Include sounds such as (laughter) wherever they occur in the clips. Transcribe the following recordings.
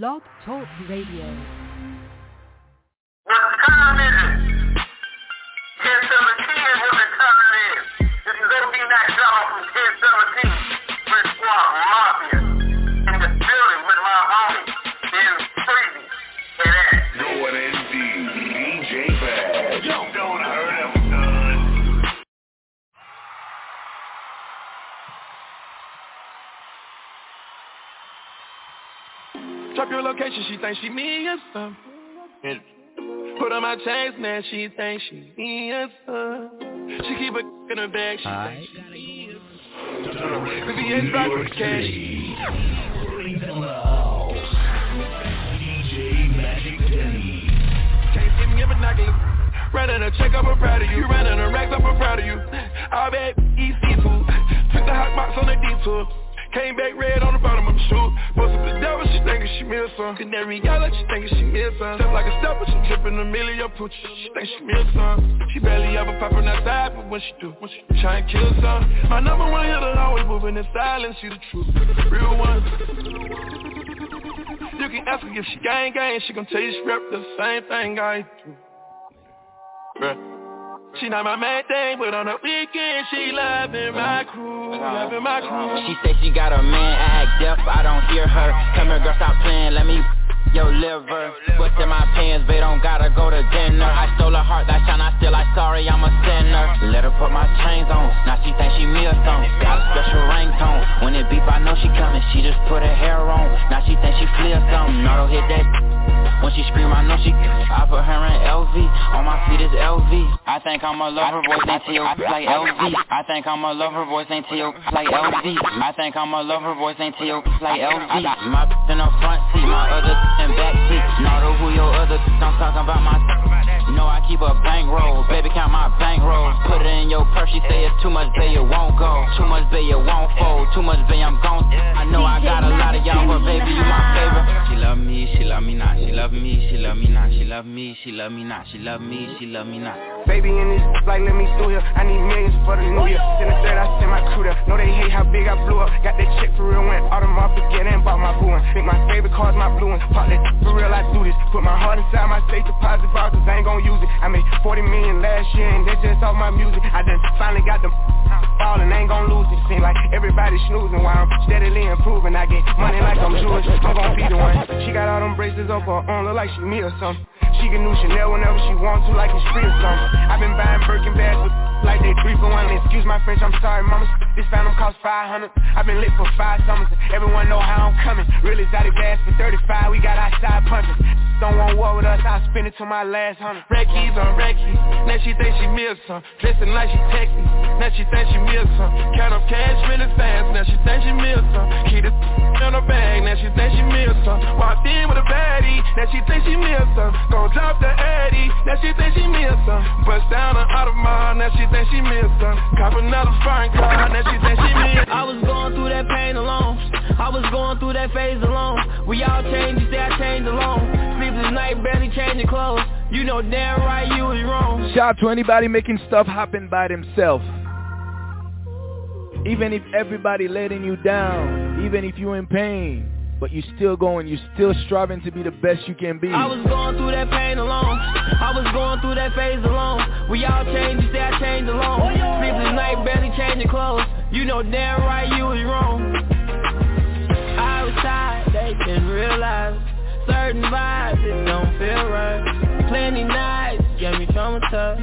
Blog Talk Radio. What time is it? 1017 is what the time is. This is from 1017. Chris Drop your location, she thinks she me or something. Put on my chains, man, she thinks she me or something. She keep a in her bag, she thinks she me or something. VVS rock with the cash. DJ Magic Denny. Can't see me in binoculars. Running a check, I'm proud of you. Running a racks, I'm proud of you. I bet eat seafood. Took the hot box on the detour. Came back red on the bottom of the shoe. Bust up the devil, she thinking she miss some. Canary yellow, she thinking she miss some. Step like a stepper, she dripping a million pooch. She think she miss some. She barely ever popping outside, but when she do, when she try and kill some. My number one hitter always moving in silence, she the truth. Real one. You can ask her if she gang gang, she gon' tell you she rep the same thing I do. Bruh. She not my main thing, but on the weekend she loving my crew, loving my crew. She say she got a man, act deaf, I don't hear her. Come here girl, stop playing, let me your liver. What's in my pants, they don't gotta go to dinner. I stole her heart, that shine I still, I sorry, I'm a sinner. Let her put my chains on, now she think she something Got a special ringtone, when it beep I know she coming. She just put her hair on, now she think she or something. Auto hit that when she scream, I know she I put her in LV, on my feet is LV I think I'm a lover, voice ain't T.O. like LV I think I'm a lover, voice ain't T.O. like LV I think I'm a lover, voice ain't T.O. like LV My bitch in the front seat, my other in back seat. Know who your other I'm talking about my No, I keep a bankroll, baby count my bankroll Put it in your purse, she say it's too much, baby, it won't go. Too much, baby, it won't fold. Too much, baby, I'm gone. I know I got a lot of y'all, but baby, you my favorite. She love me, she love me not, she love me, she love me not, she love me, she love me not, she love me, she love me not. Baby in this (laughs) like let me through here. I need millions for the new year. Oh, send the third, I send my crew there. Know they hate how big I blew up. Got that check for real, went Audemars Piguet and bought my blue one. Think my favorite car's my blue one. Pop that for real, I do this. Put my heart inside my safe deposit box, cause I ain't gon' use it. I made 40 million last year and that's just all my music. I done finally got them (laughs) falling, ain't gon' lose it. Seem like everybody snoozing while I'm steadily improving. I get money like I'm Jewish. I'm gon' be the one. She got all them braces up her uh. arm, look like she me or something. She can do Chanel whenever she wants to, like it's free or something. I've been buying Birkin bags with like they three for one. Excuse my French, I'm sorry, mama. This phantom cost 500. I've been lit for five summers. Everyone know how I'm coming. Real exotic gas for 35. We got outside punches. Don't want war with us. I'll spend it to my last hundred. Red keys on red keys. Now she think she miss some. Dressing like she texting. Now she think she miss some. Count up cash really fast. Now she think she miss some. Keep the (laughs) in her bag. Now she think she miss some. Walked in with a baddie. Now she think she miss some. Gon' drop the Addy. Now she think she miss some. Bust down her Audemars. Now she think she miss some. Cop another foreign car. Now she think she miss I was going through that pain alone. I was going through that phase alone. We all changed, you say I changed alone. Sleepless night, barely changing clothes. You know damn right you was wrong. Shout out to anybody making stuff happen by themselves. Even if everybody letting you down, even if you're in pain, but you still going, you still striving to be the best you can be. I was going through that pain alone. I was going through that phase alone. We all changed, you say I changed alone. Sleepless night, barely changing clothes. You know damn right you was wrong. I was tired, they didn't realize certain vibes it don't feel right. Plenty nights get me traumatized.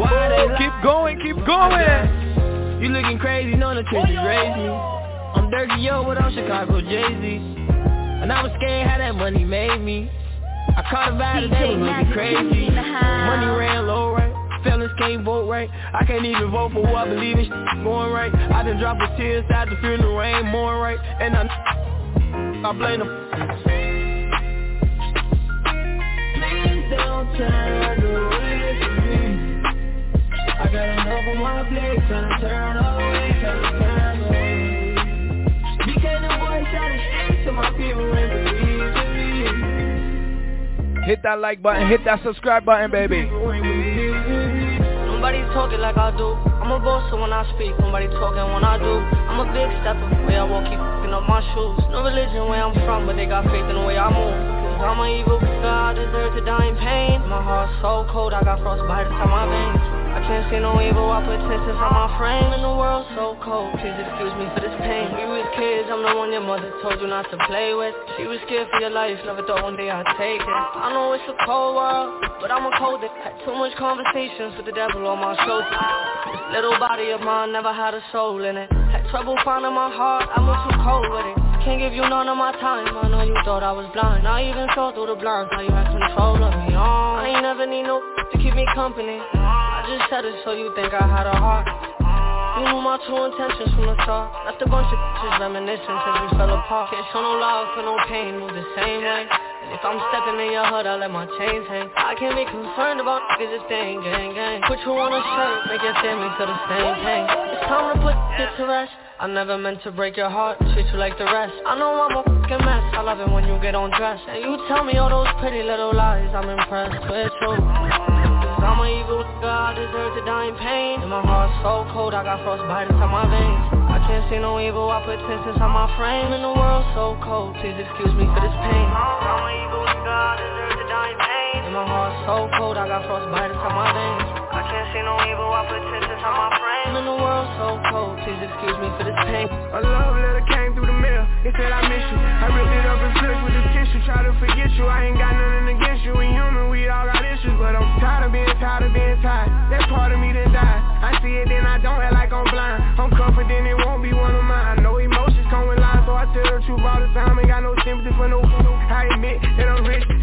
Why oh, they lie? Keep going, keep going. You looking crazy, know the trenches raised me. I'm Dirty Yo without Chicago Jay-Z. And I was scared how that money made me. I caught a vibe today, was crazy. Money ran low, right? Felons can't vote right. I can't even vote for who I believe in going right. I done dropped a tear inside the in the rain, more right. And I, I blame them. Please don't turn away from me. I got enough on my plate, away, tryna turn away. Hit that like button, hit that subscribe button, baby. Nobody talking like I do. I'm a boss so when I speak, nobody talking when I do. I'm a big stepper, way I walk, keep fucking up my shoes No religion where I'm from, but they got faith in the way I move Cause I'm an evil God, I deserve to die in pain My heart's so cold, I got frostbite inside my veins I can't see no evil, I put tensions on my frame And the world's so cold, please excuse me for this pain. We was kids, I'm the one your mother told you not to play with. She was scared for your life, never thought one day I'd take it. I know it's a cold world, but I'm a cold it Had too much conversations with the devil on my shoulder. This little body of mine never had a soul in it. Had trouble finding my heart, I was too cold with it can't give you none of my time. I know you thought I was blind. I even saw through the blinds. Now you have control of me oh, I ain't never need no to keep me company. I just said it so you think I had a heart. You knew my true intentions from the start. Left a bunch of bitches reminiscing since we fell apart. Can't show no love for no pain, move the same way. And if I'm stepping in your hood, I let my chains hang. I can't be concerned about niggas they ain't gang gang. Put you on a shirt, make your family feel the same thing It's time to put it to rest I never meant to break your heart, treat you like the rest. I know I'm a fucking mess, I love it when you get undressed. And you tell me all those pretty little lies, I'm impressed with you. Cause I'm an evil God, I deserve to die in pain. And my heart's so cold, I got frostbite inside my veins. I can't see no evil, I put tense inside my frame. And the world's so cold, please excuse me for this pain. I'm an evil God, I deserve to die in pain. And my heart's so cold, I got frostbite inside my veins I can't see no evil, I put tense inside my frame And the world's so cold, please excuse me for this pain. A love letter came through the mail, it said I miss you. I ripped it up and flipped with the tissue, try to forget you. I ain't got nothing against you, we human, we all got issues But I'm tired of being tired of being tired. That part of me that died. I see it then I don't act like I'm blind. I'm confident it won't be one of mine. I know emotions come with lies So I tell the truth all the time. Ain't got no sympathy for no I admit that I'm rich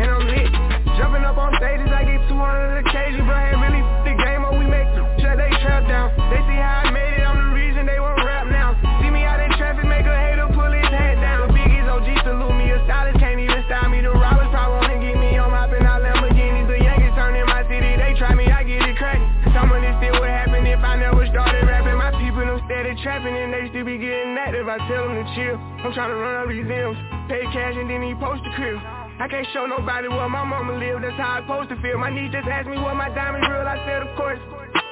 I tell them to chill. I'm trying to run up these M's. Pay cash and then he post the crib. I can't show nobody where my mama live, that's how I supposed to feel. My niece just asked me what my diamond real, I said of course.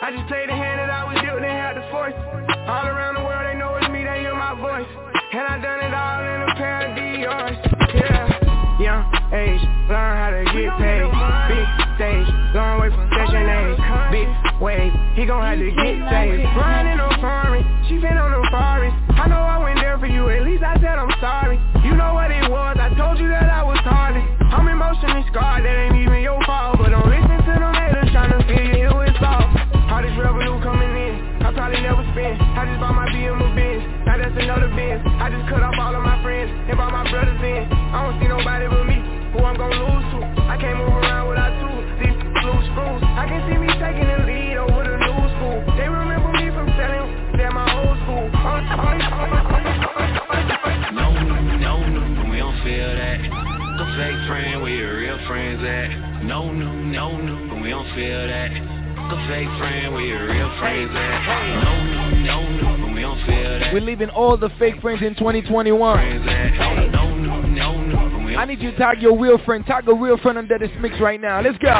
I just played the hand that I was dealt and had the force. All around the world they know it's me, they hear my voice. And I done it all in a pair of Dior's, yeah Young age, learn how to get paid. Big stage, long way from session age. Big wave, he gon' have to get saved Riding on foreign, she been on the foreigns I know I went there for you, at least I said I'm sorry. You know what it was, I told you that I was hardly I'm emotionally scarred, that ain't even your fault. But don't listen to them haters tryna feel you it's all All this revenue coming in, I probably never spend. I just bought my BM a Benz, now that's another Benz. I just cut off all of my friends, and brought my brothers in. I don't see nobody but me, who I'm gon' lose to. I can't move around without two, these loose screws. I can see me taking the lead no, no, we don't feel that The fake friend, where your real friends at No, no, no, no, we don't feel that The fake friend, where your real friends at No, no, no, no, we don't feel that We're leaving all the fake friends in 2021 Friends at No, no, no, no, we I need you to tag your real friend, tag a real friend under this mix right now. Let's go.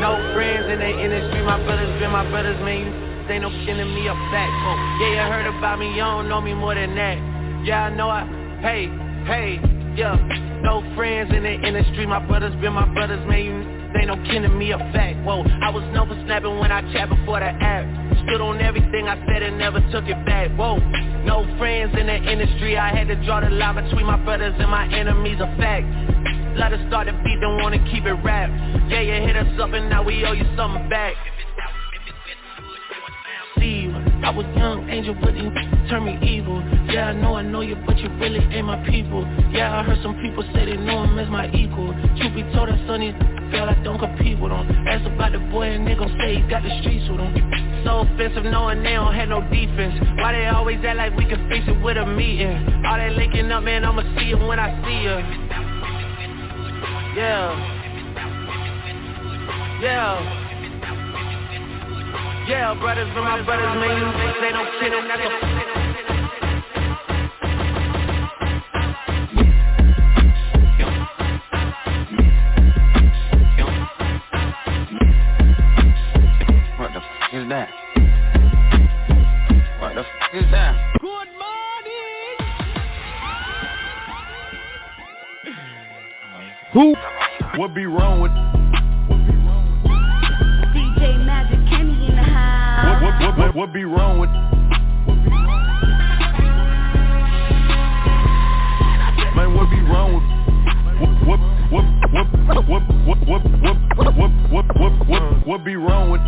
No friends in the industry, my brothers been my brothers, man. You they no sending me a back. Oh, yeah, you heard about me, you don't know me more than that. Yeah, I know I, hey, hey, yeah. No friends in the industry, my brothers been my brothers, man. You they no kidding me a fact. Whoa, I was for snapping when I chat before the app. Stood on everything I said and never took it back. Whoa, no friends in the industry, I had to draw the line between my brothers and my enemies, a fact. Let us start the beat, don't wanna keep it rap. Yeah, you hit us up and now we owe you something back. See you, I was young, angel, but you turned me evil. Yeah, I know I know you, but you really ain't my people. Yeah, I heard some people say they know him as my equal. Truth be told, that sonny feel I don't compete with him. Ask about the boy and they gon' say he got the streets with him. So offensive knowing they don't have no defense. Why they always act like we can fix it with a meeting? All that linking up, man, I'ma see him when I see her. Yeah. Yeah. Yeah, brothers for my brothers, man, you they don't shit and that's a Is that? What the is that? Good morning. Who would be wrong with? What, what, be wrong with? Man, what be wrong with? What, what, what, what, what, what, what, what, what, what, what, what, what be wrong with?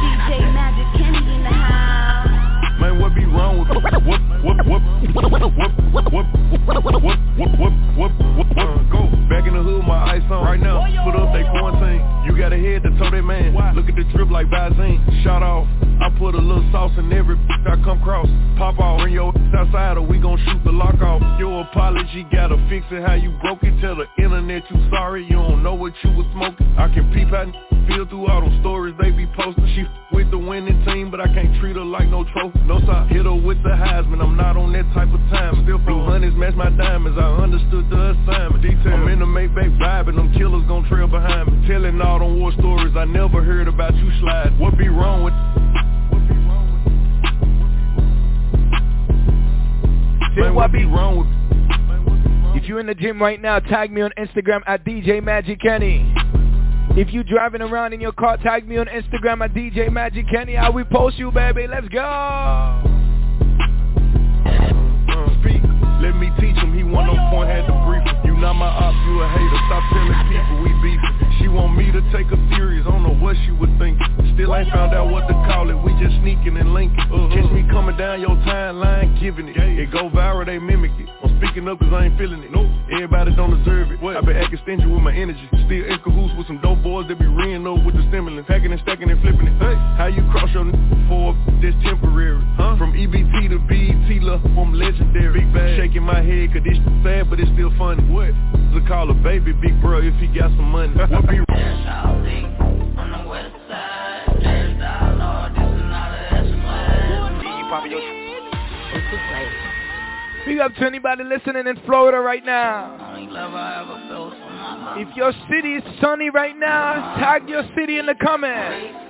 DJ Magic Kenny in the house. Man, what be wrong with? What, what, what, what, what, what, what, what, what, what, what, what, what, go back in the hood, my ice on right now. Put up they quarantine. You got a head to toe that man. Why? Look at the drip like Visine. Shot off. I put a little sauce in every (laughs) I come cross. Pop off, bring your (laughs) outside or we gon' shoot the lock off. Your apology gotta fix it how you broke it. Tell the internet you sorry, you don't know what you was smoking. I can peep out feel through all them stories they be posting. She with the winning team, but I can't treat her like no trophy. No side, hit her with the Heisman. I'm not on that type of time. Still blue honeys match my diamonds. I understood the assignment. Detail. I'm in the Maybach vibe and them killers gon' trail behind me. Telling all them war stories I never heard about you slide. What be wrong with? Say what be wrong with? If you're in the gym right now, tag me on Instagram at DJ Magic Kenny. If you driving around in your car, tag me on Instagram at DJ Magic Kenny. I will post you, baby. Let's go. Uh. Let me teach him. He want no point, had to brief him. You not my op, you a hater. Stop telling people we beefing. She want me to take her serious. I don't know what she would think. Still ain't found out what to call it. We just sneaking and linking. Uh-huh. Catch me coming down your timeline, giving it. It go viral, they mimic it. I'm speaking up cause I ain't feeling it. Nope. Everybody don't deserve it. What? I been acting stingy with my energy. Still in cahoots with some dope boys that be reeing up with the stimulants. Packing and stacking and flipping it. Hey, how you cross your n- for this temporary? Huh? From EBT to BET, look, I'm legendary. Big bag. Shaking my head cause this sad but it's still funny. What? To call a baby big bro if he got some money. (laughs) What be Big up to anybody listening in Florida right now. If your city is sunny right now, tag your city in the comments.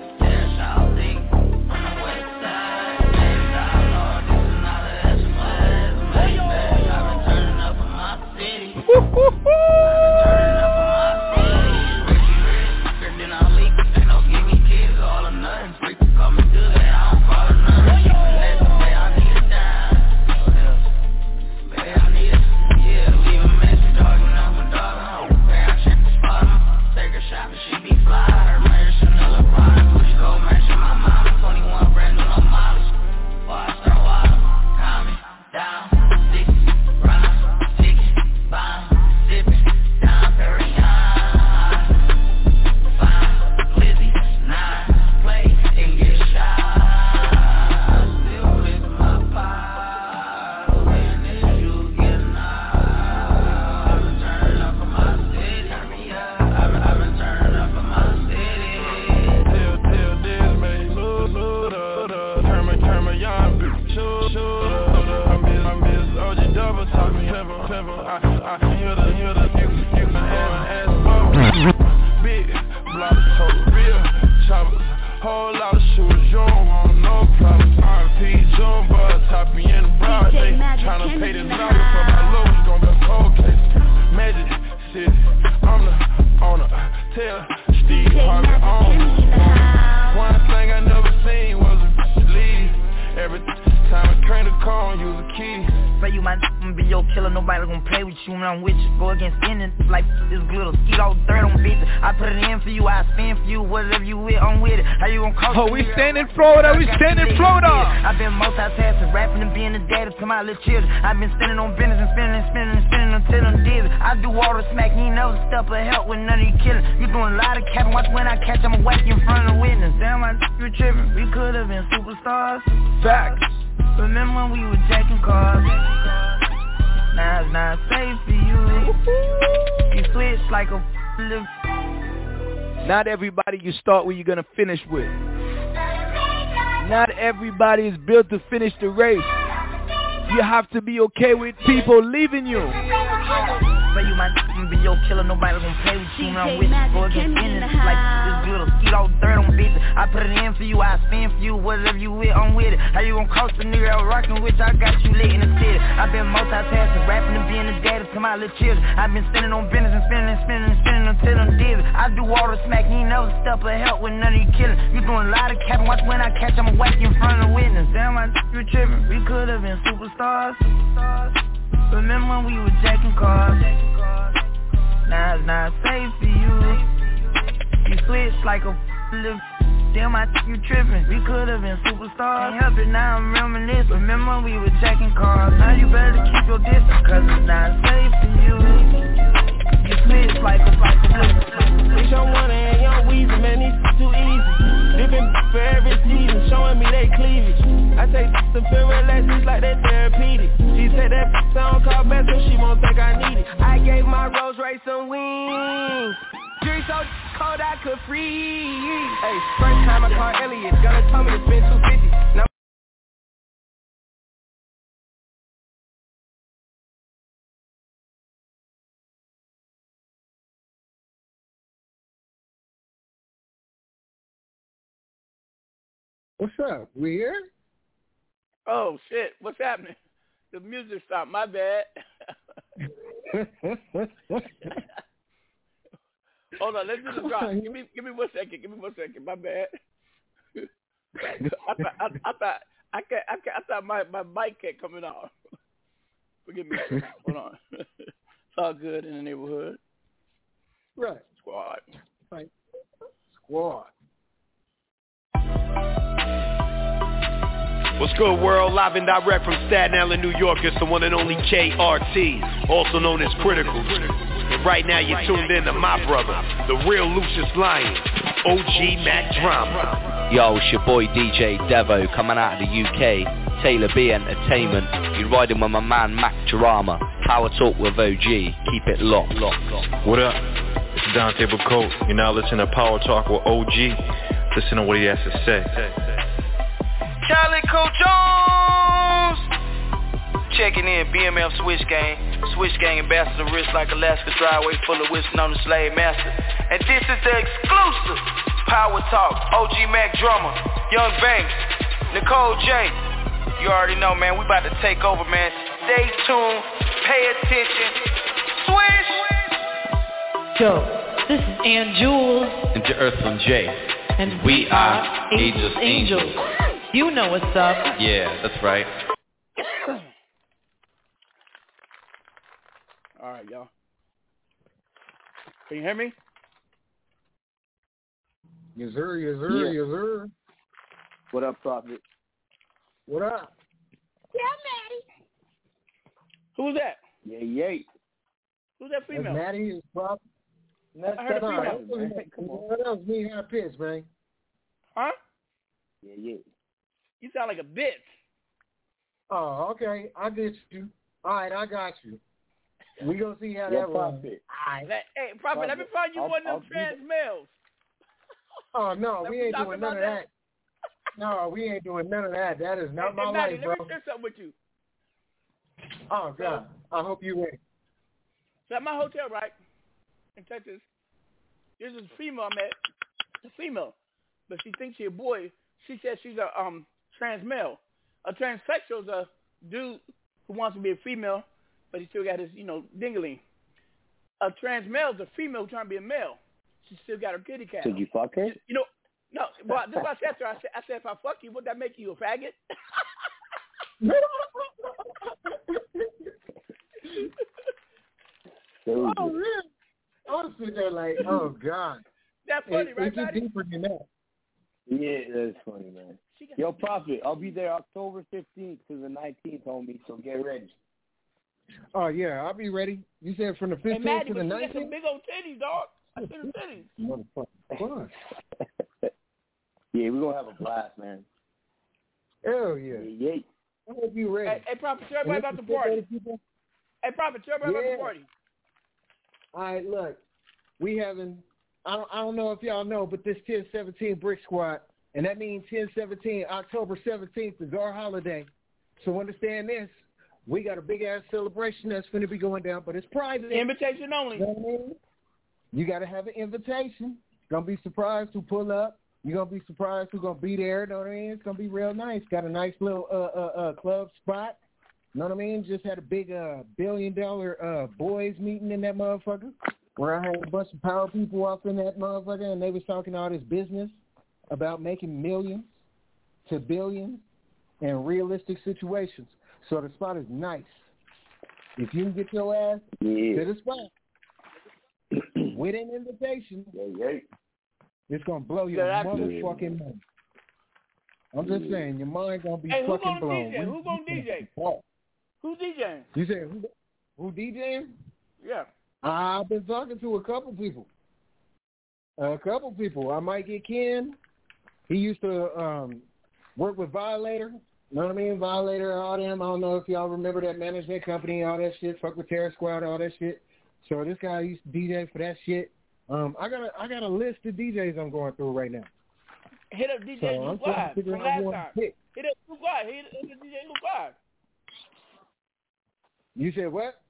trying to pay the dollar for my load. to cold case. Magic. I'm the owner. Tell Steve Harvey on oh, One thing I never seen was a lead. Every time I a use a key. You my Oh, we stand in Florida, we stand in for you, I spin for you Whatever you with I'm with it How you gon' fit So we standin' Florida. We stand in Florida. I've been multitasking, rapping and being a daddy to my little children. I've been spending on business and spending and spending and spending until I'm dizzy. I do all the smack, you never step or help with none of you killing. You doing a lot of capping, watch when I catch, I'ma whack you in front of the witness. Damn, I you tripping. We could have been superstars. Facts. Remember when we were jacking cars? Now it's not safe for you. You switch like a Not everybody you start with you're gonna finish with. Not everybody is built to finish the race. You have to be okay with people leaving you. Say you might be your killer, nobody gonna play with you when I'm with you. Go against business like this little skeet all dirt on bitches. I put it in for you, I spin for you, whatever you with, I'm with it. How you gonna cost a nigga out rockin' with I got you lit in the city. I've been multitasking, rapping and being a daddy to my little children. I've been spending on business and spending and spending and spending until I'm dizzy. I do all the smack, you ain't never step or help with none of you killing. You doing a lot of capping, watch when I catch, I'ma whack you in front of the witness. Damn, I you trippin'. We could've been superstars. Remember when we were jacking cars? Now it's not safe for you. You switch like a little Damn, I think you tripping. We could've been superstars. Ain't help it, now I'm reminiscing. Remember when we were checking cars? Now you better keep your distance, cause it's not safe for you. You switch like a like a Bitch, I'm one and young Weezy, man, these too easy. Different for every season, showing me they cleavage. I take some feel relaxes like they therapeutic. She said that sound called best, so she won't think I need it. I gave my Rolls Royce some wings. Drink so cold I could freeze. Hey, first time I called Elliot, gonna tell me to spend 250. Now What's up? We here? Oh shit! What's happening? The music stopped. My bad. (laughs) Hold on, let's do the drop. Give me, give me one second. Give me one second. My bad. (laughs) I thought, I, I thought, I can't, I can't, I thought my my mic kept coming off. Forgive me. Hold on. it's all good in the neighborhood. Right. Squad. Right. Squad. What's good, world? Live and direct from Staten Island, New York. It's the one and only KRT, also known as Critical. And right now, you're tuned in to my brother, the real Lucious Lyon, OG Mack Drama. Yo, it's your boy DJ Devo coming out of the UK. Taylor B Entertainment. You're riding with my man Mack Drama. Power Talk with OG. Keep it locked, locked, locked. What up? It's Dante Bacote. You're now listening to Power Talk with OG. Listen to what he has to say. Calico Jones. Checking in, BMF Switch Gang. Switch Gang ambassador wrist like Alaska driveway full of whistling on the slave master. And this is the exclusive Power Talk. OG Mack Drama, Young Banks, Nicole J. You already know, man. We about to take over, man. Stay tuned. Pay attention. Swish. Yo, this is Ann Jules. And to Earth from J. And we are Angels Angels. Angels. You know what's up. Yeah, that's right. All right, y'all. Can you hear me? Yes, sir. Yes, sir. Yeah. Yes, sir. What up, Prophet? What up? Yeah, Matty. Who's that? Yeah, yay. Who's that That's female? Matty is prop. That's I heard a Nah, female. that Come on. That was me high pitch, man. Huh? Yeah, yeah. You sound like a bitch. Oh, okay. I get you. All right, I got you. We gonna see how Yo, that runs. Prophet. That- hey, Prophet, let me find you I'll- one of I'll them trans males. (laughs) Oh no, we ain't doing about none of that. No, we ain't doing none of that. That is not hey, my hey, Matty, life, let me share something with you. Oh God, I hope you win. So at my hotel, right, in Texas, there's this female I met, a female, but she thinks she's a boy. She says she's a um trans male. A transsexual is a dude who wants to be a female, but he still got his, you know, dingling. A trans male is a female trying to be a male. She still got her kitty cat. Did you fuck her? You know, no. Well, this is what I said to her. I said, I said, if I fuck you, would that make you a faggot? (laughs) Oh man, I was sitting there like, (laughs) oh God. That's funny, It- right, it's Matty? deeper than that. Yeah, that's funny, man. Yo, Prophet, I'll be there October 15th to the 19th, homie, so get ready. Oh yeah, I'll be ready. You said from the Hey, 15th Matty, to the but she got some 19th. big old titties, dog. I see her titties. (laughs) Motherfucker. (laughs) Yeah, we're going to have a blast, man. Hell yeah. Yeah, yeah. I hope you ready. Hey, hey, Prophet, tell everybody about the party. Hey, Prophet, tell everybody about the party. All right, look, we having. I don't, I don't know if y'all know, but this 1017 Brick Squad, and that means 1017 October 17th is our holiday. So understand this: We got a big ass celebration that's going to be going down, but it's private. Invitation only. You, know I mean? you got to have an invitation. Gonna be surprised who pull up. You're gonna be surprised who's gonna be there. Know what I mean? It's gonna be real nice. Got a nice little uh uh, uh club spot. Know what I mean? Just had a big uh billion dollar uh boys meeting in that motherfucker. Where I had a bunch of power people up in that motherfucker, and they was talking all this business about making millions to billions in realistic situations. So the spot is nice. If you can get your ass Yeah. to the spot (clears throat) with an invitation, it's gonna blow your Yeah, that's- motherfucking mind. I'm just saying, your mind gonna be Hey, who fucking gonna blown. DJ? Who gonna DJ? Who DJing? You said who, who DJing? Yeah. I've been talking to a couple people. A couple people. I might get Ken. He used to um work with Violator. You know what I mean? Violator, all them. I don't know if y'all remember that management company, all that shit. Fuck with Terror Squad, all that shit. So this guy used to DJ for that shit. Um, I got a I got a list of DJs I'm going through right now. Hit up DJ So Luke Live from last time. pick. Hit up Luke Live. Hit hit up DJ Luke Live. You said what?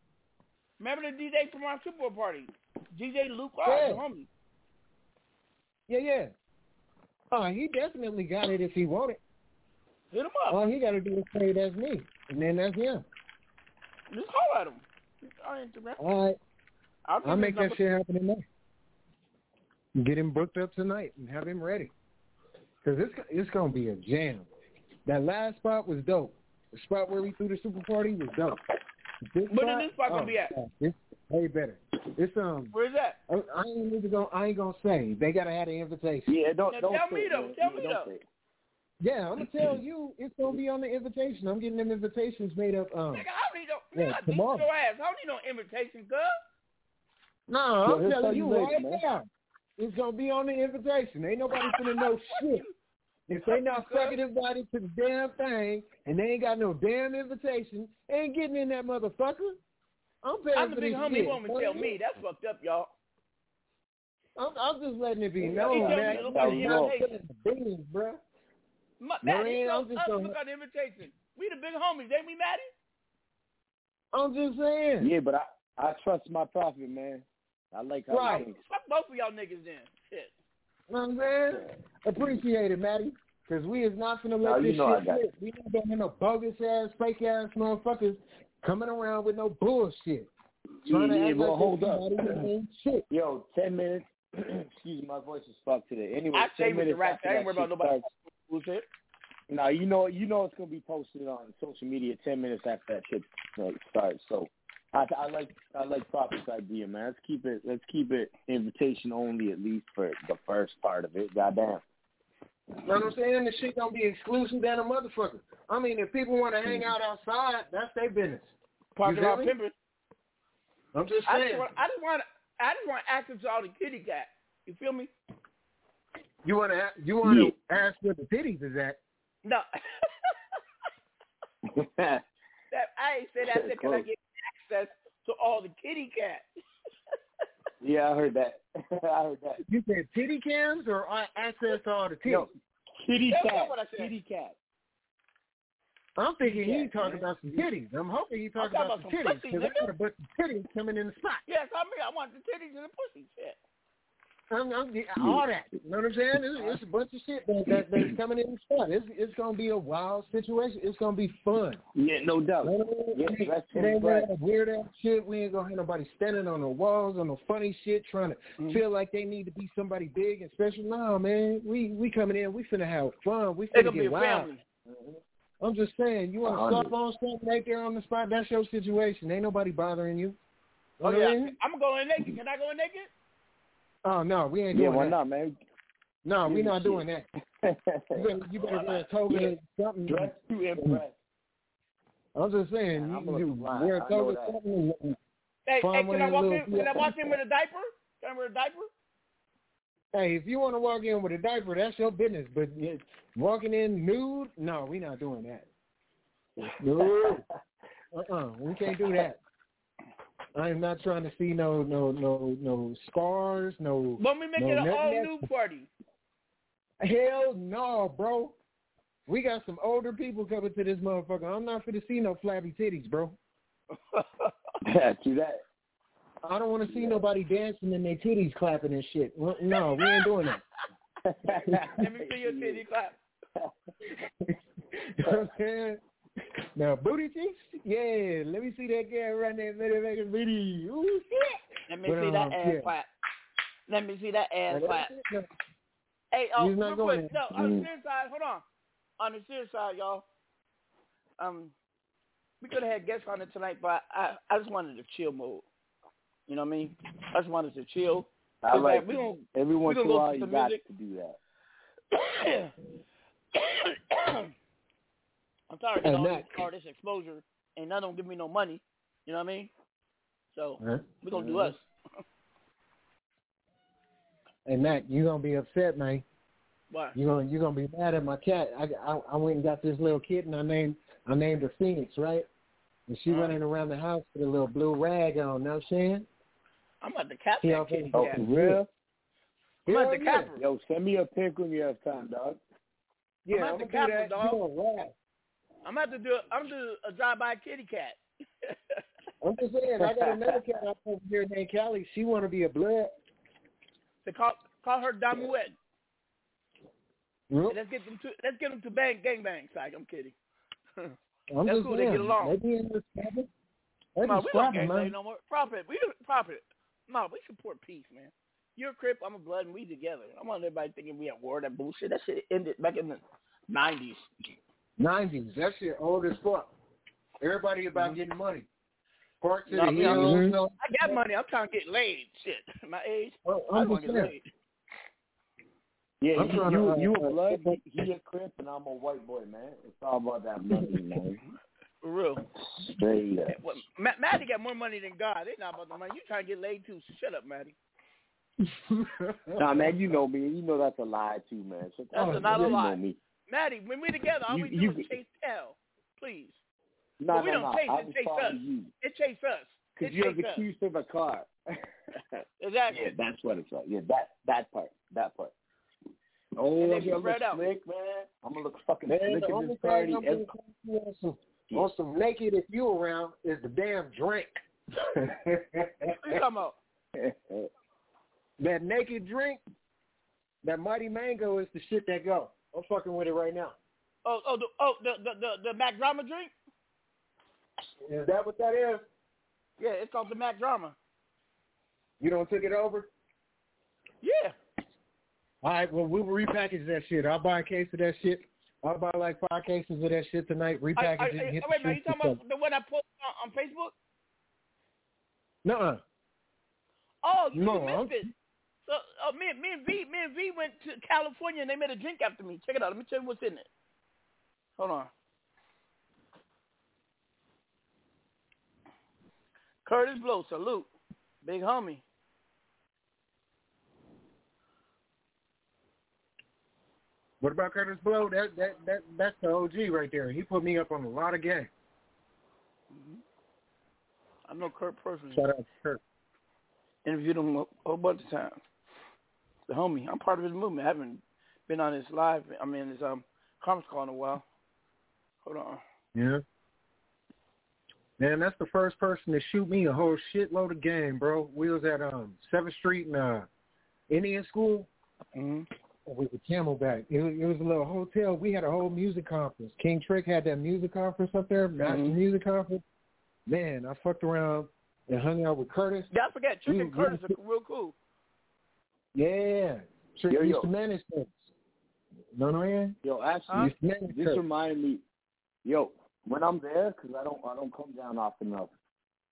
Remember the DJ from our Super Bowl party? DJ Luke Yeah. homie. Yeah, yeah. Oh, he definitely got it if he wanted. Hit him up. All he got to do is say that's me, and then that's him. Just call at him. All right. I'll, I'll make that shit happen tonight. Get him booked up tonight and have him ready. Because it's, it's going to be a jam. That last spot was dope. The spot where we threw the super party was dope. This Where the new spot gonna oh, be at? God, It's way better. It's um. Where's that? I, I ain't even gonna. I ain't gonna say. They gotta have an invitation. Yeah, don't Now don't tell me it, though. man. Tell Yeah, me though. Yeah, I'm gonna tell you. It's gonna be on the invitation. I'm getting them invitations made up. Um. Nigga, how need no? Yeah, I beat tomorrow. your ass. How need no invitation, cuz? No, Yeah, I'm he'll telling you you right man. now. It's gonna be on the invitation. Ain't nobody finna know (laughs) shit. If they not (laughs) fucking invited to the damn thing and they ain't got no damn invitation, ain't getting in that motherfucker. I'm paying I'm the big homie. shit. He want me to tell me. That's fucked up, y'all. I'm, I'm just letting it be He known, tell man. to look I'm at the not invitation. selling beans, bro. Ma- No, Matty, man, tell I'm just us gonna- look at the invitation. We the big homies, ain't we, Matty? I'm just saying. Yeah, but I I trust my prophet, man. I like how Right. Fuck both of y'all niggas then. Shit. You know what I'm saying? Appreciate it, Matty. Because we is not going to let No, you this know shit slip. We ain't going to no bogus ass, fake ass motherfuckers coming around with no bullshit. Trying to Yeah, yeah, well, like hold up. somebody that (clears throat) ain't shit. Yo, ten minutes. (clears throat) Excuse me, my voice is fucked today. Anyway, I ten say with the minutes right. after I ain't that worried about nobody. starts- Bullshit. No, you know, you know, it's gonna be posted on social media ten minutes after that shit uh, starts. So, I, I like, I like Prophet's idea, man. Let's keep it, let's keep it invitation only at least for the first part of it. Goddamn. You know what I'm saying? The shit gonna be exclusive than a motherfucker. I mean, if people want to hang out outside, that's their business. Parking feel lot me? pimpers. I'm just I saying. just want. I just want. I just want access to all the kitty cat. You feel me? You want to you want to ask where the titties is at? No. (laughs) (laughs) that I ain't say that. I said, can I get access to all the kitty cat? Yeah, I heard that. (laughs) I heard that. You said titty cams or uh, access to all the titties? Yo, kitty cat. not I said. Kitty cat. I'm thinking he Yeah, talking man. about some titties. I'm hoping he talking talking about, about some some titties because I nigga. got a bunch of titties coming in the spot. Yes, I mean I want the titties and the pussy. Shit. I'm, I'm, all that. You know what I'm saying? It's, it's a bunch of shit that, that, that's coming in the spot. It's, it's going to be a wild situation. It's going to be fun. Yeah, no doubt. You know I Yeah, mean? that's it ain't right. gonna weird ass shit. We ain't gonna have nobody standing on the walls on no funny shit trying to Mm-hmm. feel like they need to be somebody big and special. Nah, man. We we coming in. We finna have fun. We finna gonna be get wild. family. I'm just saying. You want to stop on something right there on the spot? That's your situation. Ain't nobody bothering you. Oh You know what I yeah, mean? I'm gonna go in naked. Can I go naked? Oh no, we ain't doing that. Yeah, doing why that. not, man? No, we Yeah, not shit. doing that. You better, you better wear a toga (laughs) Yeah. or something. Dress to impress. I'm just saying, Man, I'm you, you wear a I know toga or something. and- Hey, hey, can I walk in? Can I walk in with a diaper? Can I wear a diaper? Hey, if you want to walk in with a diaper, that's your business. But it- walking in nude, no, we're not doing that. (laughs) No, uh-uh, we can't do that. I am not trying to see no, no, no, no scars, no. When we make no it an nothing all else. new party. Hell no, bro. We got some older people coming to this motherfucker. I'm not for to see no flabby titties, bro. (laughs) Yeah, do that. I don't want to see nobody dancing and their titties clapping and shit. No, we ain't doing that. (laughs) Let me see your titty clap. (laughs) You know what I'm saying? (laughs) Now, booty cheeks? Yeah, let me see that girl run that motherfucking booty. Ooh, shit. Let me But, see that um, ass yeah. clap. Let me see that ass Now, clap. that's. Hey, oh, He's not real going quick, no, on the Mm. serious side, hold on. On the serious side, y'all, um, we could have had guests on it tonight, but I, I just wanted to chill mode. You know what I mean? I just wanted to chill. I Cause, like we it. don't. Every we once in gonna a go while, you the got music. to do that. (coughs) (coughs) (coughs) I'm tired of Hey, getting all Mack. this, all this exposure, and that don't give me no money. You know what I mean? So Huh? we're gonna do us. (laughs) Hey, Mack, you going to be upset, man. Why? You gonna you gonna be mad at my cat. I, I I went and got this little kitten. I named I named her Phoenix, right? And she uh-huh. running around the house with a little blue rag on. Know what I'm saying? I'm about to cap She that off kitty in- cat. Oh, for real? I'm about Hell to cap her. Yo, send me a pic when you have time, dog. Yeah, I'm I'm about gonna to cap her, that. dog. You gonna rag. I'm about to do. I'm gonna do a drive-by kitty cat. (laughs) I'm just saying. I got another cat out over here named Callie. She want to be a blood. They call call her Damuet. Yep. Let's get them to let's get them to bang gang bang. Psych, I'm kidding. (laughs) I'm That's cool. saying. They get along. They be in this cabin. They no, we don't gang bang no more. Profit. We profit. No, we support peace, man. You're a crip. I'm a blood, and we together. I want everybody thinking we at war. That bullshit. That shit ended back in the '90s. Nineties. That shit old as fuck. Everybody about getting money. Park City No, I mean, I'm- Hills. no- I got money. I'm trying to get laid. Shit, (laughs) my age. Well, I I'm want just to get saying. laid. Yeah, I'm you, trying you, to, uh, you uh, a blood, he, (laughs) he a crip, and I'm a white boy, man. It's all about that money, (laughs) man. For real. Straight up. Well, Ma- Matty got more money than God. They not about the money. You trying to get laid too? So shut up, Matty. Nah, man, you know me. You know that's a lie too, man. So That's come on, not a you lie. Know me. Matty, when we're together, all You- we do you- is chase tail. Please. No, But we no, don't no. chase I it. just Chase us. you It chase us. because you're chase the us. keys to the car. (laughs) Exactly. Yeah, that's what it's like. Yeah, that that part, that part. Oh, And I'm then gonna look out. slick, man. I'm gonna look fucking Man, slick the in only this thing party. I'm Every- gonna call you on some, on some naked if you around is the damn drink. What you talking about? (laughs) that naked drink, that mighty mango is the shit that go. I'm fucking with it right now. Oh, oh, the, oh, the the the, the Mack Drama drink. Is that what that is? Yeah, it's called the Mack Drama. You don't took it over? Yeah. All right, well we'll repackage that shit. I'll buy a case of that shit. I'll buy like five cases of that shit tonight. I, Repackage I, it. I, and hit wait a the minute, you talking and about the one I posted on, on Facebook? Nuh-uh. Oh, you No, missed I'm- it. So, oh, me, me and V, me and V went to California and they made a drink after me. Check it out. Let me tell you what's in it. Hold on. Kurtis Blow, salute, big homie. What about Kurtis Blow? That that that that's the OG right there. He put me up on a lot of game. Mm-hmm. I know Kurt personally. Shout out to Kurt. Interviewed him a whole bunch of times. The homie. I'm part of his movement. I haven't been on his live. I mean, his um conference call in a while. Hold on. Yeah. Man, that's the first person to shoot me a whole shitload of game, bro. We was at um Seventh Street and uh Indian School mm-hmm. with the Camelback. It was, it was a little hotel. We had a whole music conference. King Trick had that music conference up there, Master Mhm. Music Conference. Man, I fucked around and hung out with Curtis. Yeah, I forget. Trick and Curtis we- are real cool. Yeah. Trick Yo, used yo. to manage things. Know what I mean? Yo, actually, Used to this Kurt. reminded me. Yo, when I'm there, 'cause I don't, I don't come down often enough.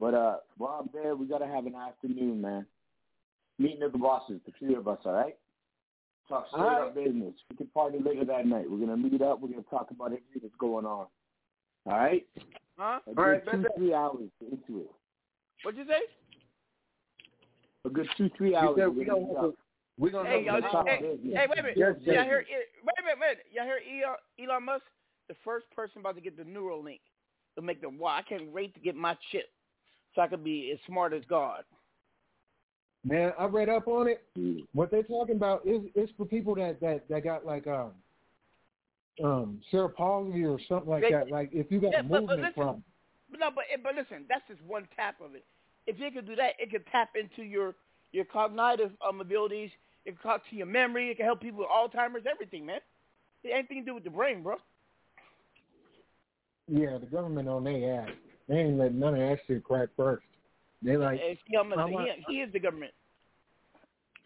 But uh, while I'm there, we gotta have an afternoon, man. Meeting of the bosses, the three of us, all right? Talk straight All up business. We can party later that night. We're gonna meet up. We're gonna talk about everything that's going on. All right? Huh? A good All right, two, bet, bet. three hours into it. What'd you say? A good two, three You hours. said we're we gonna gonna meet have up. a- we gonna Hey, have y'all, a hey, hey, wait a minute. Yes, y'all yes. hear? Wait a minute, wait. Y'all hear Elon, Elon Musk? The first person about to get the neural Neuralink to make the wow. I can't wait to get my chip so I could be as smart as God. Man, I read up on it. What they're talking about is is for people that that that got like um um palsy or something like They- that. Like if you got Yeah, a but- but movement listen, problem. But no, but but listen, that's just one tap of it. If you could do that, it could tap into your your cognitive um, abilities. It can talk to your memory. It can help people with Alzheimer's, everything, man. It anything to do with the brain, bro. Yeah, the government on their ass. They ain't let none of that shit crack first. They like, It's the government. He, he is the government.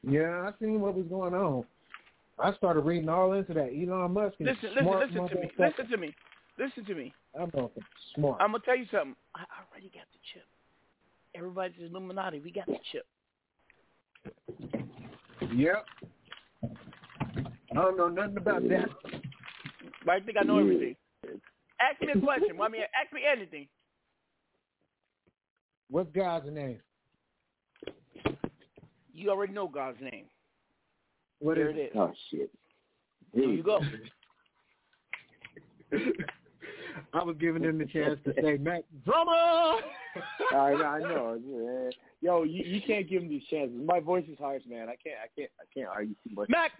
yeah, I seen what was going on. I started reading all into that. Elon Musk is Listen, listen, smart listen to me. Listen to me. Listen to me. I'm smart. I'm gonna tell you something. I already got the chip. Everybody's Illuminati. We got the chip. Yep. I don't know nothing about that. But I think I know everything. Ask me a question. I mean, ask me anything. What's God's name? You already know God's name. What there is it is. Oh shit. There you go. (laughs) I was giving them the chance to say Mac drummer. I, (laughs) I know. (laughs) Yeah. Yo, you, you can't give him these chances. My voice is harsh, man. I can't. I can't. I can't argue too much. Mack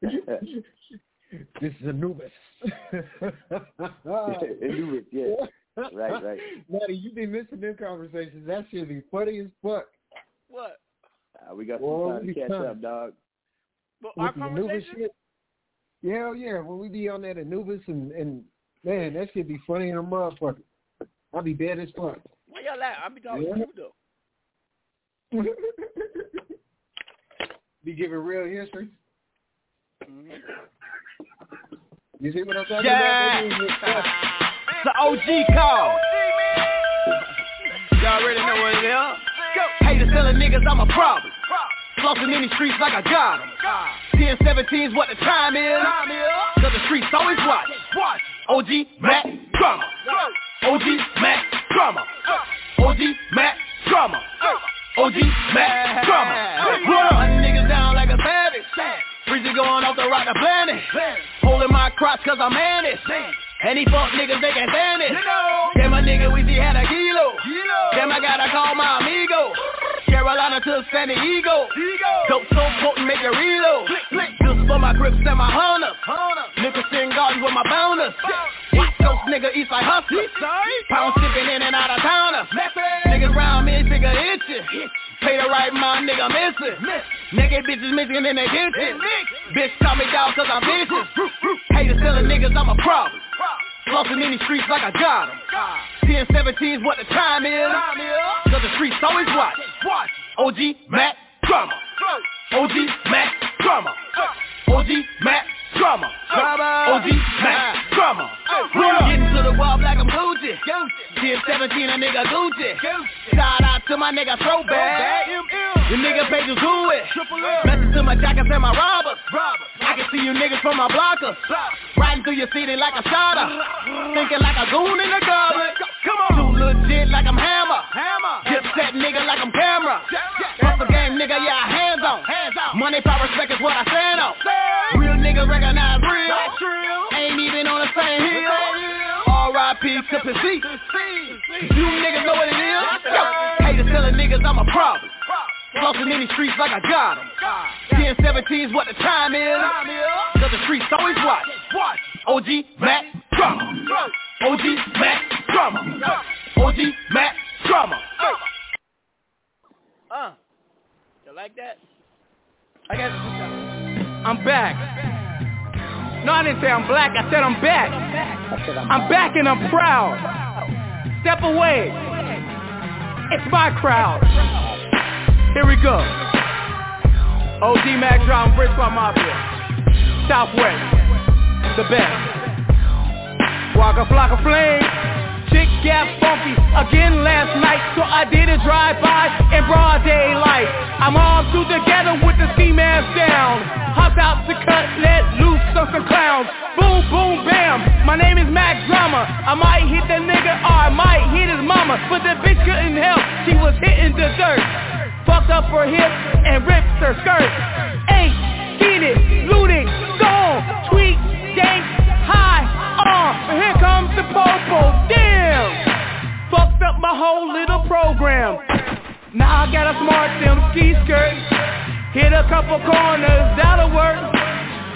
(laughs) this is Anubis. (laughs) Anubis, yeah. Right, right. Matty, you be missing them conversations. That shit be funny as fuck. What? Uh, we got some time to catch come. up, dog. But With our conversation. Yeah, yeah. When we be on that Anubis and, and man, that shit be funny in a motherfucker. I'll be bad as fuck. Why y'all laugh? I be talking Yeah. to you though. (laughs) be giving real history. Mm-hmm. You see what I'm talking Yeah. about? baby? It's (laughs) the OG call. (laughs) Y'all already know what it is. Haters telling niggas I'm a problem. Flossing in these streets like I got 'em. 10, 17's what the time is. Cause the streets always watch. OG Mack Drama. OG Mack Drama. OG Mack Drama. OG Mack Drama. Hunting niggas down like a savage. Breezy going off the rock the planet. Holding my crotch cause I'm. And these fuck niggas, they can't stand it. Damn, my nigga, we see had a kilo. Damn, I gotta call my amigo. Carolina to San Diego. Dope so potent, make it reload. Just for my grips and my hunters. Nicholson Garden with my bounders. Coast nigga, East Side hustler. Pound shipping in and out of towners. Niggas round me, figure itchy. Pay the right mind, nigga missing. Naked bitches missing in the kitchen. Bitch call me dog cause I'm bitches. Haters telling niggas I'm a problem. Flossing in these streets like I got 'em. 10, 17's what the time is. Cause the streets always watch. OG Mack Drama. OG Mack Drama. OG Mack Drama. OG Mack Drama. Getting to the wall like I'm Gucci. 10, 17 a nigga Gucci. Shout out to my nigga Throwback. The nigga pages do it. Message to my jackets and my robbers. I can see you niggas from my blockers. Riding through your city like a shotter. Thinking like a goon in the goblet. Come on. Too legit like I'm Hammer. Dip set nigga like I'm Cam'ron. Hustle game nigga, yeah, hands on. Money, power, respect is what I stand on. Nigga recognize real. Ain't even on the same hill. R.I.P. to the C. You niggas know what it is. Yo, haters telling niggas I'm a problem. Flossing in these streets like I got 'em. 10, 17's what the time is. Cause the streets always watch. OG Mack Drama. OG Mack Drama. OG Mack Drama. Uh. You like that? I guess I'm back. No, I didn't say I'm black. I said I'm back. I'm back and I'm proud. Step away. It's my crowd. Here we go. OG Mack Drama, Bridgeport Mafia. Southwest. The best. Waka Flocka Flame. Gas funky again last night, so I did a drive-by in broad daylight. I'm all two together with the ski mask down. Hop out to cut, let loose on some clowns. Boom, boom, bam. My name is Mack Drama. I might hit the nigga or I might hit his mama, but the bitch couldn't help. She was hitting the dirt. Fucked up her hip and ripped her skirt. Ain't seen it, looted, gone, tweet, dank, high, on. Here comes the popo, whole little program. Now I got a smart them ski skirt. Hit a couple corners, that'll work.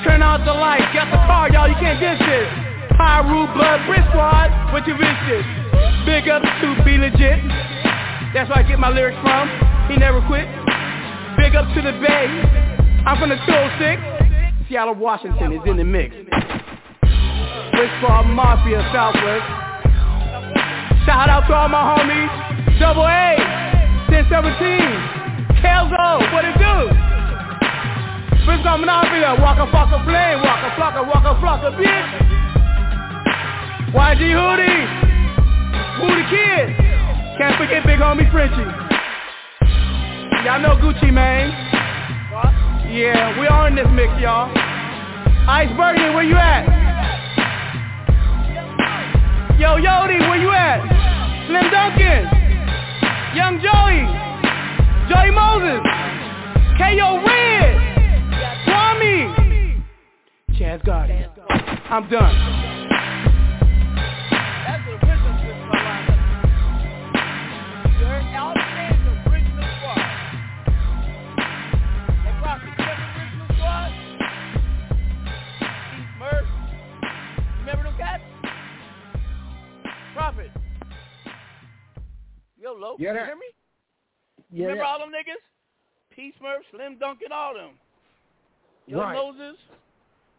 Turn out the lights, got the car, y'all, you can't diss this. Pyru Blood Squad, what you wish? Big up to B-Legit. That's where I get my lyrics from. He never quit. Big up to the Bay. I'm from the 206. Seattle, Washington is in the mix. Squad Mafia Southwest. Shout out to all my homies. Double A, 1017. Kelzo, what it do? Brick Squad Mafia, Waka Flocka Flame, Waka Flocka, Waka Flocka, bitch. YG Hootie, Woody Kid. Can't forget big homie Frenchie. Y'all know Gucci Mane. Yeah, we all in this mix, y'all. Ice Burger, where you at? Yo, Yodi, where you at? Slim Dunkin, Young Joey, Joey Moses, K.O. Red, Kwame, Chaz Guardian. I'm done. Yo, Yeah, you hear me? Yeah, Remember yeah. all them niggas? P Smurf, Slim Dunkin, all them. Yo Right. Moses.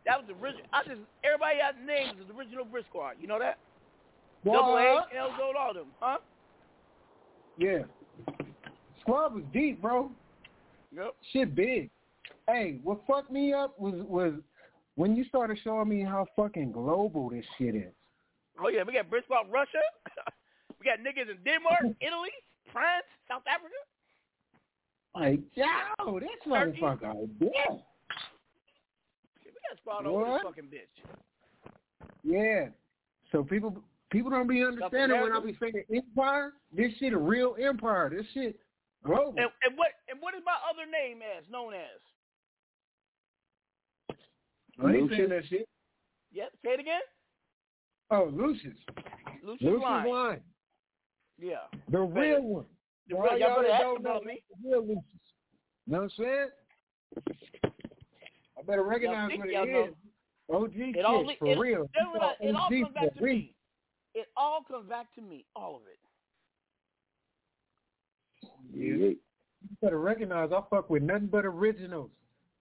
That was the original. I just everybody got names is the original Brick Squad. You know that? Double A, What? Elzo, all them, huh? Yeah. Squad was deep, bro. Yep. Shit big. Hey, what fucked me up was was when you started showing me how fucking global this shit is. Oh yeah, we got Brick Squad Russia. (laughs) we got niggas in Denmark, (laughs) Italy, France, South Africa. Like, yo, this motherfucker. Yeah. We got squad over this fucking bitch. Yeah. So people people don't be understanding when I be saying empire. This shit a real empire. This shit global. And, and what and what is my other name as known as? I ain't saying that shit. Yep. Say it again. Oh, Lucious. Lucius, Lucious Lyon. Lyon. Yeah. The real one. The real- y'all better ask about know, me. the real Lucious. Know what I'm saying? I better recognize what it y'all know. OG It all, for it, real. It, all- it all comes back to real. me. It all comes back to me. All of it. You, you better recognize I fuck with nothing but originals.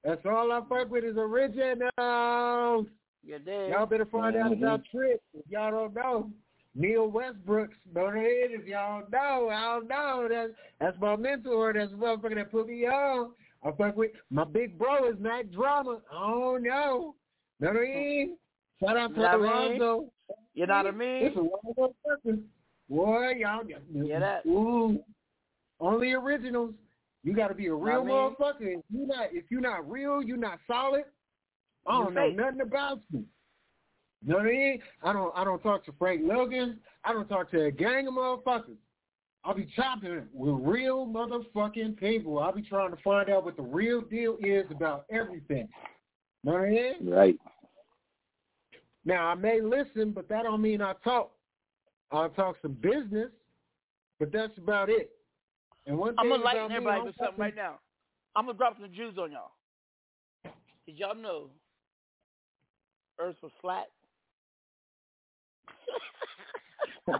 That's all I fuck with is originals. You. Y'all better find out Mhm. about Trick. If y'all don't know, Neil Westbrooks. Know that it if y'all know. I don't know. That's that's my mentor. That's the motherfucker that put me on. I fuck with my big bro is Mack Drama. I don't know. Know what I mean? Shout out to You know what I mean? Alonzo. You know what I mean? It's a wild motherfucker. Boy, y'all Yeah, that. Ooh. Only originals. You got to be a real mean- motherfucker. If you not, if you're not real, you're not solid. I don't know fake. nothing about you. You know what I mean? I don't. I don't talk to Frank Logan. I don't talk to a gang of motherfuckers. I'll be chopping it with real motherfucking people. I'll be trying to find out what the real deal is about everything. Know what I mean? Right. Now I may listen, but that don't mean I talk. I'll talk some business, but that's about it. And one I'm thing gonna lighten everybody I'm with something right now. I'm gonna drop some Jews on y'all. Did y'all know Earth was flat? (laughs)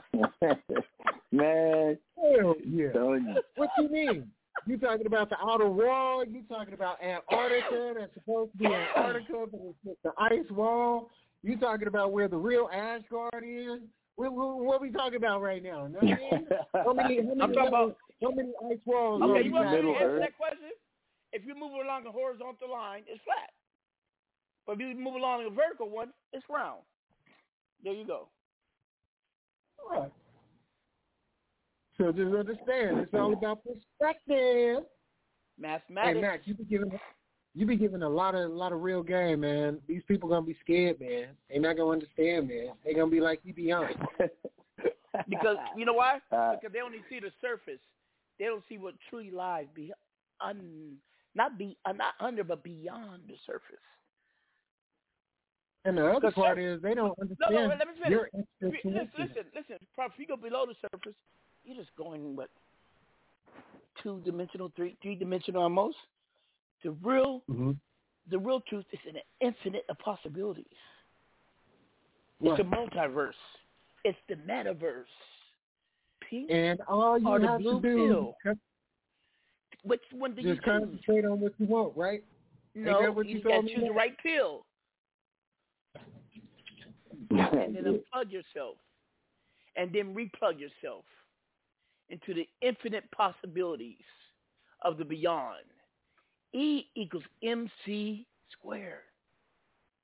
Man. Hell yeah. You. What do you mean? You talking about the outer wall? You talking about Antarctica? That's supposed to be Antarctica, but it's just the ice wall. You talking about where the real Asgard is? What, what, what we talking about right now? Know what I mean? How many, how many, I'm talking about- how many ice walls? Okay, you want me talking to answer about? that question? If you move along a horizontal line, it's flat. But if you move along a vertical one, it's round. There you go. Right. So just understand, it's all about perspective. Mathematics. Hey. Mack, you be giving you be giving a lot of a lot of real game, man. These people gonna be scared, man. They not gonna understand, man. They gonna be like you beyond. (laughs) because you know why? (laughs) Uh, because they only see the surface. They don't see what truly lies be un, not be uh, not under, but beyond the surface. And the other part is they don't understand no, let me finish. your you- Listen, listen, listen. If you go below the surface, you're just going what two dimensional, three three dimensional almost. The real Mhm. the real truth is an infinite of possibilities. Right. It's a multiverse. It's the metaverse. Pink And all you have blue to do pill. Which one do you just choose? concentrate on what you want, right? No, what you you got to choose the right pill and then unplug yourself, and then replug yourself into the infinite possibilities of the beyond. E equals MC squared.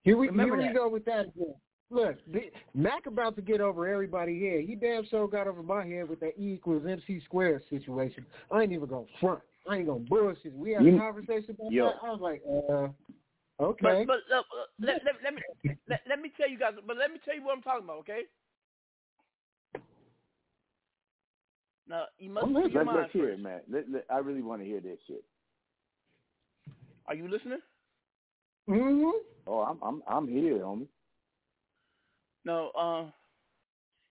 Here we Remember here we go with that again. Look, the, Mack about to get over everybody here. He damn sure got over my head with that E equals MC squared situation. I ain't even gonna front. I ain't gonna bullshit. We had a You- conversation about Yo. that. I was like, uh, okay. But but uh, let, let, let me let, let me tell you guys. But let me tell you what I'm talking about. Okay. Now you must I'm Let's, let's hear it, man. Let, let, I really want to hear this shit. Are you listening? hmm Oh, I'm I'm I'm here, homie. No, uh,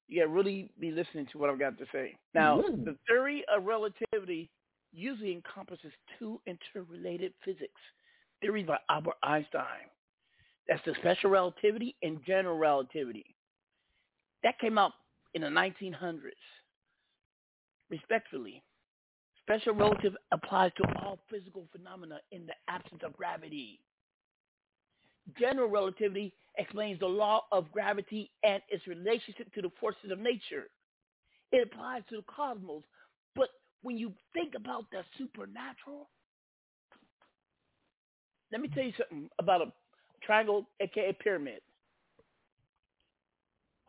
you gotta really be listening to what I've got to say. Now, Listen. the theory of relativity usually encompasses two interrelated physics theories by Albert Einstein. That's the special relativity and general relativity. That came out in the 1900s. Respectfully, special relative applies to all physical phenomena in the absence of gravity. General relativity explains the law of gravity and its relationship to the forces of nature. It applies to the cosmos. But when you think about the supernatural, let me tell you something about a triangle, aka pyramid.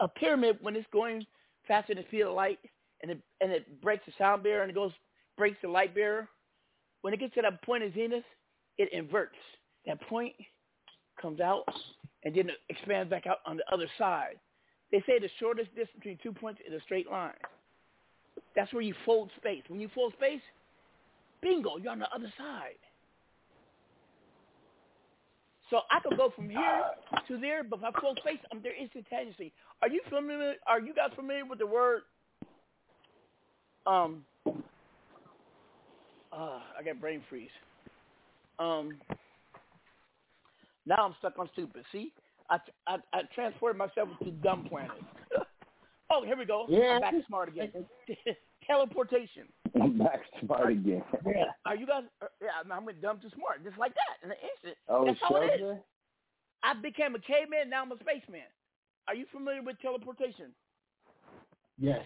A pyramid, when it's going faster than the speed of light, and it and it breaks the sound barrier and it goes breaks the light barrier, when it gets to that point of zenith, it inverts. That point comes out and then it expands back out on the other side. They say the shortest distance between two points is a straight line. That's where you fold space. When you fold space, bingo, you're on the other side. So I could go from here to there, but if I fold space, I'm there instantaneously. Are you familiar? Are you guys familiar with the word? Um. Uh, I got brain freeze. Um. Now I'm stuck on stupid. See, I I, I transported myself to dumb planet. (laughs) oh, here we go. Yeah. I'm back smart again. (laughs) Teleportation. I'm back smart again. Yeah. (laughs) Are you guys? uh, Yeah, I'm- I went dumb to smart, just like that in an instant. Oh, That's how it is. I became a caveman. Now I'm a spaceman. Are you familiar with teleportation, Yes.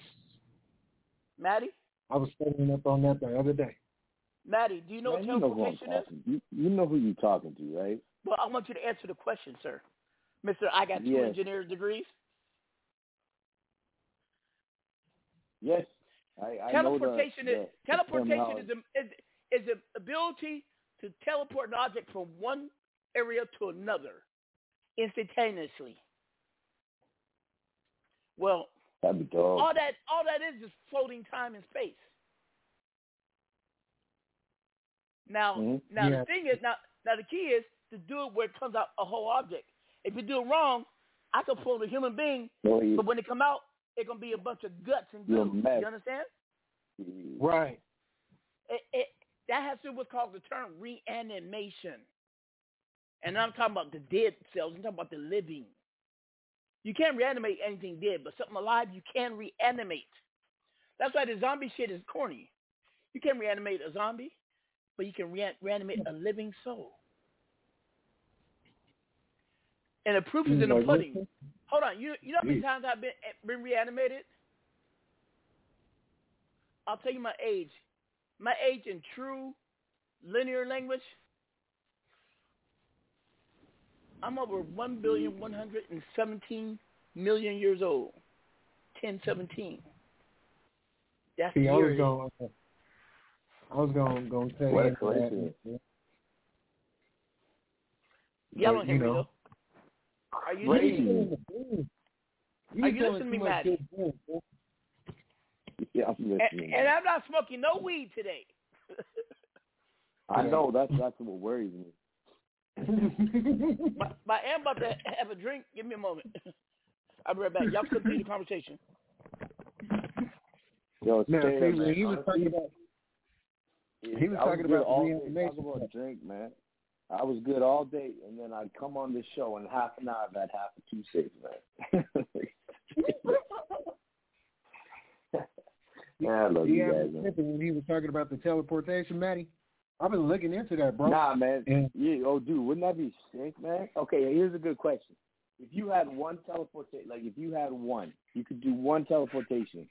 Matty? I was studying up on that the other day. Matty, do you know Man, what you know who I'm teleportation is? talking. You, you know who you're talking to, right? Well, I want you to answer the question, sir. Mister, I got two Yes. engineer degrees. Yes. I, I know the- teleportation the, is teleportation the is a, is is the ability to teleport an object from one area to another instantaneously. Well, That'd be dope. all that all that is is floating time and space. Now, Mhm. now Yeah. the thing is, now, now the key is to do it where it comes out a whole object. If you do it wrong, I can float a human being, No, you- but when it come out, it's gonna be a bunch of guts and You're goo. You understand? Mm-hmm. Right. It, it that has to do with what's called the term reanimation. And I'm talking about the dead cells. I'm talking about the living. You can't reanimate anything dead, but something alive you can reanimate. That's why the zombie shit is corny. You can't reanimate a zombie, but you can rea- reanimate a living soul. And the proof is in the mm-hmm. pudding. What? Hold on, you you know how many Jeez. times I've been eh, been reanimated? I'll tell you my age. My age in true linear language. I'm over one billion one hundred and seventeen million years old. Ten seventeen. That's See, the I was going. I was going going to tell What a you coincidence. that. Y'all But, don't hear you me know. though. Are you What are listening? you doing? Are you telling listening to me, much Matty? man. Yeah, I'm And, listening. and I'm not smoking no weed today. I know that's that's what worries me. but, but I am about to have a drink. Give me a moment. I'll be right back. Y'all continue the conversation. Yo, Now, stay see, there, man. he was Honestly, talking about he was I talking about all the talking about drink, man. I was good all day, and then I'd come on this show, and half an hour I'd have a Tuesday, man. (laughs) yeah, I love you guys, man. when he was talking about the teleportation, Matty. I've been looking into that, bro. Nah, man. And Yeah, oh, dude, wouldn't that be sick, man? Okay, here's a good question. If you had one teleportation, like if you had one, you could do one teleportation.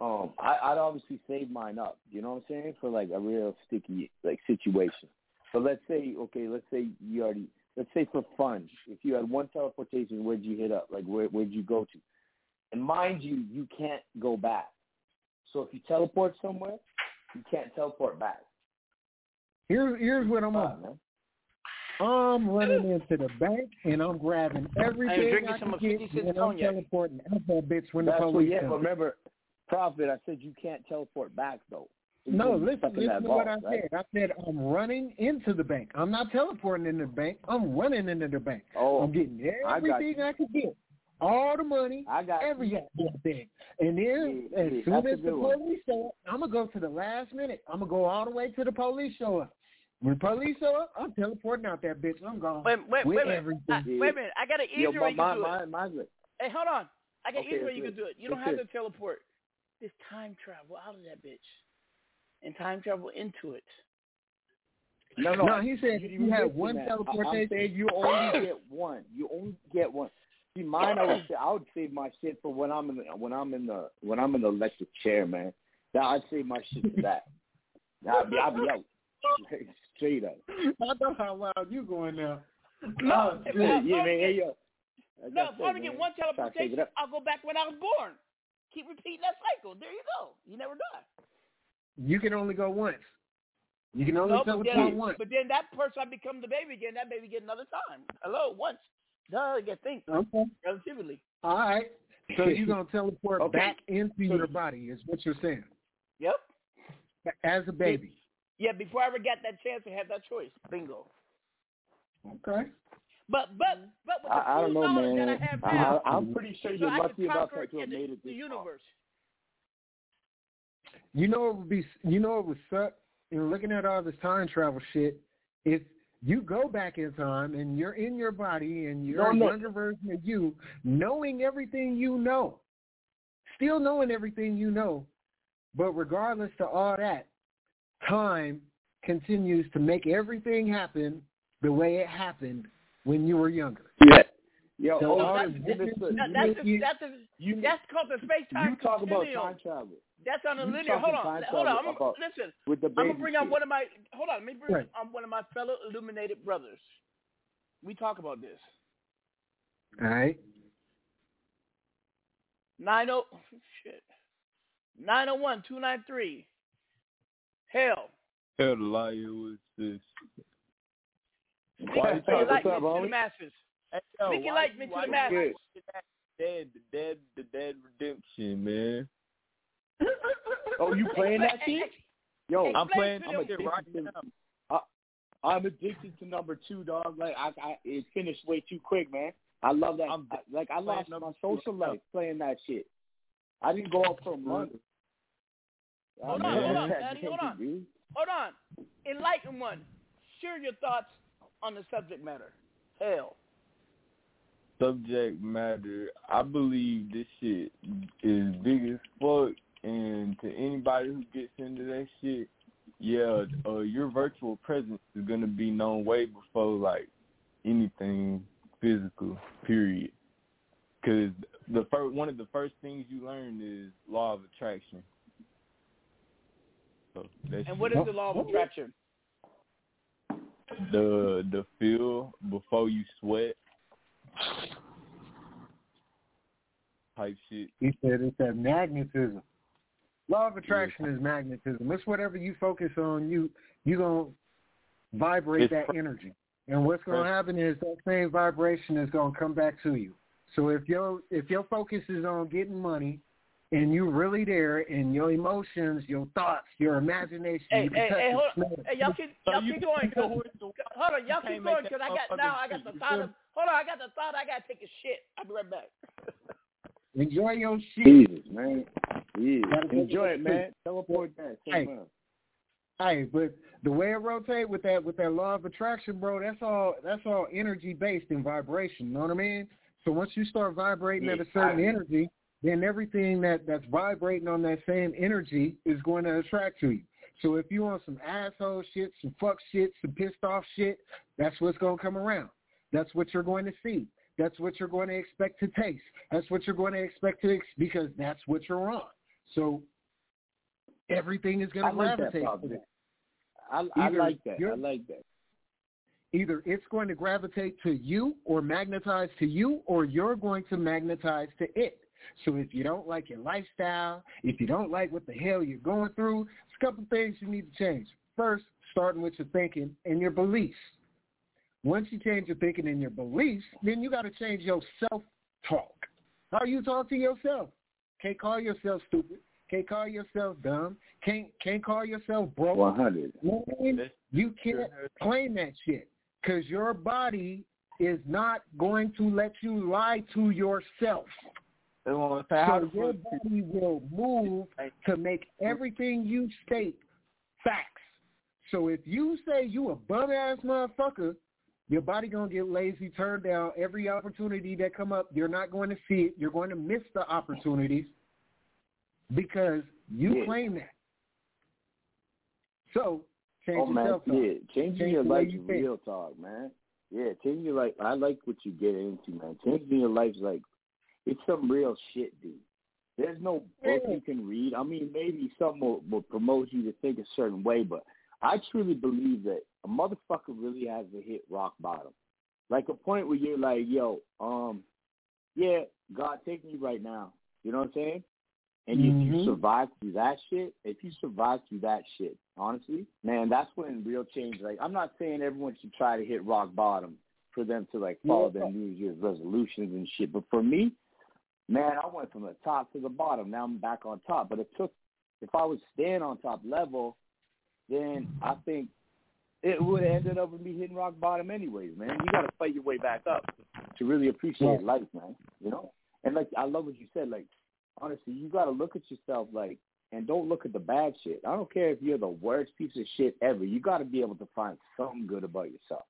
Um, I, I'd obviously save mine up. You know what I'm saying? For like a real sticky like situation. But let's say, okay, let's say you already, let's say for fun, if you had one teleportation, where'd you hit up? Like where where'd you go to? And mind you, you can't go back. So if you teleport somewhere, you can't teleport back. here's here's what I'm on. I'm running into the bank and I'm grabbing everything drinking I some can of get 50 and I'm cognac. teleporting out that bitch when That's the what, police yeah, come. but remember, Prophet, I said you can't teleport back though. So you No, can't listen, listen that to what vault, I right? said. I said I'm running into the bank. I'm not teleporting into the bank. I'm running into the bank. Oh, I'm getting I got everything I, can get. All the money, I got every goddamn thing. And then Yeah, as yeah, soon as the police show up, I'm gonna go to the last minute. I'm gonna go all the way to the police show up. When police show up, I'm teleporting out that bitch. I'm gone. Wait, wait, with wait, a minute. everything. Uh, wait a minute. I got an easier Yo, way you my, can do my, it. my, my, Hey, hold on. I got an Okay, easier way you do can do it. You don't Let's have do to teleport. This time travel out of that bitch. And time travel into it. No, no. No, he said you, you have one man. I- teleportation. I'm saying you only get one. You only get one. See, mine, I would say, I would save my shit for when I'm in the, when I'm in the when I'm in the electric chair, man. That I'd save my shit for that. I'll be I'll be out (laughs) straight up. I don't know how loud you going now. No, oh, if Yeah, yeah, man. Hey, yo. No, if I only get one try to save teleportation. I'll go back when I was born. Keep repeating that cycle. There you go. You never die. You can only go once. You can only No, but teleport then, once. but then that person I become the baby again. That baby get another time. Hello, once. Duh, you think Okay. relatively. All right. So you're gonna (laughs) teleport Okay. back into your body, is what you're saying, Yep. as a baby. Yeah, before I ever got that chance to have that choice. Bingo. Okay. But but but with the I, I don't know, knowledge man. that I have I, now, I, I'm pretty sure you're I lucky can enough to have made it the this far. Universe. You know it would be. You know it would suck. In looking at all this time travel shit, if you go back in time and you're in your body and you're No, a no. younger version of you, knowing everything you know, still knowing everything you know, but regardless to all that, time continues to make everything happen the way it happened when you were younger. Yeah. Yo, So oh, all that's, this different- listen, That, that's a, that's a, you- that's called the space time you talk about continuum. time travel. That's on a you linear. Hold on, hold on. I'm, about- listen, with the I'm gonna bring on one of my. Hold on, let me bring Right. on one of my fellow illuminated brothers. We talk about this. All right. Nine oh shit. Nine oh one two nine three. Hell. Hell, the liar was this. Speak enlightenment to the masses. Hey, yo, Speak why enlightenment to the masses. Dead, the dead, the dead redemption, man. Oh, you playing that shit? Yo, I'm playing I'm that addicted shit right to, now. I, I'm addicted to number two, dog. Like I, I, it finished way too quick, man. I love that. I'm I, like I playing lost my social right now. life playing that shit. I didn't go out for a month. Mm-hmm. Hold on, hold on, Daddy, hold on. dude. Hold on. Enlighten one. Share your thoughts on the subject matter. Hell. Subject matter. I believe this shit is big as fuck, and to anybody who gets into that shit, yeah, uh, your virtual presence is gonna be known way before like anything physical. Period. Because the first one of the first things you learn is law of attraction. So that's And what is the law of attraction? the the feel before you sweat type shit. He said it's that magnetism. Law of attraction is magnetism. It's whatever you focus on, you you gonna vibrate It's that pr- energy. And what's gonna Right. happen is that same vibration is gonna come back to you. So if your if your focus is on getting money and you really there and your emotions, your thoughts, your imagination, Hey, you hey, hey, hold on. it. Hey, y'all keep, y'all keep going. can't 'cause- go with the- hold on, y'all keep going because I got now. I got the thought of. Hold on, I got the thought. I gotta take a shit. I'll be right back. Enjoy your shit. Jesus, man. Yeah. Enjoy it man. Teleport that. Hey. Hey. But the way it rotate with that with that law of attraction, bro, that's all that's all energy based in vibration. You know what I mean? So once you start vibrating at a certain energy, then everything that that's vibrating on that same energy is going to attract to you. So if you want some asshole shit, some fuck shit, some pissed off shit, that's what's going to come around. That's what you're going to see. That's what you're going to expect to taste. That's what you're going to expect to ex- because that's what you're on. So everything is going to gravitate that. I, I like that. I like that. Either it's going to gravitate to you or magnetize to you, or you're going to magnetize to it. So if you don't like your lifestyle, if you don't like what the hell you're going through, it's a couple things you need to change. First, starting with your thinking and your beliefs. Once you change your thinking and your beliefs, then you got to change your self-talk. How you talk to yourself. Can't call yourself stupid. Can't call yourself dumb. Can't can't call yourself broke. One hundred. You know what I mean? You can't claim that shit because your body is not going to let you lie to yourself. They want to say how So the your body will move to make everything you state facts. So if you say you a bum ass motherfucker, your body gonna get lazy, turn down every opportunity that come up. You're not going to see it. You're going to miss the opportunities because you Yeah. claim that. So change oh your man, self-talk. yeah, changing Change your the way life's think. real talk, man. Yeah, changing your life. I like what you get into, man. Changing your life's like it's some real shit, dude. There's no book you can read. I mean, maybe some will, will promote you to think a certain way, but I truly believe that a motherfucker really has to hit rock bottom, like a point where you're like, yo, um, yeah, God, take me right now. You know what I'm saying? And if you Mhm. survive through that shit, if you survive through that shit, honestly, man, that's when real change. Like, I'm not saying everyone should try to hit rock bottom for them to like follow their New Year's resolutions and shit. But for me, man, I went from the top to the bottom. Now I'm back on top. But it took, if I was staying on top level, then I think it would have ended up with me hitting rock bottom anyways, man. You got to fight your way back up to really appreciate life, man. You know? And like, I love what you said. Like, honestly, you got to look at yourself like, and don't look at the bad shit. I don't care if you're the worst piece of shit ever. You got to be able to find something good about yourself.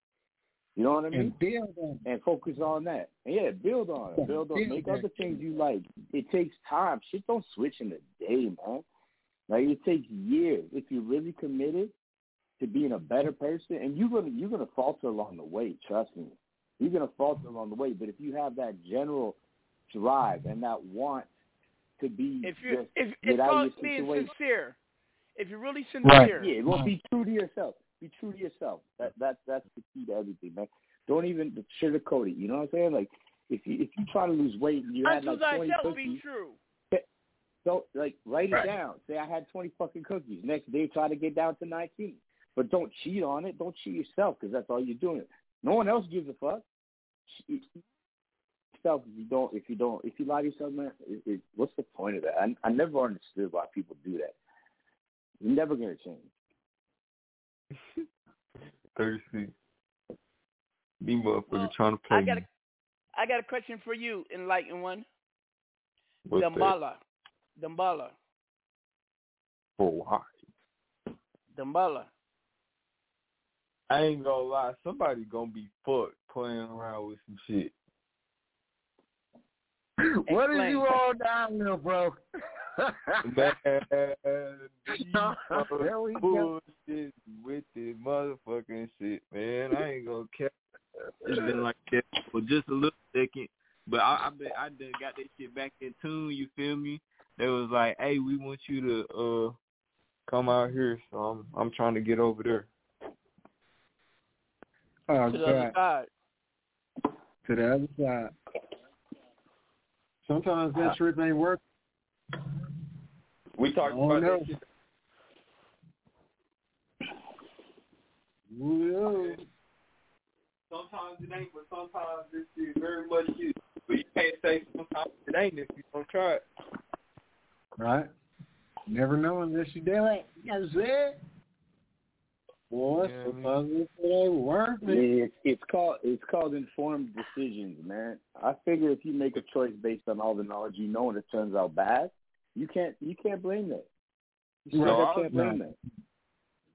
You know what I mean? And build on it. and focus on that. And yeah, build on it. Build on make other things you like. It takes time. Shit don't switch in a day, man. Like it takes years. If you're really committed to being a better person and you're gonna you're gonna falter along the way, trust me. You're gonna falter along the way. But if you have that general drive and that want to be If you just if get it's out of called your being sincere, if you're really Right. sincere, Yeah, well, be true to yourself. Be true to yourself. That that that's the key to everything, man. Don't even sugarcoat it. You know what I'm saying? Like if you if you try to lose weight and you had unto like 20 thyself be true. Don't like write Right. it down. Say I had 20 fucking cookies. Next day, try to get down to 19. But don't cheat on it. Don't cheat yourself because that's all you're doing. No one else gives a fuck. Cheat yourself if you don't. If you don't. If you lie to yourself, man, it, it, what's the point of that? I, I never understood why people do that. You're never gonna change. (laughs) Thirsty. These motherfuckers Oh, trying to play I got a, I got a question for you, enlightened one. What's that? Dambala, oh, Dambala, For why? Dambala. I ain't gonna lie, somebody gonna be fucked playing around with some shit. (clears throat) What is Explain. you all down there, bro? (laughs) Man, (laughs) these There we go. bullshit with this motherfucking shit, man. I ain't gonna care. It's been like that for just a little second, but I, I been I done got that shit back in tune. You feel me? They was like, "Hey, we want you to uh come out here," so I'm I'm trying to get over there. Oh, to the other side. To the other side. Sometimes that trip ain't worth We talked about no. that shit. Sometimes it ain't, but sometimes this shit very much is. But you can't say sometimes it ain't if you don't try it. Right? Never know unless you do it. That's it. what I'm saying? Boy, Yeah, sometimes it ain't worth Yeah, it. it's, it's called it's called informed decisions, man. I figure if you make a choice based on all the knowledge you know and it turns out bad, you can't you can't blame that. You No, I- can't blame that.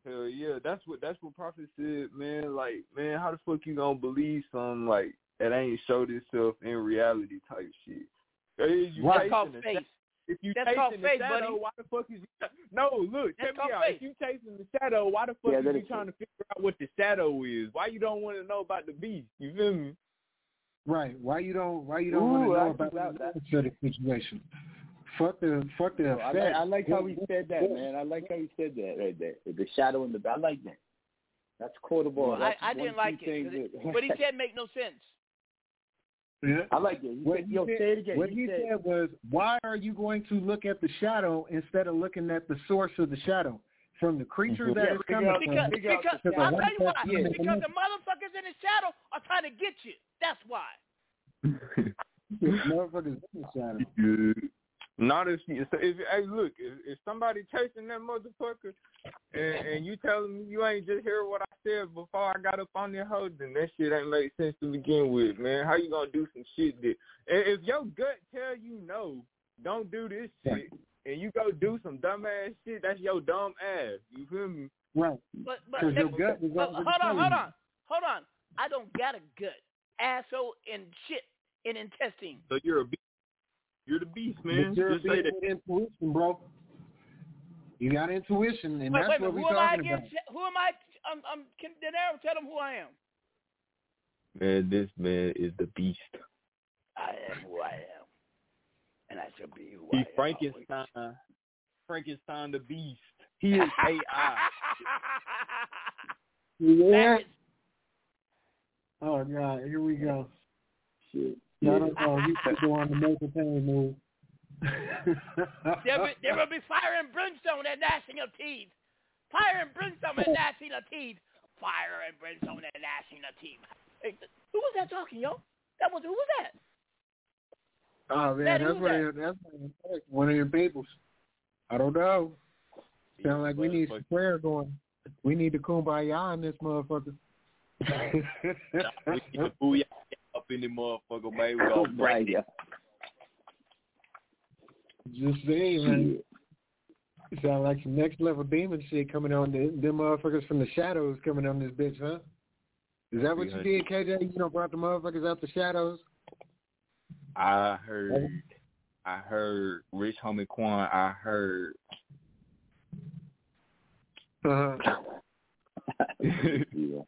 Hell yeah, that's what that's what Prophet said, man. Like, man, how the fuck you gonna believe something like that ain't showed itself in reality type shit? Hey, you That's called faith. Sha- If you That's chasing the faith, shadow, buddy. why the fuck is you? (laughs) No, look, That's check me out. faith. If you chasing the shadow, why the fuck Yeah, is that you is trying to figure out what the shadow is? Why you don't want to know about the beast? You feel me? Right. Why you don't why you don't Ooh, want to know see about that- the that- the situation? Fuck the fuck the Yo, I, like. I like how he said that, man. I like how he said that right there. The shadow in the. I like that. That's quotable. Well, I, That's I one didn't key like thing it. 'cause it that- what he (laughs) said make no sense. Yeah. I like it. He What said, he yo, said- say it again. What he he said, said was, why are you going to look at the shadow instead of looking at the source of the shadow? From the creature mm-hmm. that Yeah, it's figure coming out- from. Because, because the I'll tell you why. Yeah. Because the motherfuckers in the shadow are trying to get you. That's why. (laughs) (laughs) Motherfuckers in the shadow. Good. Not if you, so if hey look, if, if somebody chasing that motherfucker and, and you telling me you ain't just hear what I said before I got up on that hoe, then that shit ain't make sense to begin with, man. How you gonna do some shit that and if your gut tell you no, don't do this shit and you go do some dumbass shit, that's your dumb ass. You feel me? Right. But but, your but- gut was but hold on, hold on, hold on. I don't got a gut, asshole, and shit in intestine. So you're a beast. You're the beast, man. you're Just say being that. intuition, bro. You got intuition, and wait, that's wait what we're Who am I talking again? about. Who am I? Um, um, can De Niro tell them who I am? Man, this man is the beast. I am who I am, and I shall be who He I am. Frankenstein. Frankenstein the beast. He is (laughs) AI. Yeah. Oh God, here we go. Shit. You keep doing the Michael Payne move. (laughs) there, will, there will be fire and brimstone and gnashing of teeth. Fire and brimstone and gnashing of teeth. Fire and brimstone and gnashing of teeth. Hey, who was that talking, yo? That was who was that? Oh man, Daddy, that's who's what that? it, that's one of your peoples. I don't know. Sound like we need some prayer going. We need to kumbaya in this motherfucker. (laughs) we need to booyah up in the motherfucker, man. We gonna break it. Just saying, man. Sound like some next level demon shit coming on. The, them motherfuckers from the shadows coming on this bitch, huh? Is that what you did, KJ? You know, brought the motherfuckers out the shadows? I heard, I heard Rich Homie Quan. I heard. Uh-huh. (laughs) yeah.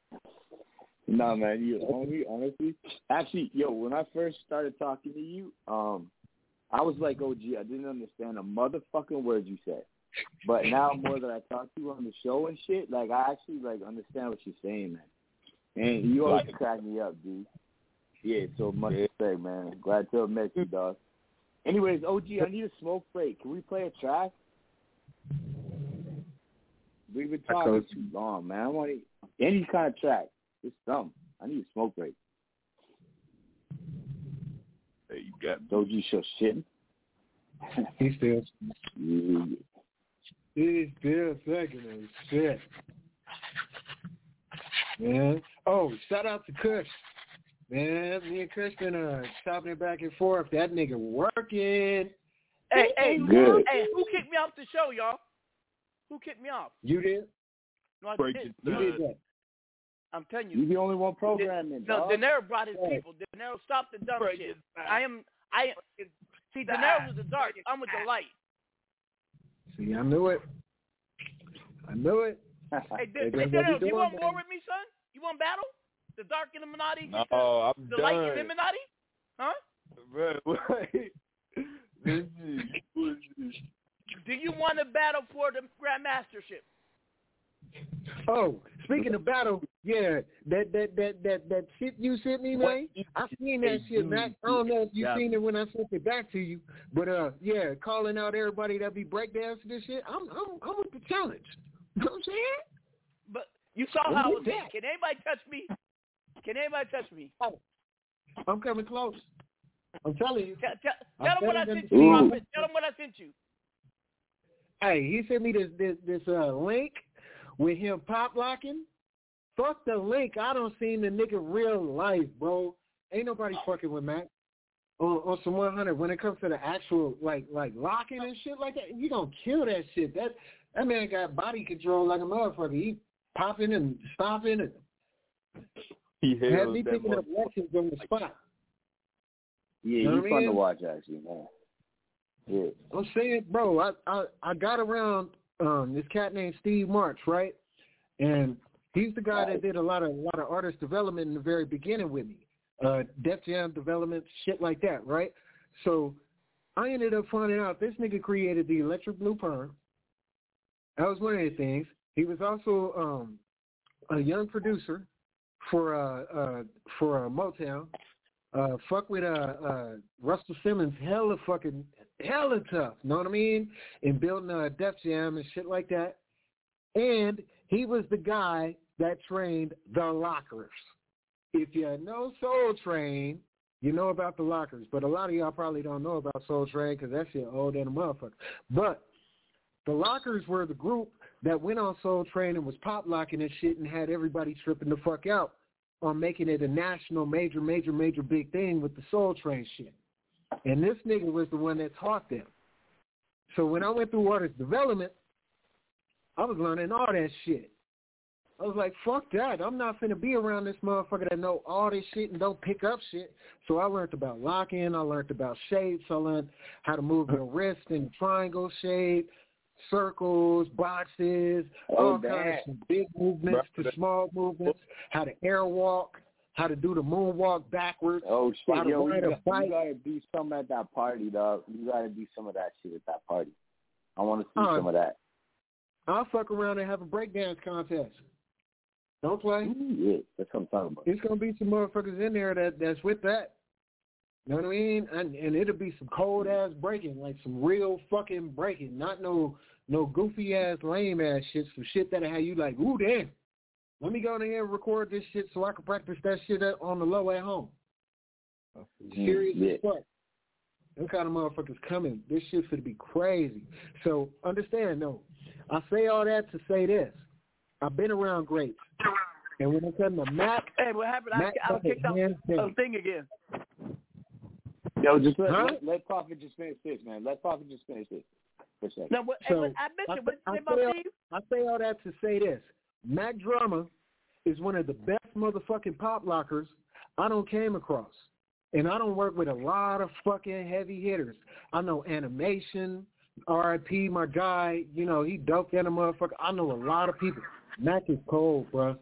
Nah, man, you homie, honestly. Actually, yo, when I first started talking to you, um, I was like, oh, gee, I didn't understand a motherfucking word you said. But now, more that I talk to you on the show and shit, like I actually like understand what you're saying, man. And you always crack me up, dude. Yeah, so much respect, man. Glad to have met you, dog. Anyways, OG, I need a smoke break. Can we play a track? We've been talking too long, man. I want to, any kind of track. Just something. I need a smoke break. There you got OG show shit. (laughs) He still, Yeah. he's still second and shit. Man. Oh, shout out to Kush. Man, me and Kush been uh, chopping it back and forth. That nigga working. Hey, hey, Good. hey, who kicked me off the show, y'all? Who kicked me off? You did? No, I Break didn't. You did that. I'm telling you. You the only one programming, No, dog. De Niro brought his Right. people. De Niro stopped the dumb Break shit. it. I am. I see. De Niro was the dark. I'm with the light. See, I knew it. I knew it. Hey, (laughs) De, Hey, hey, De Niro, you doing, want war with me, son? You want battle? The dark Illuminati? No, against I'm the, the light done. Illuminati? Huh? Bro, wait. (laughs) This is bullshit. Do you want to battle for the Grandmastership? Oh, speaking of battle, yeah, that that that that that shit you sent me, man. I seen that shit, Mack. I don't know if you Yeah. seen it when I sent it back to you, but uh, yeah, calling out everybody that be breakdancing this shit. I'm I'm I'm with the challenge. You know what I'm saying? But you saw Who how I did was. that? Can anybody touch me? Can anybody touch me? Oh, I'm coming close. I'm telling you. Tell, tell, tell them what I sent you, Ooh. Tell them what I sent you. Hey, he sent me this this this uh link with him pop locking. Fuck the link. I don't seen the nigga real life, bro. Ain't nobody oh. fucking with Mack. On, on some 100, when it comes to the actual like like locking and shit like that, you gonna kill that shit. That That man got body control like a motherfucker. He popping and stopping and He had me picking up lessons on the spot. Yeah, Know he's what I fun to mean? watch actually, man. Yeah. I'm saying, bro, I, I I got around um this cat named Steve March, right? And he's the guy that did a lot of a lot of artist development in the very beginning with me. Uh Def Jam development, shit like that, right? So I ended up finding out this nigga created the Electric Blue Perm. That was one of the things. He was also um a young producer for uh uh for uh, Motown. Uh fuck with uh uh Russell Simmons hella fucking hella tough, know what I mean? In building a Def Jam and shit like that. And he was the guy that trained the lockers. If you know Soul Train, you know about the lockers. But a lot of y'all probably don't know about Soul Train because that shit old than a motherfucker. But the lockers were the group that went on Soul Train and was pop locking and shit and had everybody tripping the fuck out on making it a national major, major, major big thing with the Soul Train shit. And this nigga was the one that taught them. So when I went through artist development, I was learning all that shit. I was like, fuck that. I'm not finna be around this motherfucker that know all this shit and don't pick up shit. So I learned about locking. I learned about shapes. I learned how to move your wrist in triangle shape, circles, boxes, Oh, all kinds of big movements to small movements, how to airwalk, how to do the moonwalk backwards, Oh shit, how to yo, we ride a got, bike. you gotta do some at that party, dog. You gotta do some of that shit at that party. I want to see Uh, some of that. I'll fuck around and have a breakdance contest. Don't play. Yeah, that's what I'm talking about. It's gonna be some motherfuckers in there that that's with that. You know what I mean? And and it'll be some cold ass breaking, like some real fucking breaking, not no no goofy ass lame ass shit, some shit that'll have you like, ooh damn. Let me go in here and record this shit so I can practice that shit at- on the low at home. Serious yeah. as fuck. Them kind of motherfuckers coming. This shit's gonna be crazy. So understand though, I say all that to say this. I've been around greats. And when it comes to Mack, Hey, what happened? I, Mack I was kicked out hands of down. the thing again. Yo, just let, Huh? let, let Prophet just finish this, man. Let Prophet just finish this for a second. No, what, So, hey, what, I mentioned, what I, you I, say about say all, I say all that to say this. Mack Drama is one of the best motherfucking pop lockers I don't came across. And I don't work with a lot of fucking heavy hitters. I know animation, RIP, my guy, you know, he dope than a motherfucker. I know a lot of people. Mack is cold, bro.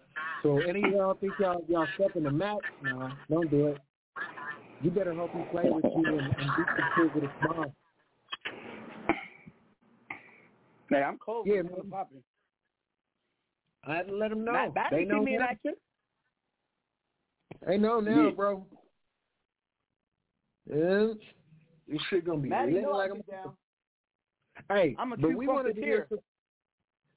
So any of y'all think y'all y'all stepping to Mack? Nah, don't do it. You better hope he play with you and, and beat the shit with his mom. Man, I'm cold. Yeah, Yeah, man. Popping. I had to let them know. Matt, Matt they know me in now. action. They know now, Yeah. bro. Yeah, this shit gonna be Matt, you lit know like I'll a be down. Hey, I'm a but we wanted to hear some,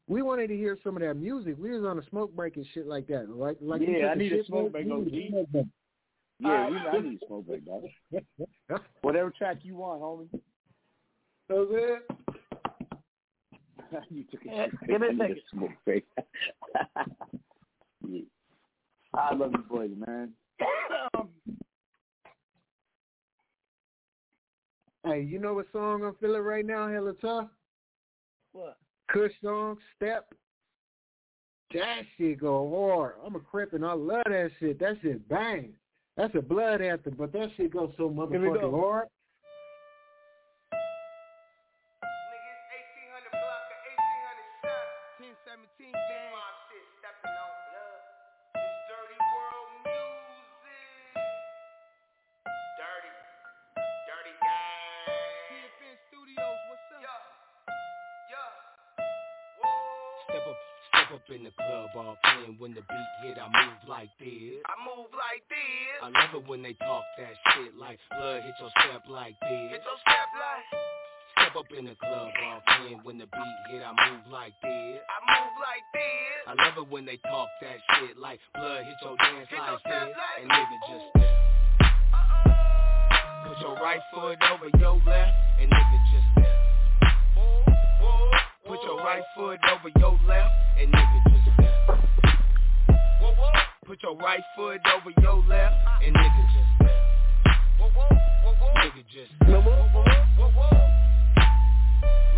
we wanted to hear some of that music. We was on a smoke break and shit like that. Like, like Yeah, I need a smoke break, break, OG. need a smoke break. Yeah, we, I need a smoke break, dog. Whatever track you want, homie. So good. (laughs) you took a shit (laughs) give me a I need second. smoke break. (laughs) yeah. I love you boys, man. um, (coughs) Hey, you know what song I'm feeling right now? Hella tough. what? Kush song, Step. That shit go hard. I'm a crip and I love that shit. That shit bang. That's a blood anthem, but that shit goes so motherfucking go. hard. When the beat hit. I move like this. I move like this. I love it when they talk that shit like blood hit your step like this. Hit your step like. Step up in the club off in when the beat hit. I move like this. I move like this. I love it when they talk that shit like blood hit your dance Hit like this. like- And nigga just step. Put your right foot over your left and nigga just step. Put your right foot over your left and nigga just. Put your right foot over your left and nigga just step. Nigga just step.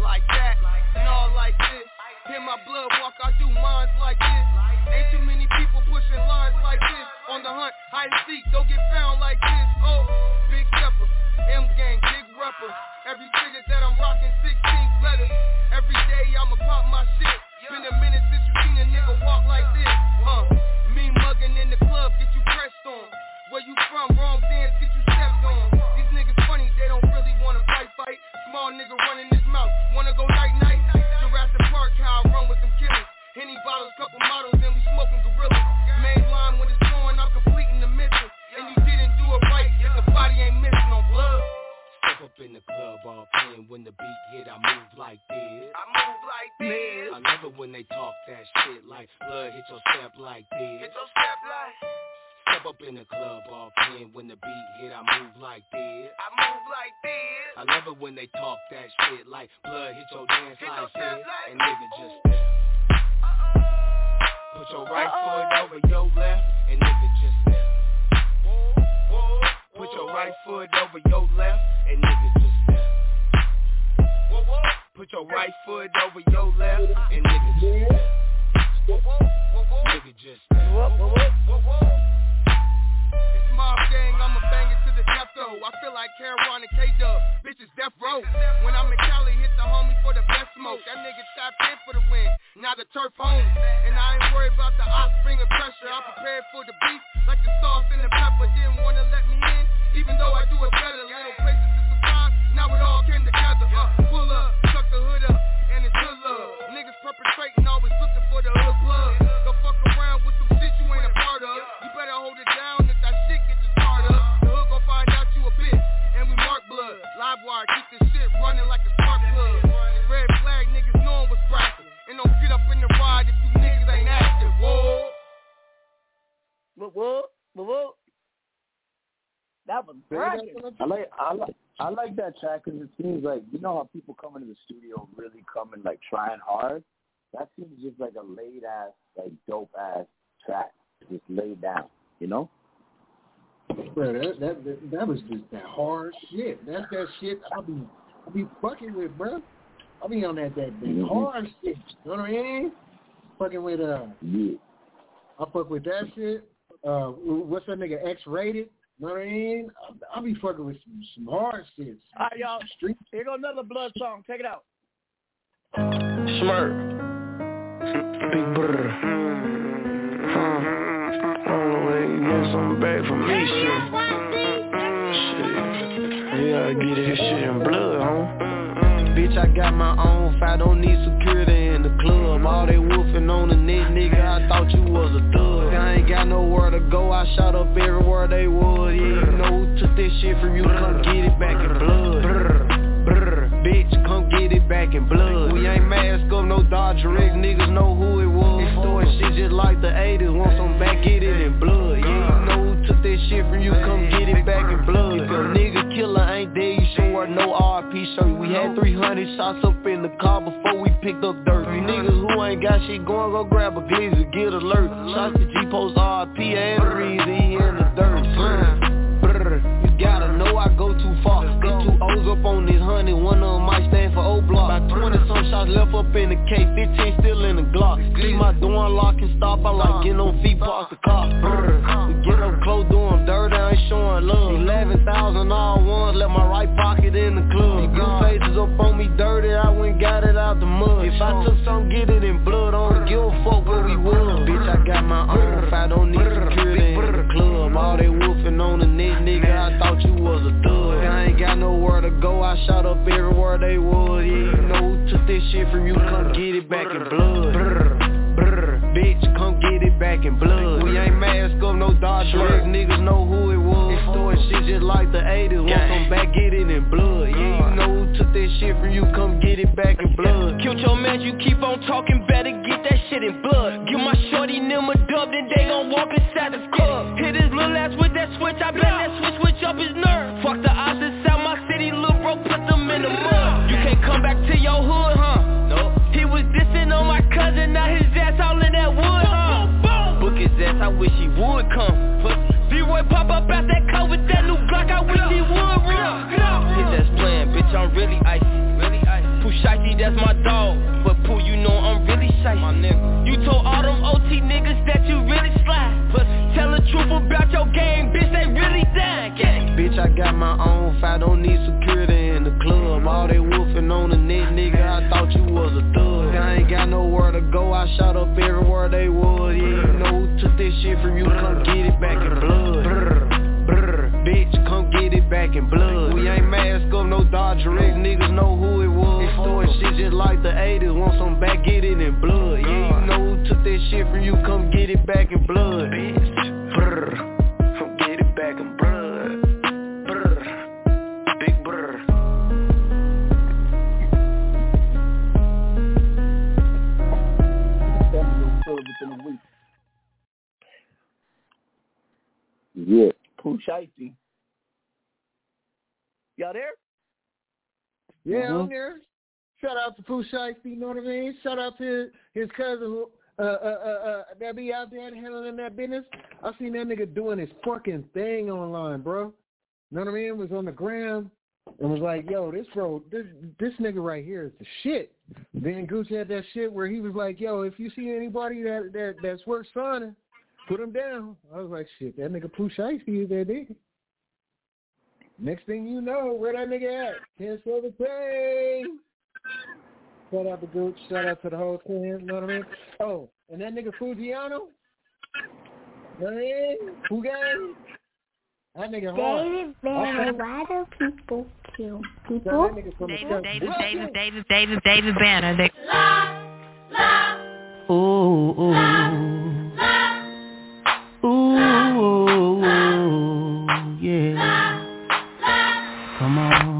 Like that, and all like this. In my blood walk, I do minds like this. Ain't too many people pushing lines like this. On the hunt, hide and seek, don't get found like this. Oh, big stepper, M gang, big rapper. Every figure that I'm rocking, 16 letters. Every day I'ma pop my shit. Been a minute since you seen a nigga walk like this. Huh? Me mugging in the club, get you pressed on. Where you from? Wrong dance, get you stepped on. These niggas funny, they don't really wanna fight, fight. Small nigga running his mouth, wanna go night night. Jurassic Park, how I run with them killers. Henny bottles, couple models, and we smoking gorillas. Main line when it's going, I'm completing the mission. And you didn't do it right, if the body ain't missing up in the club all playing when the beat hit, I move like this. I move like this. I love it when they talk that shit like blood hit your step like this. Hit your step like. Step up in the club all playing when the beat hit, I move like this. I move like this. I love it when they talk that shit like blood hit your dance Hit like your this. like- And nigga just step. Put your right foot over your left and nigga. Put your right foot over your left and nigga just step. Put your right foot over your left and nigga just step. Nigga just step. It's mob gang, I'ma bang it to the death though. I feel like Caron and K-Dub, bitches death row. When I'm in Cali, hit the homie for the best smoke. That nigga tapped in for the win, now the turf home. And I ain't worried about the offspring of pressure. I prepared for the beef, like the sauce and the pepper. Didn't wanna let me in, even though I do it better. Little places to surprise, now it all came together. Uh, pull up, tuck the hood up, and it's good love. Niggas perpetrating, always looking for the hood plug. Don't fuck around with some Whoa, whoa, whoa, whoa. That was bragging. I like I like I like that track because it seems like you know how people come into the studio really coming like trying hard. That seems just like a laid ass, like dope ass track, just laid down. You know? Bro, that, that that that was just that hard shit. That's that shit I be I be fucking with, bro. I be on that that, that Mhm. hard shit. You know what I mean? Fucking with uh, Yeah. I fuck with that shit. Uh, what's that nigga X rated? You know what I mean? I, I be fucking with some, some hard shit. All right, y'all. Street. Here go another blood song. Check it out. Smirk. Big brother. Huh. All the way, you know something back from me, shit. Shit. You gotta get this shit in blood, huh? Bitch, I got my own fight, don't need security in the club. All they wolfing on the net, nigga, I thought you was a thug. I ain't got nowhere to go, I shot up everywhere they was. Yeah, you know who took this shit from you, come get it back in blood. Bitch, come get it back in blood. We ain't mask up, no Dodger niggas know who it was. Story shit just like the 80s, want some back, get it in blood. Yeah, you know who took this shit from you, come get it back in blood. If your nigga killer ain't dead, you should wear no RP. We had 300 shots up in the car before we picked up dirt. Niggas who ain't got shit going, go grab a glizzy, get alert. Shots to G-Post RP and the reason he in the dirt. Brr, you gotta know I go too far. Got two O's up on this honey, one of them might stand for O block. About 20 some shots left up in the K, 15 still in the Glock. See my door unlock and stop, I like getting on feet, park the car. Brr, we get up close, doing dirt, I ain't showing love. 11,000 all ones, left my right pocket in the club. Got it out the mud. If I took some, get it in blood, I don't give a fuck where we was. Bitch, I got my own I don't need security in the club. All they wolfing on the net, nigga, I thought you was a thug. I ain't got nowhere to go, I shot up everywhere they was. Yeah, you know who took this shit from you, come get it back in blood. Brr, bitch, come get it back in blood. We ain't mask up, no Dodger X, niggas know who it was. They story shit just like the 80s, want some back, get it in blood. Yeah, you know this shit from you, come get it back in blood. Killed your man, you keep on talking, better get that shit in blood. Give my shorty them a dub, then they gon' walk inside the club. Hit his little ass with that switch, I bet that switch switch up his nerve. Fuck the odds inside my city, little bro, put them in the mud. You can't come back to your hood, huh? No. He was dissing on my cousin, now his ass all in that wood, huh? Book his ass, I wish he would come. B-Roy pop up out that car with that new Glock, I wish he would run bitch, I'm really icy. Really icy. Pooh Shiesty, that's my dog. But Pooh, you know I'm really shy. My nigga. You told all them OT niggas that you really slide. But tell the truth about your game, bitch, they really dying. Bitch, I got my own fight, don't need security in the club. All they wolfing on the net, nigga, I thought you was a thug. I ain't got nowhere to go, I shot up everywhere they was. Yeah, you know who took this shit from you, come get it back in blood. Bitch, come get it back in blood. We ain't mask up, no Dodger X, niggas know who it was. Extort shit just like the 80s, want some back, get it in blood. Yeah, you know who took that shit from you? Come get it back in blood. Bitch, brr, come get it back in blood. Brr, big brr. within a week. Yeah. Pooh Y'all there? Yeah, Mhm. I'm there. Shout out to Pooh you know what I mean? Shout out to his cousin who uh, uh, uh, uh, that be out there handling that business. I seen that nigga doing his fucking thing online, bro. You know what I mean? Was on the gram and was like, yo, this bro, this this nigga right here is the shit. Then Gucci had that shit where he was like, yo, if you see anybody that, that that's worth signing, put him down. I was like, shit, that nigga Pooh Shiesty is that nigga. Next thing you know, where that nigga at? Can't sell the thing. Shout out to Gooch. Shout out to the whole team. You know what I mean? Oh, and that nigga Foogiano. You know what I mean? Who gang? That nigga hard. David Banner, why do people kill people? nigga from the David, David, David, David, David, David Banner. They... Ooh, ooh. Ooh, yeah. Come on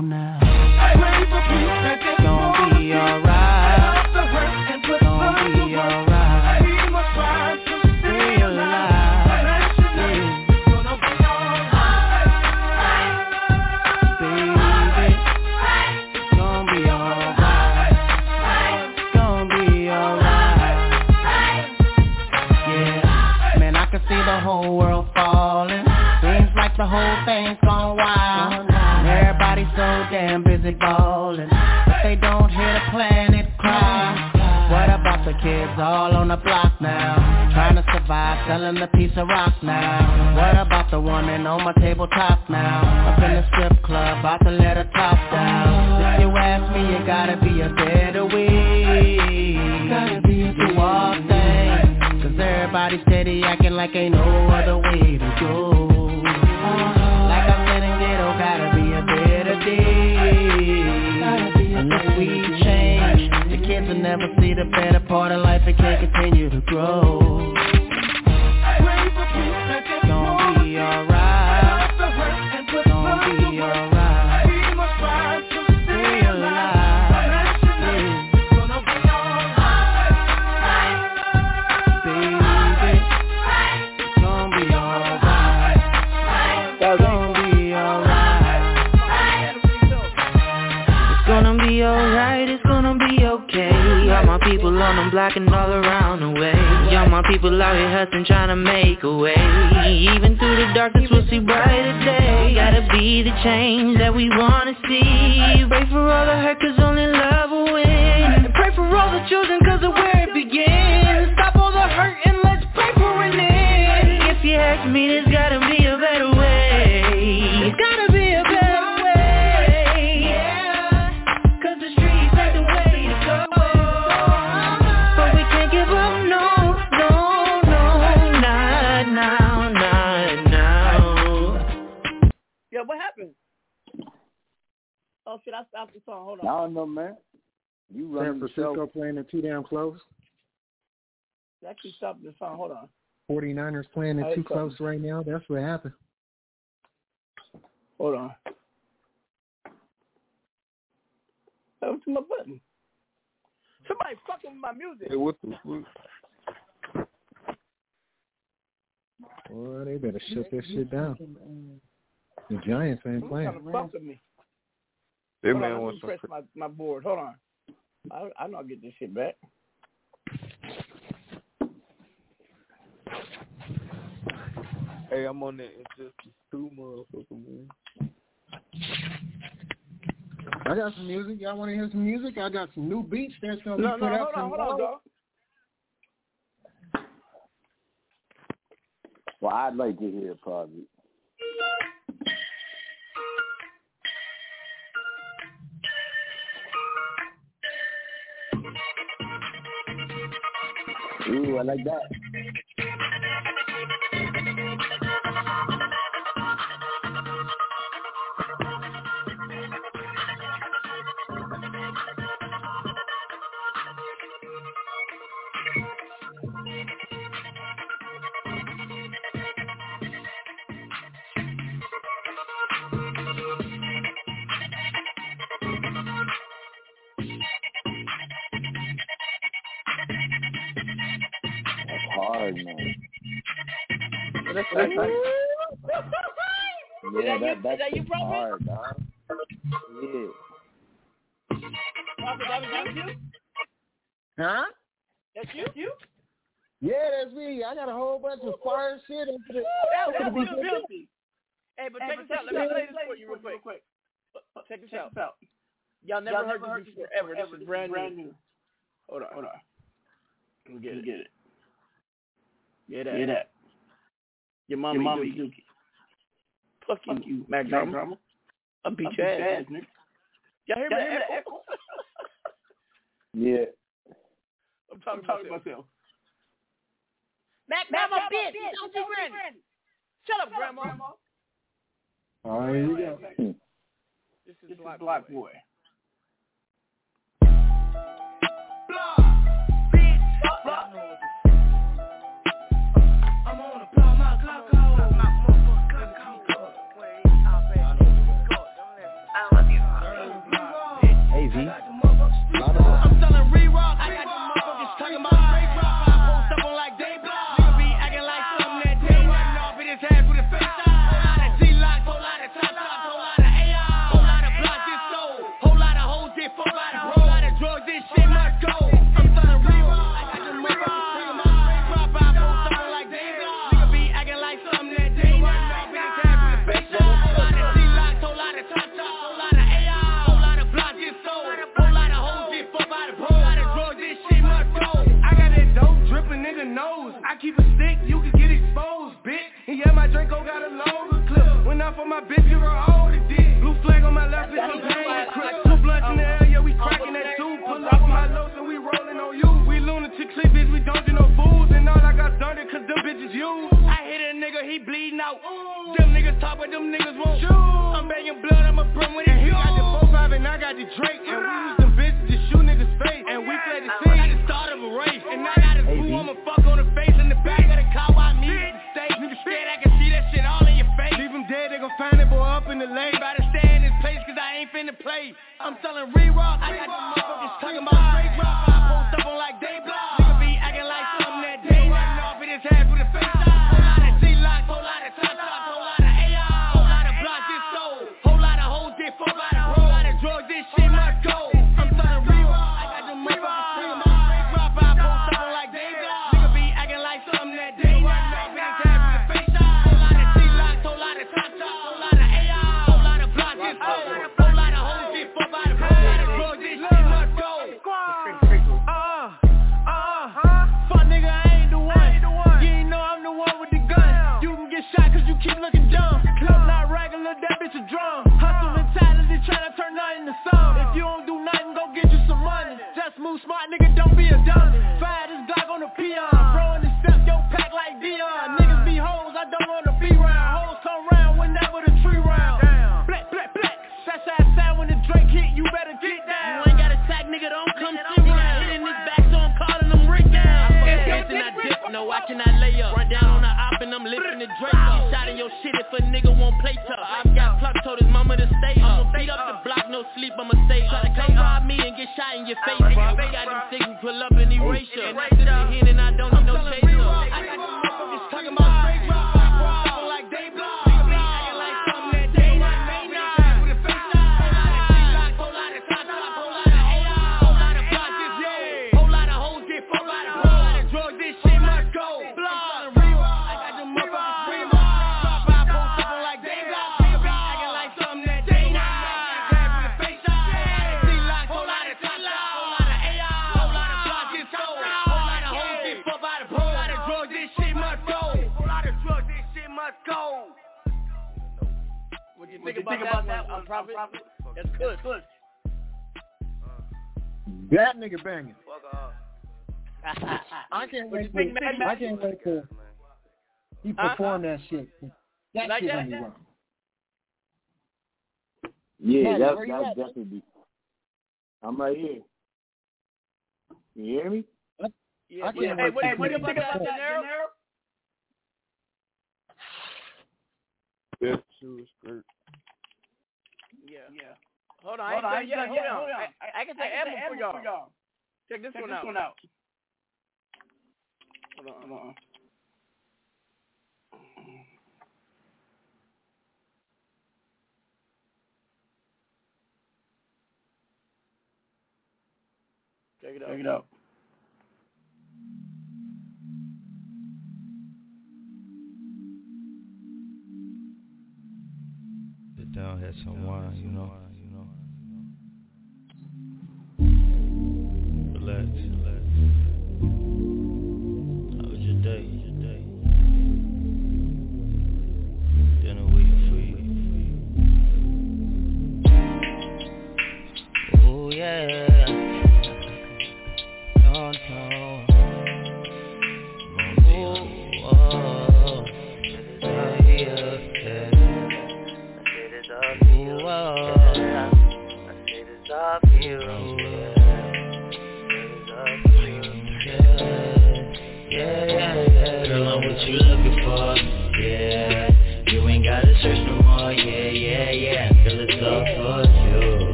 playing I it too heard close right now. That's what happened. Hold on. That was to my button. Somebody fucking with my music. Hey, what the fuck? Boy, they better shut that shit down. Uh, the Giants ain't Who's playing. trying fuck with me? That Hold man on, wants me press my, my board. Hold on. I I know I'll get this shit back. Hey, I'm on that Injustice 2 motherfucker, man. I got some music. Y'all want to hear some music? I got some new beats that's gonna No, be no, put hold up on, hold on, tomorrow. Well, I'd like to hear it probably. Ooh, I like that. Yeah, Is that that you- that's is that you, just Prophet? hard, dog. Yeah. Prophet, that was you? Huh? That's you? You? Yeah, that's me. I got a whole bunch of fire shit into the. That into was the- you, filthy. Hey, but check this out. Let me play this for you real quick. Check this out. Y'all never Y'all heard never this before ever. This is brand new. Hold on. Hold on. Let me get Let it. me get it. Yeah, that. Yeah, that. Your mommy, Your mommy Dookie. Dookie. Fuck you, Fuck you, Mack Mack Drama. Drama. I'll beat your ass. ass, nigga. Y'all hear me? Y'all hear that that echo? (laughs) Yeah. I'm talking, I'm talking about myself. myself. Mack, Mack, my bitch. Don't you granny. Shut up, Grandma. All right, here we go. This is This Black, is Black Boy. Boy. I keep a stick, you can get exposed, bitch. And yeah, my Draco got a longer clip. Went off for my bitch, her all the dick. Blue flag on my left, it's some pain. Two blunts in the air, yeah, we cracking that too. Pull up my lows and we rolling on you. We lunatic clip, bitch, we don't do no fools. And all I got done it cause them bitches you. I hit a nigga, he bleeding out. Them niggas talk, but them niggas won't shoot. I'm begging blood, I'm a brum with it. And he got the 4-5 and I got the Drake. And we use them bitches to shoot niggas face. And we play the scene. I just of a race. And I got a boo, I'ma fuck on the face in the back of the car while me at the state. Niggas scared I can see that shit all in your face. Leave him dead, they gon' find that boy up in the lake. Better stay in this place cause I ain't finna play. I'm selling re-rock. I got the motherfuckers talking about straight rock. Tough. I've got pluck, told his mama to stay up. I'ma beat up the block, no sleep, I'ma stay up. Try to come rob me and get shot in your face. We got them signals, pull up and erase you. Good. Good. That nigga banging. I can't What wait. you think, to- Matty? I can't wait to he Huh? perform that shit. That Like shit that? gonna be wrong. Yeah, Matty, that that at? definitely be. I'm right here. You hear me? Yeah, I can't hey, wait what, to what do you think about that, Gennaro? Best shoe skirt. Yeah. Yeah. Hold on, Hold ain't on, I done ain't yet. done Hold yet. on. Hold on. I, I can I say can album say for y'all. for y'all. Check this Check one this out. one out. Hold on, hold on. Check it out. Check it out. Sit down, had some wine, you know. Relax,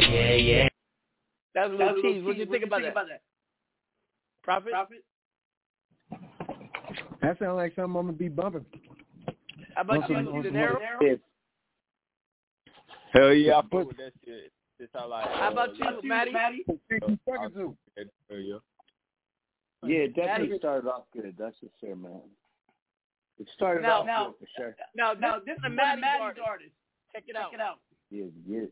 search no more. Yeah, yeah. That's a little tease. What do you think about that? Prophet? Prophet? That sounds like something I'm gonna be bumping. How about Okay. you, Gennaro? Yes. Hell yeah, I fuck with that shit. That's how I. Uh, how about you, Matty? Hell yeah. Yeah, it definitely Matty. started off good. That's for sure, man. It started Now- off now- good for sure. Now, now this is a Matty's Matty's artist. artist. Check it out. Check it out. Yeah, yeah.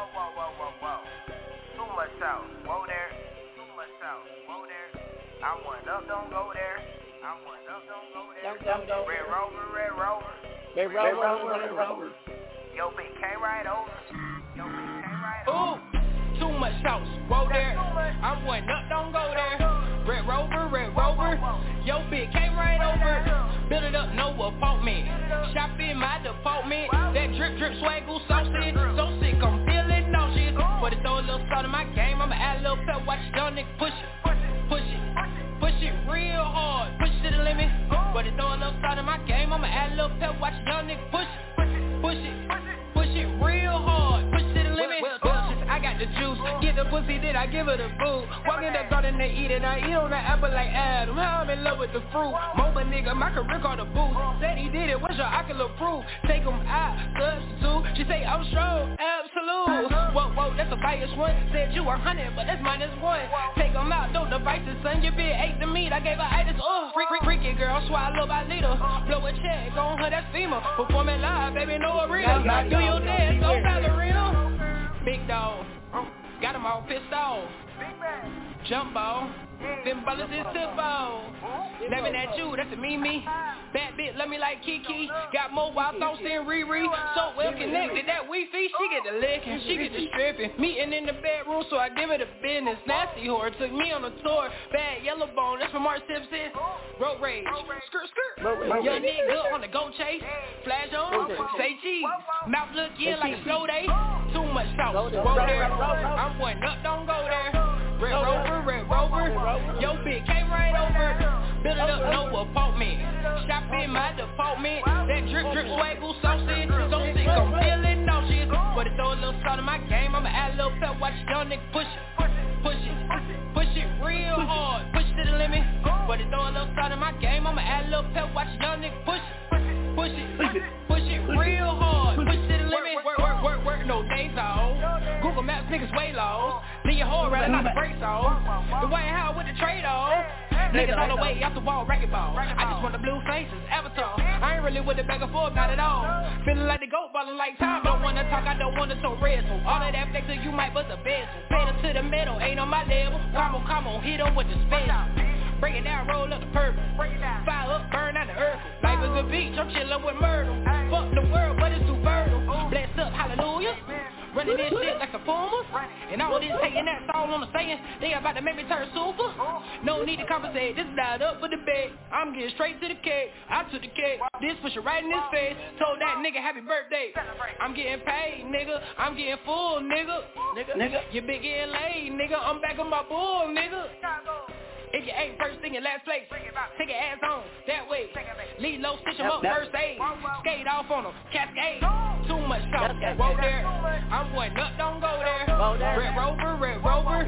Whoa, whoa, whoa, whoa, whoa. Too much south, whoa there. Too much south, whoa there. I want up, don't go there. I want up, don't go there. Don't, don't, don't. Red Rover, Red Rover. Red Rover, Red Rover. Yo, bitch came right over. Yo, bitch came right Ooh, too much sauce. Whoa there. I'm one up, don't go there. Red Rover, Red Rover. Yo, bitch came right over. Build it up, no apartment. Shop in my department. That drip, drip, swaggle, so sick. So sick, I'm feeling But it throw a little salt in my game. I'ma add a little pep, watch young nigga push it. Push it. Push it real hard. Push it to the limit. But it throw a little salt in my game. I'ma add a little pep, watch young nigga push it. Push it. Push it real hard. Push it to the limit. Well, well, I got the juice. Get the pussy, then I give her the food. Walk in the garden, they eat it. I eat on the apple like Adam. I'm in love with the fruit. Moba nigga, my career called a boost. Said he did it, what's your ocular proof? Take him out, substitute. She say I'm strong, absolute. Whoa, whoa, that's a bias one. Said you a hundred, but that's minus one. Take him out, don't devices, son. Your bitch ate the meat. I gave her itis. Oh, freak, freak, freaky girl, swallow by leader. Blow a check go on her, that's FEMA. Performing live, baby, no arena. Do your dance, no ballerina. Big dog. Got them all pissed off. Big man. Jumbo. Them bullets is simple. Laughing at you, that's a Mimi. Bad bitch, love me like Kiki. Got more wild thoughts than Riri. So well connected that Wi-Fi, she get the licking, she get the stripping. Meeting in the bedroom, so I give her the business. Nasty whore took me on a tour. Bad yellow bone, that's from Mark Simpson. Road rage, skirt skirt. Young nigga on the go chase. Flash on, say cheese. Mouth look in like a slow day. Too much sauce, whoa there. I'm one up, don't go there. Red Rover, Red Rover. Yo, bitch came right over. Build it up, no apartment. Shop in my department. That drip, drip, swaggle, sausage. So sick, I'm feeling nauseous. But it throw a little salt in my game. I'ma add a little pep, watch young nigga push it. Push it, push it real hard. Push to the limit. But it throw a little salt in my game. I'ma add a little pep, watch young nigga push it. Push it, push it real hard. Push to the limit. Work, work, work, work, no days off. Google Maps niggas way low. Leave your whole rather not the brakes off. The White House with the trade off. Niggas on the way off the wall, wrecking ball. I just want the blue faces, avatar. I ain't really with the back and forth, not at all. Feeling like the goat, ballin' like time. Don't wanna talk, I don't wanna talk red. So all of that flexer, you might bust a bezel. Pedal to the middle, ain't on my level. Come on, come on, hit 'em with the special. Break it down, roll up the purple. Fire up, burn out the earth. Life is a beach, I'm chillin' with Myrtle. Fuck the world, but it's too fertile. Bless up, hallelujah. Running this shit like the former. And all this hating, that's all I'm saying. They about to make me turn super. No need to compensate, this is not up for debate. I'm getting straight to the cake. I took the cake. This push it right in his face. Told that nigga happy birthday. I'm getting paid, nigga. I'm getting full, nigga. Nigga, nigga. You big getting laid, nigga. I'm back on my bull, nigga. If you ain't first thing in last place, take your ass on that way. Lead low, stitch 'em up, first aid. Skate off on 'em, cascade. Too much talk, whoa there. I'm one up, don't go there. Red Rover, Red Rover.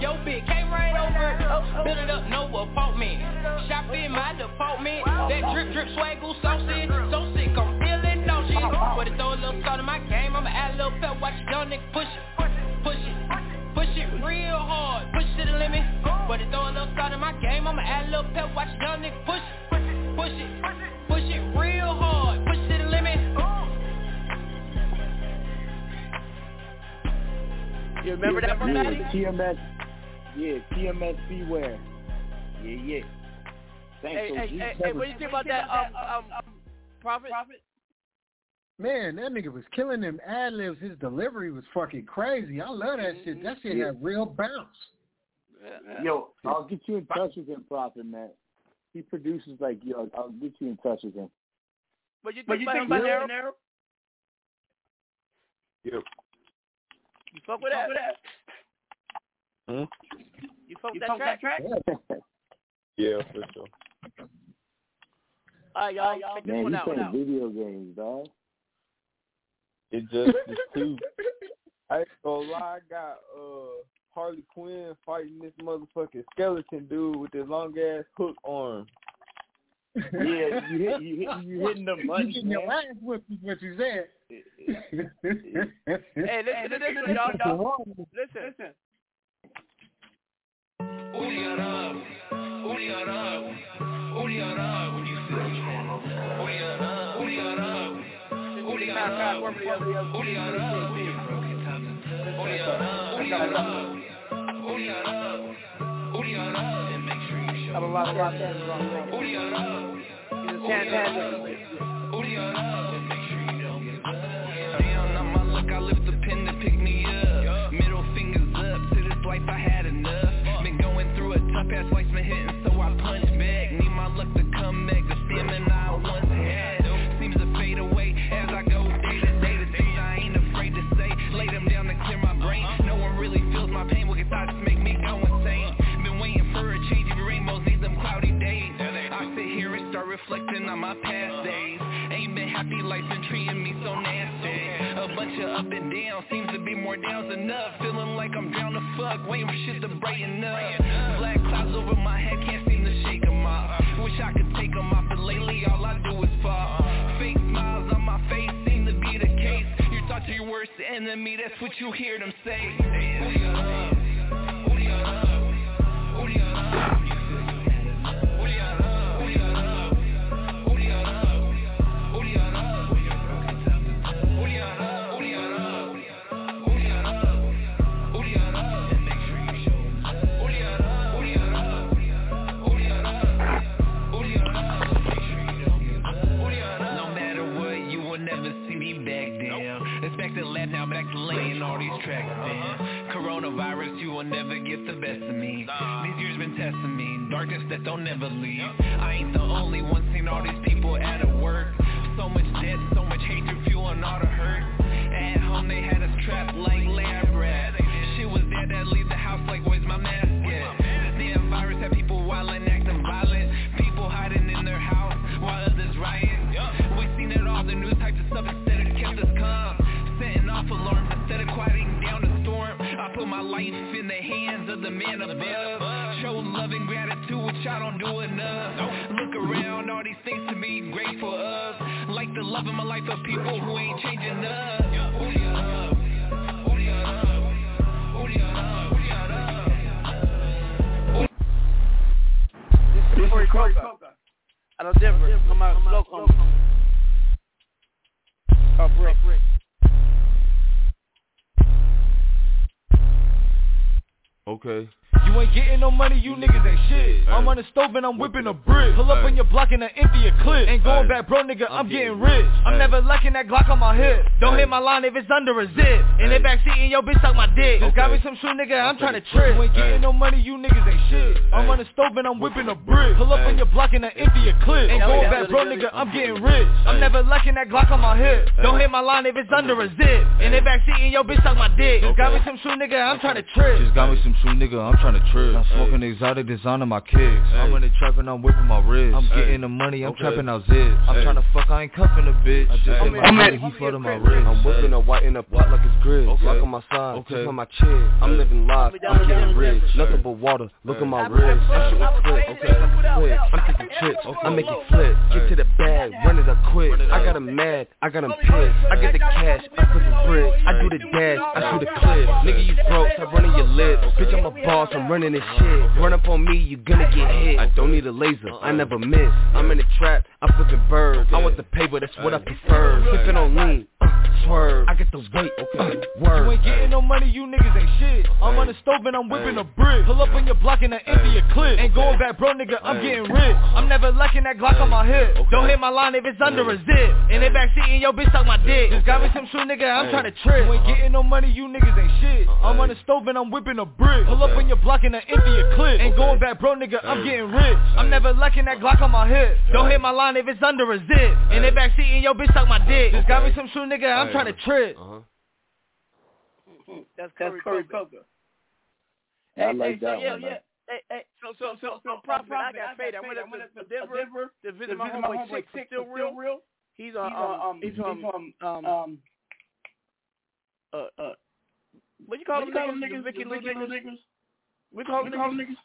Yo, bitch came right over. Oh, oh. Build it up, no apartment. Shop in my department. That drip, drip, swaggle, so sick, so sick. I'm feeling no shit. But it throw a little salt in my game. I'ma add a little pep, watch young nigga push it, push it. Push it real hard, push to the limit. But it throw a little salt in my game, I'ma add a little pep, watch young nigga push it, push it, push it real hard, push to the limit. You remember that from yeah, Matty? TMS, yeah, TMS Beware. Yeah, yeah. Thanks, Hey, OG. hey, hey, hey, what do you think about that, um, um, Prophet? Man, that nigga was killing them ad libs. His delivery was fucking crazy. I love that shit. That shit had real bounce. Yo, I'll get you in touch with him, Prophet, man. He produces like yo. I'll get you in touch with him. What you think What you about think him, about Nero? Nero? Yep. You fuck with that? Hmm? You fuck with You that track? (laughs) Yeah, for sure. All right, y'all, check this Man, one you out. playing video games, dog. It just is too. (laughs) I ain't gonna lie, I got uh Harley Quinn fighting this motherfucking skeleton dude with his long ass hook arm. Yeah, you hit, you hit, you hitting the You buttons, getting your ass whipped is what you said. Hey, listen to this one, y'all. y'all. Listen. Listen. Booty on up. Booty on up. And make sure you show. Rock on up. He's a on up. And make sure you don't. Down on my luck, I lift the pen to pick me up. Middle fingers up to this life, I had enough. Been going through a tough ass life. Reflecting on my past days. Ain't been happy, life been treating me so nasty. A bunch of up and down, seems to be more downs than up. Feeling like I'm down to fuck, waiting for shit to brighten up. Black clouds over my head, can't seem to shake 'em off. Wish I could take 'em off, but lately all I do is fall. Fake smiles on my face seem to be the case. Your thoughts are your worst enemy, that's what you hear them say. Who you love? Who do you love? Who do you you you? Back to laying all these tracks down. Uh-huh. Coronavirus, you will never get the best of me. These years been testing me, darkness that don't never leave. I ain't the only one seeing all these people out of work. So much debt, so much hatred, fueling all the hurt. At home they had us trapped like lab rats. Shit was there that leave the house like where's my mask put my life in the hands of the man above. Show love and gratitude, which I don't do enough. Look around, all these things to be grateful of. Like the love of my life of people who ain't changing up. Love? Corey Coker. Out of Denver. Come out local. Oh, brick. Okay. You ain't getting no money, you niggas ain't shit. I'm on the stove and I'm whipping a brick. Pull up on your block and I empty a clip. Ain't going back, bro, nigga, I'm getting rich. I'm never lacking that Glock on my hip. Don't hit my line if it's under a zip. In the backseat and your bitch suck my dick. Just got me some shoe, nigga, I'm trying to trip. You ain't getting no money, you niggas ain't shit. I'm on the stove and I'm whipping a brick. Pull up on your block and I empty a clip. Ain't going back, bro, nigga, I'm getting rich. I'm never lacking that Glock on my hip. Don't hit my line if it's under a zip. In the backseat and your bitch suck my dick. Just got me some shoe, nigga, I'm trying to trip. Just got me some shoe, nigga, I'm trying to trip. I'm smoking exotic designer my kicks. I'm in the trap and I'm whipping my wrist. I'm getting the money, I'm Okay. trapping out zips. I'm Hey. trying to fuck, I ain't cuffing a bitch. I just my I'm money, at- he flooded my wrist. I'm whipping a white in a pot like it's grit. Okay. Lock on my side, Okay. just on my chin. I'm living life, I'm getting rich. Nothing but water, look at my wrist. I'm shooting clips, okay. Quick. I'm taking trips, I make it flip. Get to the bag, run it up quick. I got 'em mad, I got 'em pissed. I get the cash, I put the bricks. I do the dash, I shoot a clip. Nigga, you broke, stop running your lips. Bitch, I'm a boss, I'm running this shit. Run up on me, you gonna get hit. I don't need a laser, I never miss. I'm in the trap, I'm flipping birds. I want the paper, that's what I prefer. Sipping on lean, swerve. I get the weight, uh, You ain't getting no money, you niggas ain't shit. I'm on the stove and I'm whipping a brick. Pull up on your block and I empty a clip. Ain't going back, bro, nigga, I'm getting rich. I'm never lacking that Glock on my hip. Don't hit my line if it's under a zip. In the backseat and your bitch suck my dick. Just got me some shoe, nigga, I'm trying to trip. You ain't getting no money, you niggas ain't shit. I'm on the stove and I'm whipping a brick. Pull up on your block and I empty a clip. Ain't going back, bro, nigga, I'm getting rich. I'm never lacking that Glock on my hip. Don't hit my line if it's under a zip. In the backseat and your bitch suck my dick. Just got me some shoe, nigga, I'm trying to trip. That's Corey Coker. I Hey, like hey, so yeah, one, yeah. Hey, hey, so so so so Prophet. I got faded. I went up to Denver to visit my homeboy Six Six still real. He's uh, um he's from um um uh uh what you call them niggas? Vicky Little niggas. We call them niggas.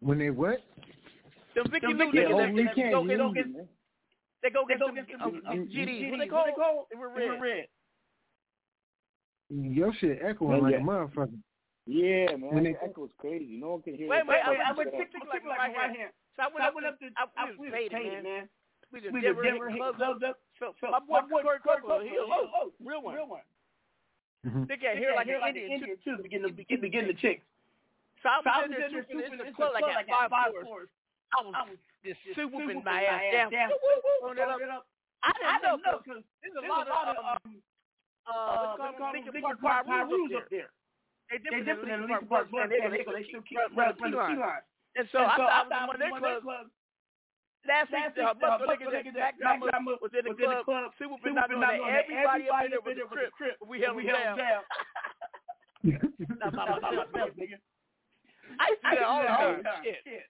When they what? The Vicky Them Little Vicky niggas. Little They- niggas. They go they go You get they go get some um, GDs. What they call? They were red. Your shit echoing like yeah. a motherfucker. Yeah, man. When the they- echo's crazy. No one can hear Wait, it. wait, I, I went tick tick like right hand. So I went up to I was faded, man. We just We Denver just hit Denver hit clubs clubs up. So my boy Corey Coker, he oh oh real one. real one. They got hair like an Indian too. Begin to begin to get the chicks. So I was in there swooping in this club like at five floors. I was just swooping my ass down. Throwing it up. I didn't know because there's a lot of um uh what call Lincoln Park up there. They different than Lincoln Park Blood They they still keep running the key line. And so I thought I was in one of their clubs. Last week, the Buffalo nigga that Mack Drama was in the club, super been not knowing that everybody up in there was a crip. We held him down. Not by myself, nigga. I used to do that all the time. Shit.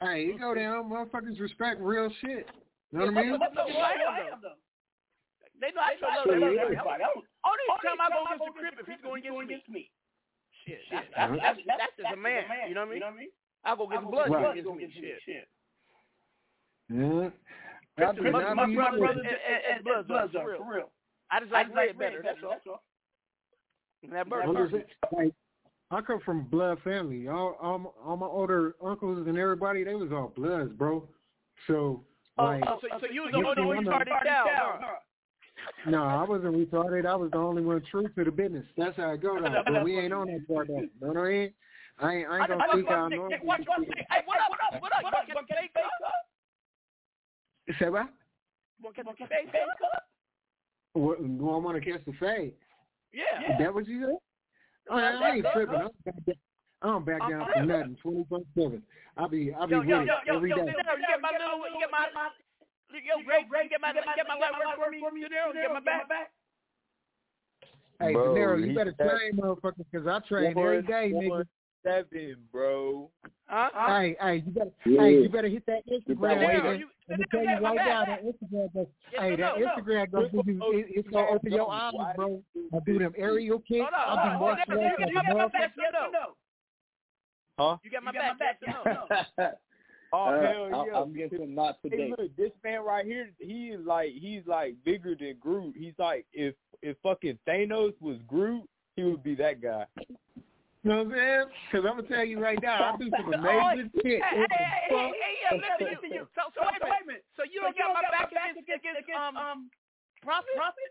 Hey, you go down, motherfuckers respect real shit. You know what I mean? No, I am though. They know I try to love everybody. Only time I go against the crip if he's going against me. Shit, that's that's that's, that's just a man. You know what I mean? I go against blood Right. against me. Shit. Yeah. That's I my, I my be- brothers bloods are for real. I just like red better. That's all. And that bird I'm just- perfect. like, I come from blood family. All, all, all my older uncles and everybody, they was all bloods, bro. So, Oh, like, oh, so, so you was the only one a- down, no, I wasn't retarded. I was the only one true to the business. That's how it go though. But we ain't on that part though. Know what I mean? I ain't, I ain't gonna speak out Nick, north. Nick, watch, watch, Nick. Hey, what up, what up, what up? You want to get the fake cup? Say what? You want to get the fake cup? What, do I want to catch the fade? Yeah. Is that what you said? Oh, I ain't tripping. I'm back down, I'm back down for nothing. Twenty four seven. I'll be I'll be Yo, with yo, it yo, yo, every yo, day. De Niro, you get my little, you get my, yo, Ray, you get my, you get my light work for me, De Niro, you get my back. Hey, Bro, De Niro, you he better said- train motherfuckers because I train every day, nigga. Seven, bro. Huh? Hey, hey, you better, Yeah. hey, you better hit that Instagram, De Niro, nigga. you- Let me tell you right now, that Instagram, goes, hey, that Instagram gonna give you, it, it's gonna open your eyes, bro. I do them aerial kicks. Hold on, I do hold more on, stuff you than get my back, yes or no? Huh? You got my back, yes or no? Oh Uh, hell yeah! I'm guessing not Hey, today. look, this man right here, he is like he's like bigger than Groot. He's like if if fucking Thanos was Groot, he would be that guy. You know what I'm saying? Because I'm gonna tell you right now, I do some (laughs) amazing shit. Hey, hey, hey, hey, hey, yeah, listen, listen, you. So, so wait a minute. So you don't got my back against against um um Prophet? Prophet?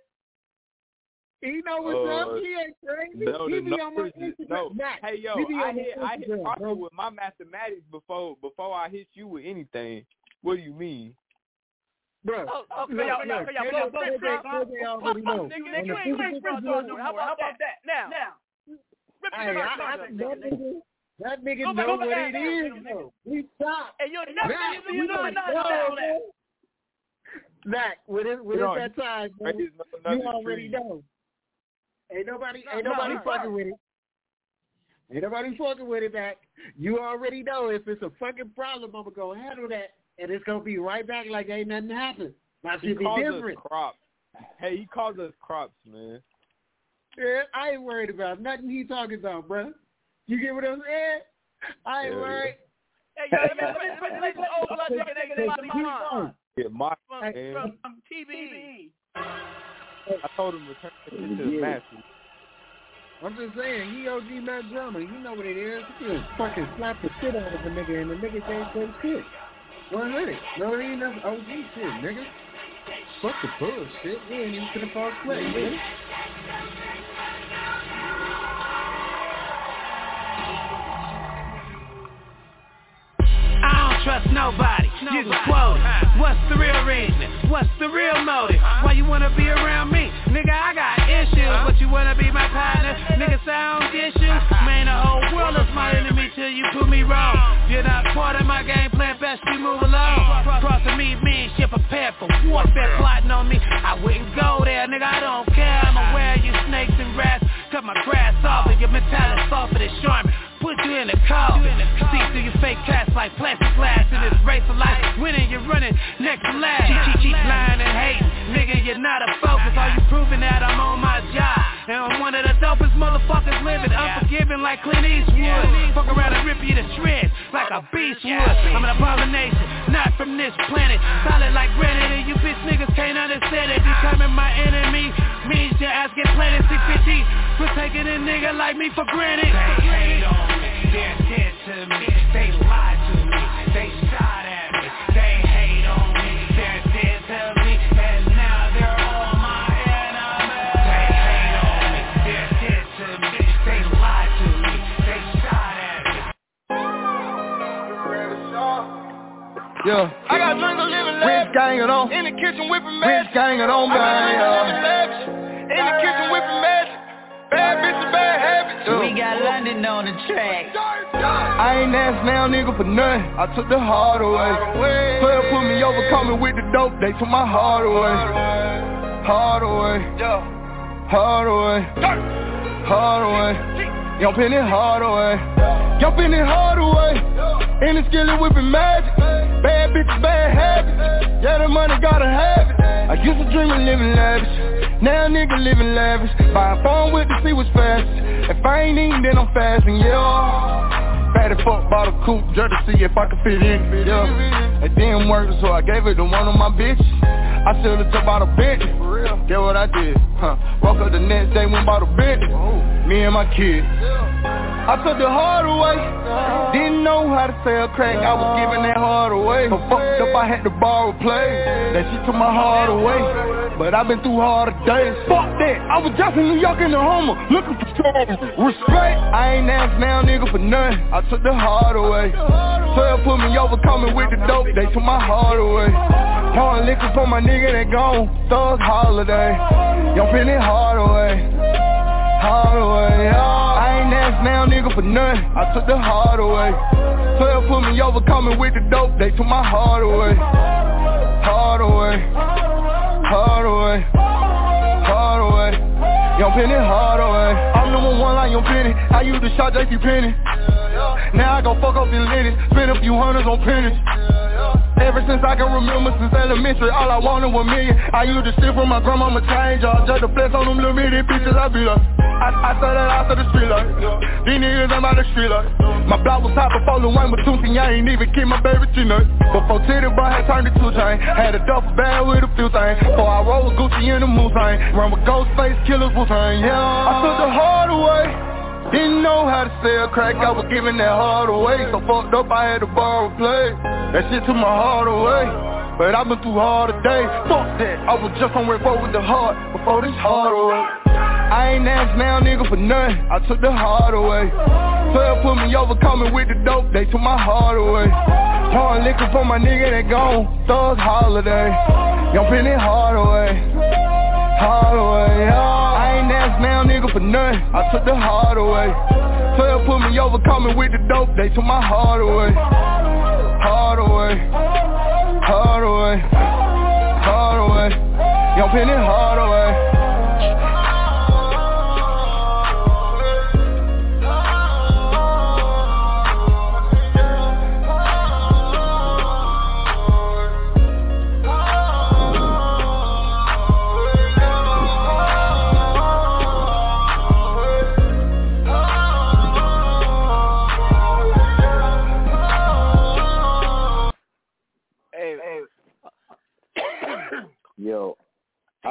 He know what's Uh, up. He ain't crazy. No, he be on my Instagram. no. Mack, Hey yo, he be I on my hit I hit Instagram, bro. with my mathematics before before I hit you with anything. What do you mean? Bro, Oh, okay, look, y'all, y'all, look, y'all, KJ y'all, y'all, KJ y'all, KJ already know. Nigga, On you the ain't Chris physical Brown no side, more. How about that? Now, now. Rip Hey, it I, I, that nigga, that nigga Go know back, what ask it him, is, nigga. though. We stop. And you'll never Zach, you you know don't nothing know, about that. Zach, when it when You it's know, that time, bro, Right, there's no- you already tree. know. Ain't nobody, No, ain't no, nobody no, fucking no. with it. Ain't nobody fucking with it, Mack. You already know if it's a fucking problem, I'm gonna go handle that, and it's gonna be right back like ain't nothing happened. My He shit be calls different. us crops. Hey, he calls us crops, man. Yeah, I ain't worried about nothing he talking about, bro. You get what I'm saying? I ain't Yeah, worried. Hey, yo, let me let me let me this old blood nigga nigga name out of my mind. Yeah, my From man. from from TBE. I told him return the shit to the Yeah. master. I'm just saying, he OG Mack Drama. You know what it is. He just fucking slap the shit out of the nigga, and the nigga can't say shit. 100. No, it ain't nothing OG shit, nigga. Fuck the bullshit. We ain't even finna fall sweat, nigga. I don't trust nobody, you can quote it. What's the real reason? What's the real motive? Why you wanna be around me? Nigga, I got issues, but you wanna be my partner? Nigga, sound issues? Man, the whole world is my enemy till you prove me wrong. You're not part of my game plan, best you move along. Crossing me means you're prepared for warfare, plotting on me. I wouldn't go there, nigga, I don't care. I'm aware you snakes and rats. Cut my grass off and your mentality soft for this showing. Put you in the car. See through your fake cats like plastic glass in this race of life. Winning, you're running next to last. Cheat, lying and hate. Nigga, you're not a focus. Are you proving that I'm on my job? And I'm one of the dopest motherfuckers living. Unforgiving like Clint Eastwood. Fuck around and rip you to shreds like a beast would. I'm an abomination, not from this planet. Solid like granite, and you bitch niggas can't understand it. Becoming my enemy means your ass get planted 650 for taking a nigga like me for granted. They hate on me, they're dead to me. They Yeah. I got drink a living Rich gang it on. In the kitchen whipping magic. Rich gang it on, I got man. drink a living Yeah. lavish. In the kitchen whipping magic. Bad bitches, bad habits. We got London on the track. I ain't asked now, nigga, for nothing. I took the hard away. Player put me over, coming with the dope. They took my heart away. Hard away. Hard away. Hard away. Young Penny hard away. Young Penny hard away. In the skillet whipping magic. Bad bitches, bad habits. Yeah, the money gotta have it. I used to dream of living lavish. Now nigga living lavish. Buying phone with to see what's fast. If I ain't eating, then I'm fasting, yeah. Fatty fuck bought a coupe just to see if I could fit in, yeah. It didn't work, so I gave it to one of my bitches. I should've took out a bench. Get what I did, huh? Woke up the next day, went bought a bench. Me and my kids. I took the hard away. Didn't know how to sell crack. I was giving that hard away. But fucked up, I had to borrow play. That shit took my heart away. But I've been through harder days. Fuck that. I was just in New York in the Homer, looking for trouble. Respect. I ain't asked now, nigga, for nothing. I took the hard away. Twelve put me over, coming with the dope. They took my heart away. Pouring liquor for my nigga that gone. Thug holiday. Y'all feeling hard away. Hard away. I ain't asked now, nigga, for nothing. I took the hard away. Twelve put me over, coming with the dope. They took my heart away. Hard away. Hard away. Hard away. Young Penny hard away. I'm number one like Young Penny. I used to shot JC Penny. Now I go fuck up the ladies. Spend a few hundreds on pennies. Ever since I can remember, since elementary, all I wanted was million. I used to steal from my grandmama change, y'all just to flex on them little bitty bitches. I be like, I, I said that out to the street like, these niggas ain't by the street like. My block was hot before Lil Wayne was Tunechi, I ain't even keep my baby T-Nut. Before Titty Boy had turned to two chain, had a duffel bag with a few things. Before I roll with Gucci in the moose run with Ghostface Killers Wu Tang, yeah. I took the hard away. Didn't know how to sell crack, I was giving that hard away. So fucked up, I had to borrow play. That shit took my heart away. But I've been through hard today. Fuck that, I was just on Road with the heart before this hard away. I ain't asked now, nigga, for nothing. I took the heart away. 12 put me over, coming with the dope. They took my heart away. Pouring liquor for my nigga that gone. Thug's holiday. Young penny hard away. Hard away, yeah. I for nothing. I took the heart away. 12 put me over, coming with the dope. They took my heart away. Hard away. Hard away. Hard away. Young penny hard away.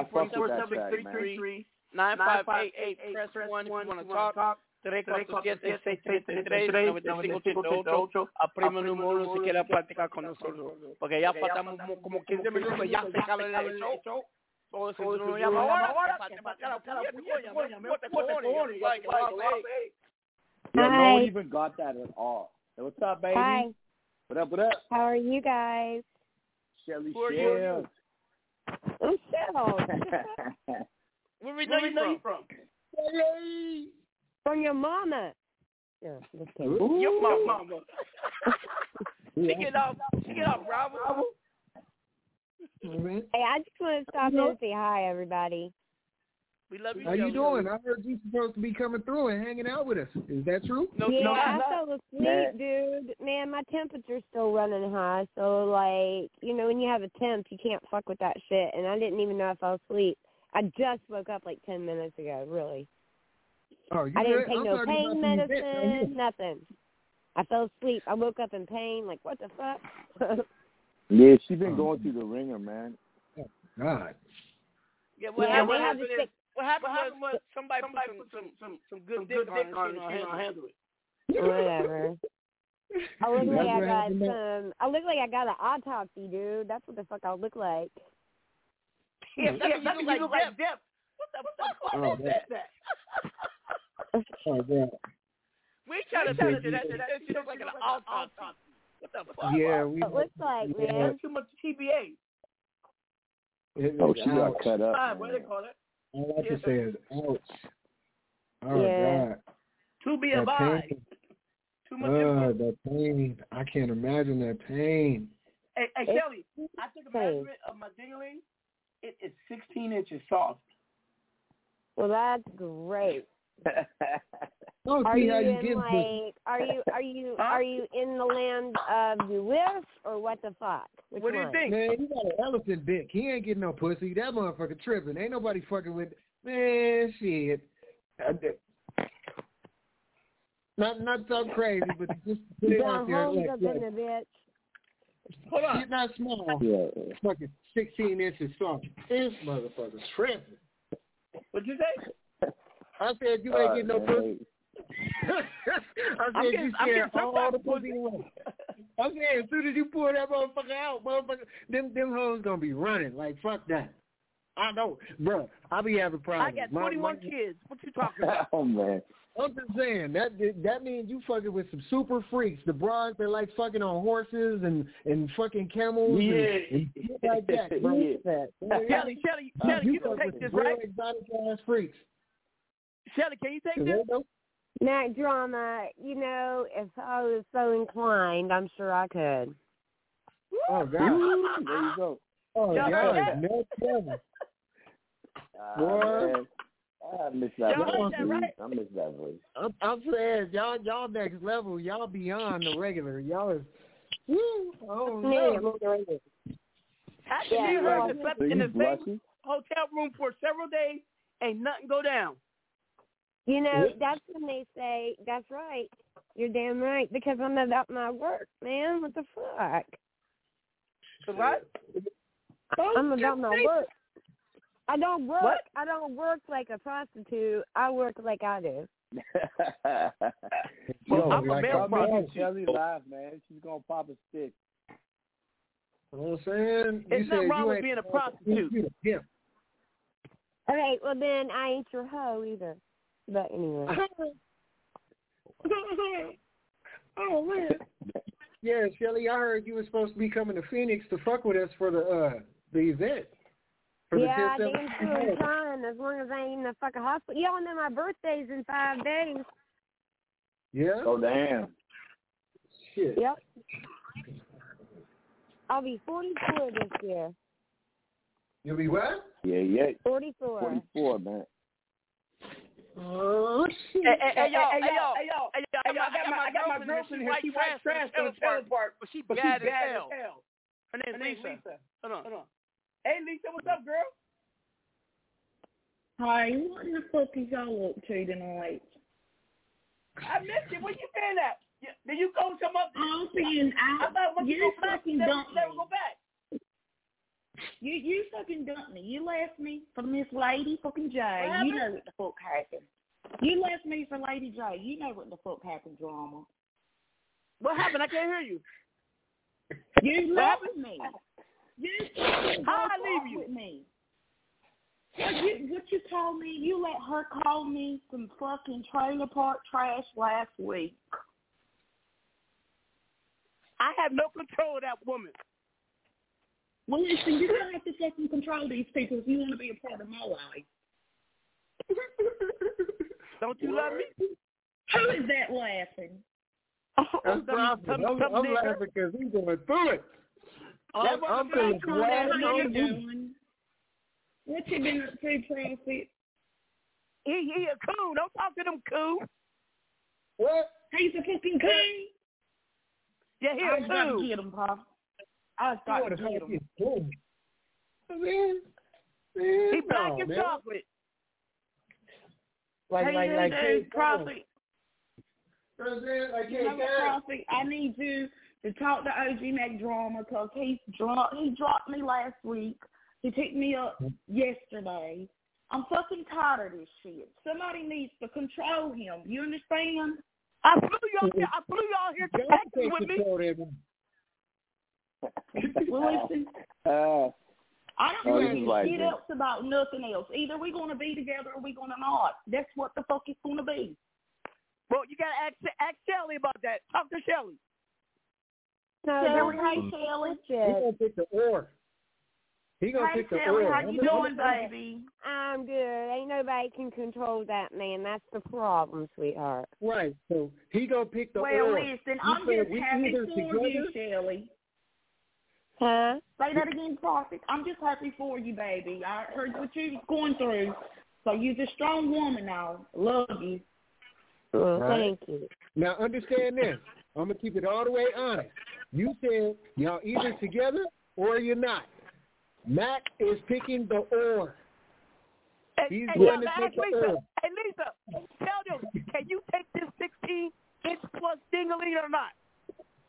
473 9588 press 1 if you want to talk. 347-633-9588 aprima el número si quiere platicar con nosotros porque ya pasamos como 15 minutos ya se acaba el show o no one even got that at all. Hey, what's up, baby? Hi. What up, what up? How are you guys? Shelly Shell are you? Shell. I'm Where we know you from? From your mama. Yeah, just kidding. Your mama. (laughs) She get off, she get off Bravo. Hey, I just want to stop and say hi, everybody. We love you. How you doing? I heard you supposed to be coming through and hanging out with us. Is that true? yeah, I fell asleep, dude. Man, my temperature's still running high, so like, you know, when you have a temp, you can't fuck with that shit. And I didn't even know I fell asleep. I just woke up like ten minutes ago. Really, Oh, you I didn't good? take I'm no pain about the event right here. medicine, nothing. I fell asleep. I woke up in pain. Like, what the fuck? (laughs) Yeah, she's been oh, going through the ringer, man. Oh, God. Yeah, what Yeah, happened, they have to stick- what happened was somebody, somebody put some, some, some, some good dick on it, she don't handle it. Whatever. (laughs) I look like I got some. I look like I got an autopsy, dude. That's what the fuck I look like. (laughs) Yeah, that's what you look like Depp. What the fuck Oh, was that- that? (laughs) Oh, God. We ain't trying to tell you that. That she look like an autopsy. What the fuck? Yeah, we. It looks like, yeah. man. Too much TBA. Oh, she got cut up. What do they call it? All I can say is ouch. Oh Yeah. God. To be That advised. pain. Too much Uh, that pain. I can't imagine that pain. Hey, hey, Kelly, I took a measurement of my dingling. It is 16 inches soft. Well, that's great. Don't (laughs) oh, Are you you in get like? Are you are you (laughs) are you in the land of you wish or what the fuck? Which What do you one? think? Man, you got an elephant dick. He ain't getting no pussy. That motherfucker tripping. Ain't nobody fucking with. Man, shit. I d- Not not so crazy, but just put it The out there. hoes Like, up like, in the bitch. Hold on. She's not small. Yeah. Fucking 16 inches soft. This motherfucker's tripping. What'd you say? I said you ain't Uh, getting no pussy. (laughs) I said getting- you I'm scared getting all the pussy. pussy away. I said as soon as you pull that motherfucker out, motherfucker, them them hoes gonna be running. Like fuck that. I know, bro. I be having problems. I got 21 my- kids. What you (laughs) talking about? oh man. I'm just saying that that means you fucking with some super freaks. The bras that like fucking on horses and and fucking camels Yeah. and, and shit like that, bro. (laughs) Yeah. Shelly, Shelly, Uh, Shelly, you you can fuck take with this, right? exotic ass freaks. Shelly, can you take Is this? that drama. You know, if I was so inclined, I'm sure I could. Oh god. Ooh, there you go. Oh Y'all god. heard that? Next level. Ah, Boy. I miss that Y'all voice. that, dude. right? I miss that voice. I'm, I'm saying y'all y'all next level. Y'all beyond the regular. Y'all is. Woo, oh no. Actually, Yeah, you well, heard the slept So in the same hotel room for several days, ain't nothing go down. You know, that's when they say, that's right. You're damn right. Because I'm about my work, man. What the fuck? What? I'm about my work. I don't work. What? I don't work like a prostitute. I work like I do. (laughs) Yo, I'm a like male I prostitute. Shelly laugh, man. She's gonna pop a stick. You know what I'm saying? There's you nothing said wrong with being a prostitute. Yeah. a. Okay, well then I ain't your hoe either. But anyway. (laughs) oh man. Yeah, Shelly, I heard you were supposed to be coming to Phoenix to fuck with us for the uh the event. For yeah, I the 10th damn sure am trying as long as I ain't in the fucking hospital. Y'all know my birthday's in five days. Yeah? Oh damn. Shit. Yep. I'll be 44 this year. You'll be what? Yeah, yeah. 44. Forty-four, man. Oh shit. Hey, hey, hey, Hey, y'all, hey, hey, y'all, y'all, hey, y'all, hey, y'all, hey, y'all, I got my, I got my girlfriend here. She white trash on the trailer park, park, but she but bad as hell. Her name's Her Lisa. Lisa. Hold on. Hold on. Hey, Lisa, what's up, girl? Hi, what in the fuck is y'all up to tonight? I missed you. Where you been at? You- Did you go some up? I'm saying I I, thought when you you fucking never, dumped never go back. You you fucking dumped me. You left me for Miss Lady fucking J. You know what the fuck happened. You left me for Lady J. You know what the fuck happened, drama. What happened? I can't hear you. You left me. You How I leave you? with me. What you what you told me? You let her call me some fucking trailer park trash last week. I have no control of that woman. Well, listen, you're gonna have to fucking control these people if you want to be a part of my life. (laughs) Don't you love me? Who is that laughing? Oh, oh, That's Prophet. I'm, I'm laughing because he's going through it. Oh, I'm, I'm feeling Calm glad you on you. doing? What you been up to, Prophet? He he a coon. Don't talk to them coon. What? He's a fucking coon. Yeah, he I a was about to get him, Pop. I about to get him. Man, man, He black no, and man. chocolate. Like, hey, like, like, know, Kate Prophet. Brown. You know what I'm saying? Like, You know Kate what, Brown. Prophet? I need you to talk to OG Mack Drama because he dropped he dropped me last week. He picked me up hmm. yesterday. I'm fucking tired of this shit. Somebody needs to control him. You understand? I flew y'all hmm. here. I flew y'all here to Texas with me. Of. Well, listen, Uh, I Oh, don't this give is a like shit else about nothing else. Either we're gonna be together or we're gonna not. That's what the fuck it's gonna be. Well, you gotta ask ask Shelly about that. Talk to Shelly. No, Shelly, don't hey Shelly. He shit. gonna pick the or. He gonna Hey pick the Shelly, how I'm you doing, baby? I'm good. Ain't nobody can control that man. That's the problem, sweetheart. Right. So he gonna pick the Well, oar. listen, You I'm said just we happy either for together- you, Shelly. Huh? Say that again, Prophet. I'm just happy for you, baby. I heard what you was going through. So you're a strong woman now. Love you. Well, Right. thank you. Now understand this. I'm gonna keep it all the way honest. You said y'all either together or you're not. Mack is picking the oar. Hey, He's hey, going Lisa, to take ask the Lisa. oar. Hey, Lisa, tell them, can you take this 16 inch plus dingaling or not?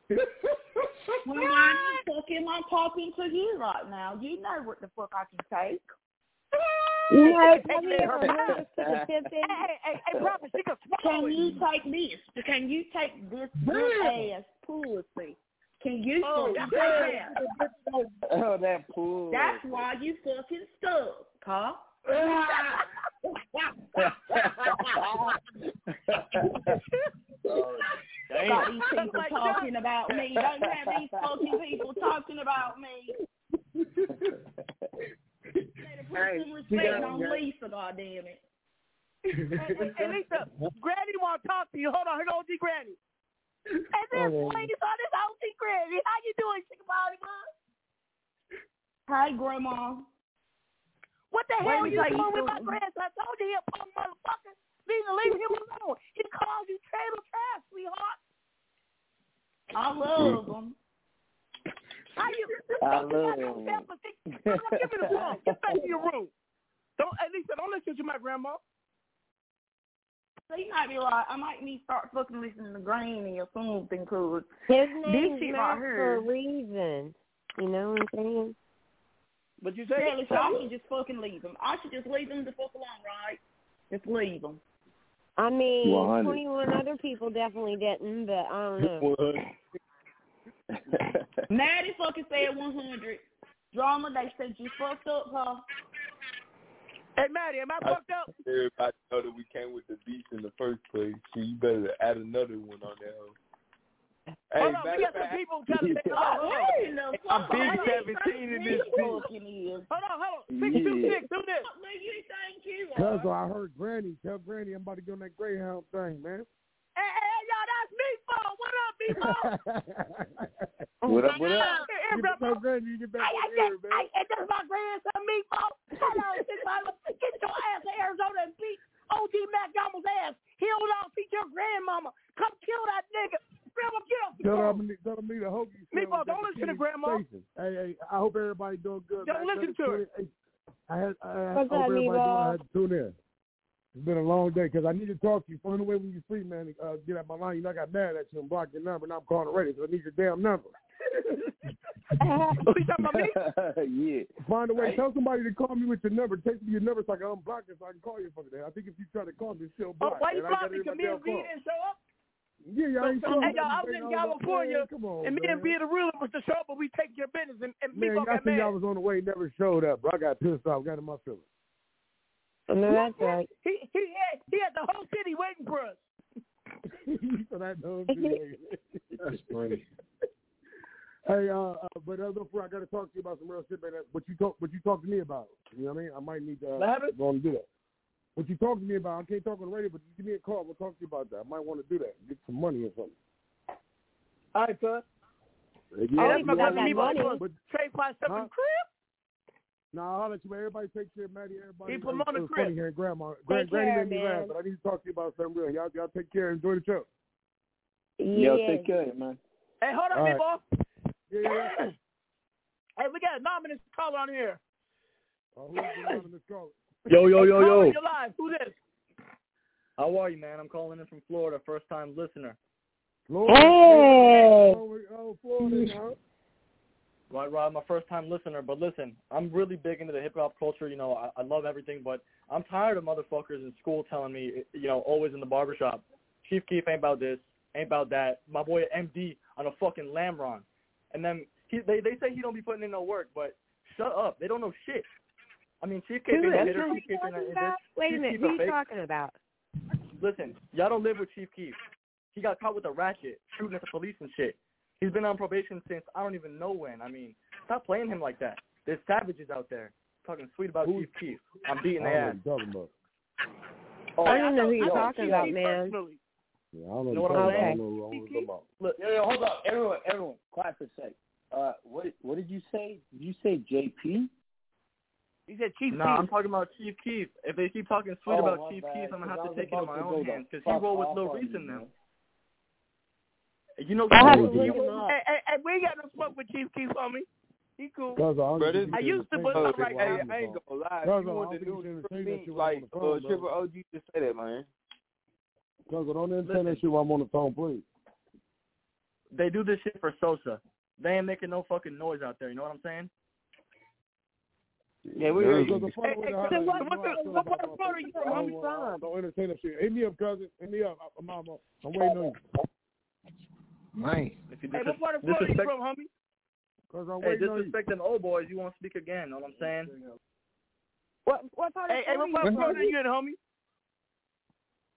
Well, why the fuck am I talking to you right now? You know what the fuck I can take. You know, you can swallow Can you take this? Can you take this good ass pussy? Can you Oh, take damn. that? (laughs) oh, that pool. That's why you fucking stuck, huh? Oh, Got damn. these people Like, talking about me. Don't have these fucking people talking about me. Better put Hey, some respect got- on you got- Lisa, goddammit. Hey, hey, hey, Lisa, Granny want to talk to you. Hold on, here goes OG Granny. Hey, oh, this Oh, lady saw this OG Granny. How you doing, Chicken Body Bun? Grandma. What the hell a you doing you with my grandson? I told you he a punk motherfucker. Leave, leave him alone. He calls you trailer trash, sweetheart. I love them. How you? I you got love him. self-esteem. Come on, Give me the (laughs) phone. Get back to your room. Don't, at least don't listen to my grandma. So you might be right. I might need to start fucking listening to Granny or something, cause His This name's shit Mack right for a reason. You know what I'm saying? But you say Really, so I should just fucking leave him. I should just leave him the fuck alone, right? Just leave him. I mean, 100. 21 other people definitely didn't, but I don't know. (laughs) Matty fucking said 100. Drama, they said you fucked up, huh? Hey, Matty, am I I fucked up? Everybody know that we came with the beats in the first place. So you better add another one on there. Hoe. Hey, Hold on, matter we got of some people trying to say, oh, hold on. Hey, I'm fuck big 17 in this Hold bitch. Hold on, hold on. Six two Yeah. six, do this. You think you Cuz I heard Granny. Tell Granny I'm about to get on that Greyhound thing, man. Hey, hey, hey, y'all, that's Meatball. What up, Meatball? (laughs) what up, what up? Hey, Get bro, tell Granny you get back Hey, on hey, man. hey, hey, this is my grandson, Meatball. Hello, six five. Get your ass to Arizona and beat OG Mack Drama's ass. He don't know teach your grandmama. Come kill that nigga. Grandma, get off the Tell phone. them, tell them me the Hokie. Meatball, don't listen to Grandma. Hey, hey, I hope everybody doing good. Don't man. listen to her. Hey, I had, I What's hope up, everybody doing. Meatball? I had to tune in. It's been a long day because I need to talk to you. Find a way when you're free, man. Uh, get out my line. You know, I got mad at you and blocked your number, and I'm calling already, so I need your damn number. Who (laughs) you talking about me? (laughs) yeah. Find a way. Tell somebody to call me with your number. Text me your number so I can unblock it so I can call you for the day. I think if you try to call me, it's still Oh, blocked. why you and I got blocked me? it in Cause my me and V didn't show up. Yeah, yeah, I ain't So, sure. hey, y'all, I was in California, come on, and me and man. The ruler was to show but we take your business, and, and Man, Meatball I think mad. y'all was on the way, never showed up, bro. I got pissed off, got in my feelings. No, that's right. He he had he had the whole city waiting for us. (laughs) so that (laughs) That's funny. (laughs) Hey, uh, uh but uh, before I got to talk to you about some real shit, man. What you talk, what you talk to me about? You know what I mean? I might need to uh, What go and do that. What you talk to me about? I can't talk on the radio, but give me a call. We'll talk to you about that. I might want to do that. Get some money or something. All right, cuz. Hey, Yeah, that's you my know cousin what I mean? Meatball. But, Trade five seven Huh? crib. Nah, I'll let you, man. Everybody take care, Matty. Everybody. He It put him was- on the crib. funny hearing Grandma. Gran- Take Granny care, made me laugh, man. but I need to talk to you about something real. Y'all, y'all take care. Enjoy the show. Yo, Yeah. take care, man. Hey, hold on, All right. Meatball. Yeah, yeah, yeah. (clears throat) Hey, we got a anonymous caller on here. Uh, who's the anonymous caller? Yo, yo, yo, yo. You're live. Who this? How are you, man? I'm calling in from Florida, first time listener. Florida. Oh, oh, oh Florida, huh? Right, right. I'm a first time listener, but listen, I'm really big into the hip hop culture. You know, I, I love everything, but I'm tired of motherfuckers in school telling me, you know, always in the barbershop, Chief Keef ain't about this, ain't about that. My boy MD on a fucking Lamron, and then he, they they say he don't be putting in no work, but shut up. They don't know shit. I mean, Chief Keef Who ain't a is who Chief Keef ain't a talking this. about? Wait a minute, who are you talking about? Listen, y'all don't live with Chief Keef. He got caught with a ratchet, shooting at the police and shit. He's been on probation since I don't even know when. I mean, stop playing him like that. There's savages out there talking sweet about Chief Keef. I'm beating I their ass. know what you're talking about. Oh, I don't know who you're talking about, man. Personally. Yeah, I don't know You know what what I'm talking about. I saying? know what you're talking about. Look, Yo, yo, hold up, everyone, everyone, quiet for a sec. Uh, what what did you say? Did you say JP? He said Chief Nah, I'm talking about Chief Keef. If they keep talking sweet Oh, about Chief bad, Keef, I'm gonna 'cause have to take it in my own hands because he fuck roll with off Lil on Reese you, in them. You know, I have to know- look him up. Hey, hey, hey, we ain't got no smoke with Chief Keef on me. He cool. Cause I, don't Bro, think this- I used to, but entertain not that right shit Hey. I'm on I ain't gonna lie. Cause If you want to do should the entertain that thing shit while like I'm on the uh, Triple OG, just say that, man. Cause don't entertain that shit while I'm on the phone, please. they do this shit for Sosa. They ain't making no fucking noise out there. You know what I'm saying? Yeah, we Cause heard the you. funny way to highlight so it, what- you what how I the- feel what part of my Florida people. you from? I Where don't from? Don't entertain that shit. Hit me up, cousin. Hit me up. I'm, I'm, I'm waiting on you. Man. If you Hey, what part of Florida are you from, homie? Cause I'm hey, waiting on you. disrespect them old boys, you won't speak again. Know what I'm saying? What what part of Hey, hey, what part of you Florida from? you in, homie?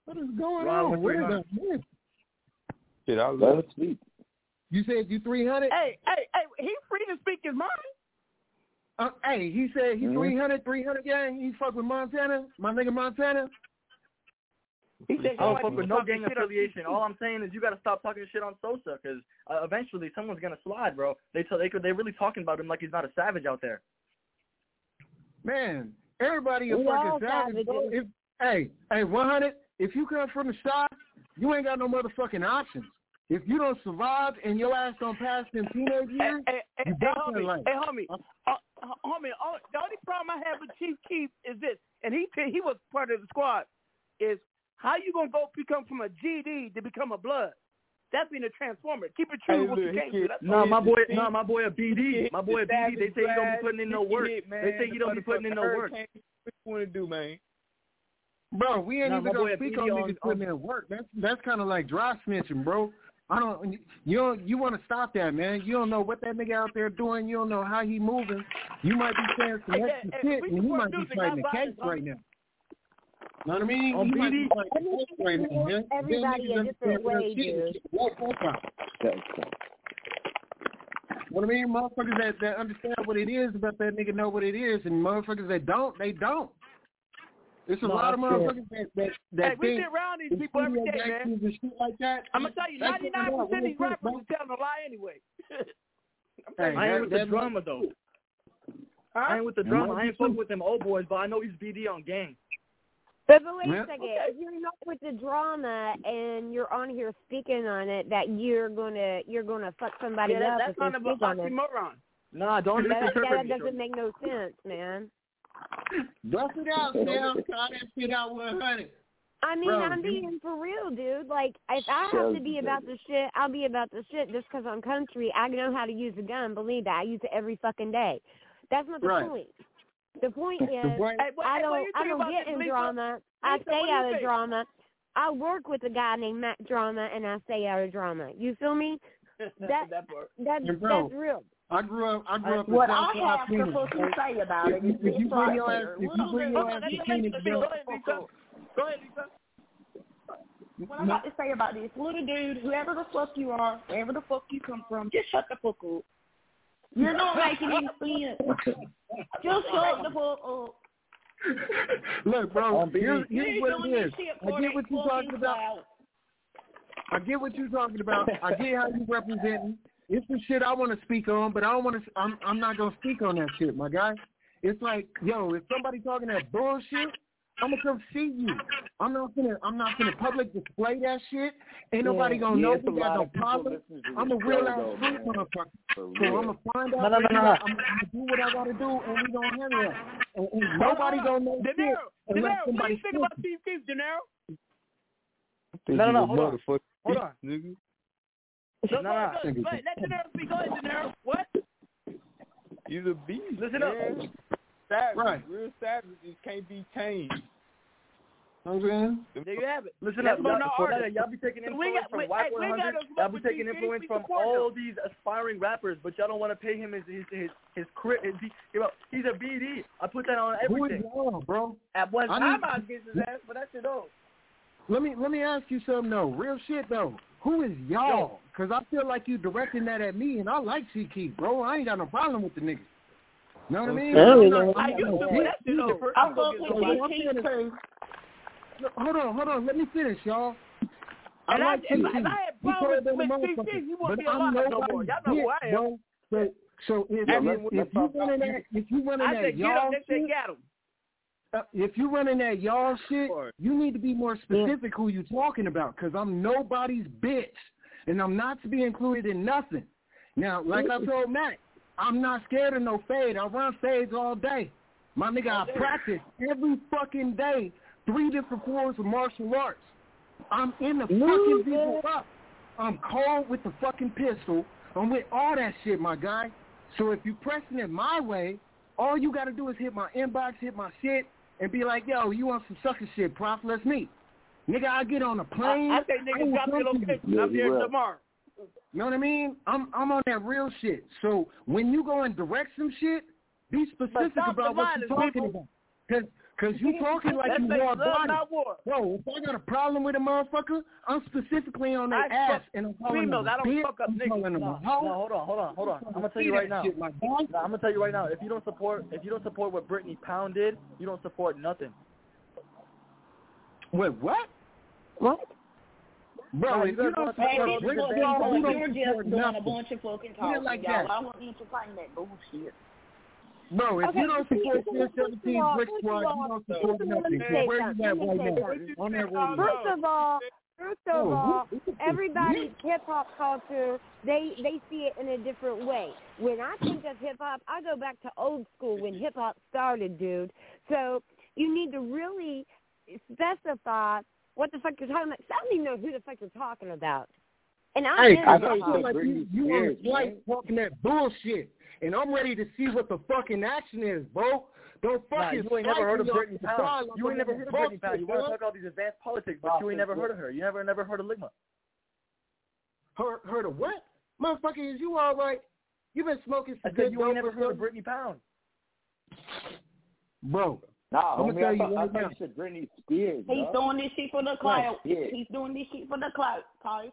What is going Ron, on? what's What is going on? that? Man? Shit, I love us speak. You said you 300? Hey, hey, hey, he free to speak his mind. Uh, hey, he said he Mhm. 300, 300 gang. He fuck with Montana. My nigga Montana. He said I don't fuck with no talking gang shit affiliation. All I'm saying is you gotta stop talking shit on Sosa, cause uh, eventually someone's gonna slide, bro. They tell they could they really talking about him like he's not a savage out there. Man, everybody is We fucking savage. bro. If, hey, hey, 100, if you come from the shop, you ain't got no motherfucking options. If you don't survive and your ass don't pass in teenage years, hey, hey, you hey, homie, life. hey, homie, uh, uh, homie, the only problem I have with Chief Keef is this, and he he was part of the squad, is how you gonna go become from a GD to become a blood? That's being a transformer. Keep it true hey, what look, you my boy, Nah, my boy a BD, my boy a BD. They say you don't be putting in no work. They say you don't be putting in no work. What you want to do, man? Bro, we ain't even gonna speak on niggas putting in work. That's that's kind of like dry snitching, bro. I don't. You don't, you want to stop that, man. You don't know what that nigga out there doing. You don't know how he moving. You might be saying some extra hey, shit, and he might be fighting a case right now. Know what I mean? Oh, he might be fighting a case right now. Everybody in different way, dude. What I mean, motherfuckers that, that understand what it is about that nigga know what it is, and motherfuckers that don't, they don't. It's a no, lot of motherfuckers that that, that hey, we sit around these people every day, man. And shit like that. I'm gonna tell you, ninety nine percent of these rappers are telling a lie anyway. (laughs) hey, I ain't with the drama though. Huh? I ain't with the drama. I ain't fucking with them old boys, but I know he's BD on gang. But, but wait a second, okay. if you're not with the drama and you're on here speaking on it, that you're gonna you're gonna fuck somebody yeah, that, up. That's kind of an oxymoron. Nah, don't that, that, that doesn't make no sense, man. Bust it out, Sam. (laughs) Try to shit out 100. I mean, Bro, I'm being for real, dude. Like, if I have to be about the shit, I'll be about the shit just because I'm country. I know how to use a gun. Believe that. I use it every fucking day. That's not the right. point. The point is, I don't, I don't get in drama. I stay out of drama. I work with a guy named Mack Drama, and I stay out of drama. You feel me? (laughs) That, that, that that's real. I grew up. I grew up. What I have supposed to say about it. You bring your ass, if you bring your ass to Phoenix, go ahead, Lisa. Go ahead, Lisa. What I'm about to say about this little dude, whoever the fuck you are, wherever the fuck you come from, just shut the fuck up. You're not making any sense. Just shut the fuck up. Look, bro, here's, here's what it is. I get what you're talking about. I get what you're talking about. I get how you representing it's some shit I want to speak on, but I don't want to. I'm I'm not gonna speak on that shit, my guy. It's like, yo, if somebody talking that bullshit, I'm gonna come see you. I'm not gonna I'm not gonna public display that shit. Ain't nobody gonna yeah, know we got no problem. I'm a real ass street motherfucker. So I'm gonna find out. No, no, no, no. I'm gonna do what I gotta do, and we gonna handle it. And, and nobody no, no, gonna know De Niro, shit De Niro, what do you think about Steve Keith, De Niro? No, no, no. Hold on. Hold on. The nah. Goes, but let the be going, the. What? He's a beast. Listen man. up. Savage. Right. Real savages can't be tamed. You I'm saying? There you have it. Listen That's up. Y'all, y'all, y'all, y'all be taking influence got, from Y400. Y'all be taking influence from all these aspiring rappers, but y'all don't want to pay him his his his, his, his, his He's a BD. I put that on everything. Who is wrong, bro? At one time, I was against his ass, but that's it old. Let me let me ask you something though. Real shit though. Who is y'all? Because I feel like you directing that at me, and I like C K, bro. I ain't got no problem with the niggas. Know what I mean? Not, I used to that dude. I'm going to put Hold on, hold on. Let me finish, y'all. I and like C K. if, I, if had problems with CC, you wouldn't be alive no more. Y'all know who I am. Bro, so, so if, if, if, if you running that, if you running that, y'all get shit, uh, if you're running that y'all shit, you need to be more specific yeah. who you talking about because I'm nobody's bitch and I'm not to be included in nothing. Now, like I told Matt, I'm not scared of no fade. I run fades all day. My nigga, I practice every fucking day three different forms of martial arts. I'm in the fucking people up. I'm cold with the fucking pistol. I'm with all that shit, my guy. So if you're pressing it my way, all you got to do is hit my inbox, hit my shit, and be like, yo, you want some sucker shit, prof? Let's meet. Nigga, I get on a plane. I, I think niggas got your location. I'm there tomorrow. You know what I mean? I'm I'm on that real shit. So when you go and direct some shit, be specific about what you're talking people. about. Because Cause you talking like you war body. War. Bro, if I got a problem with a motherfucker, I'm specifically on their ass and I'm calling females, them. I don't bitch. fuck up I'm niggas. No, no, hold on, hold on, hold on. I'm gonna tell you right now. Shit, no, I'm gonna tell you right now. If you don't support, if you don't support what Brittany Pound did, you don't support nothing. Wait, what? What? Bro, no, if you don't support Brittany Pound, you don't support nothing. You're just doing a bunch of fucking talking, y'all. I won't eat your that bullshit. Bro, if okay, you don't support the 17 Brick Squad, you don't support nothing. Where you at right now? On that. First of all, First of all, everybody's hip hop culture, they they see it in a different way. When I think of hip hop, I go back to old school when hip hop started, dude. So you need to really specify what the fuck you're talking about. Somebody know who the fuck you're talking about. And I'm Hey, I hip feel like you, you on the flight talking that bullshit, and I'm ready to see what the fucking action is, bro. Don't Nah, fucking you ain't never heard of slice Brittany off the Pound. side like You ain't never heard of Brittany Pound. You want to talk all these advanced politics, but you ain't never heard of her. You never never heard of Ligma. Heard, heard of what? Motherfucker, is you all right? You been smoking I some said good you ain't never heard of something? Brittany Pound. Bro, Nah, I'm gonna tell I you thought, I right thought you said Britney Spears. He's dog. doing this shit for the clout. yeah. He's doing this shit for the clout, Carl.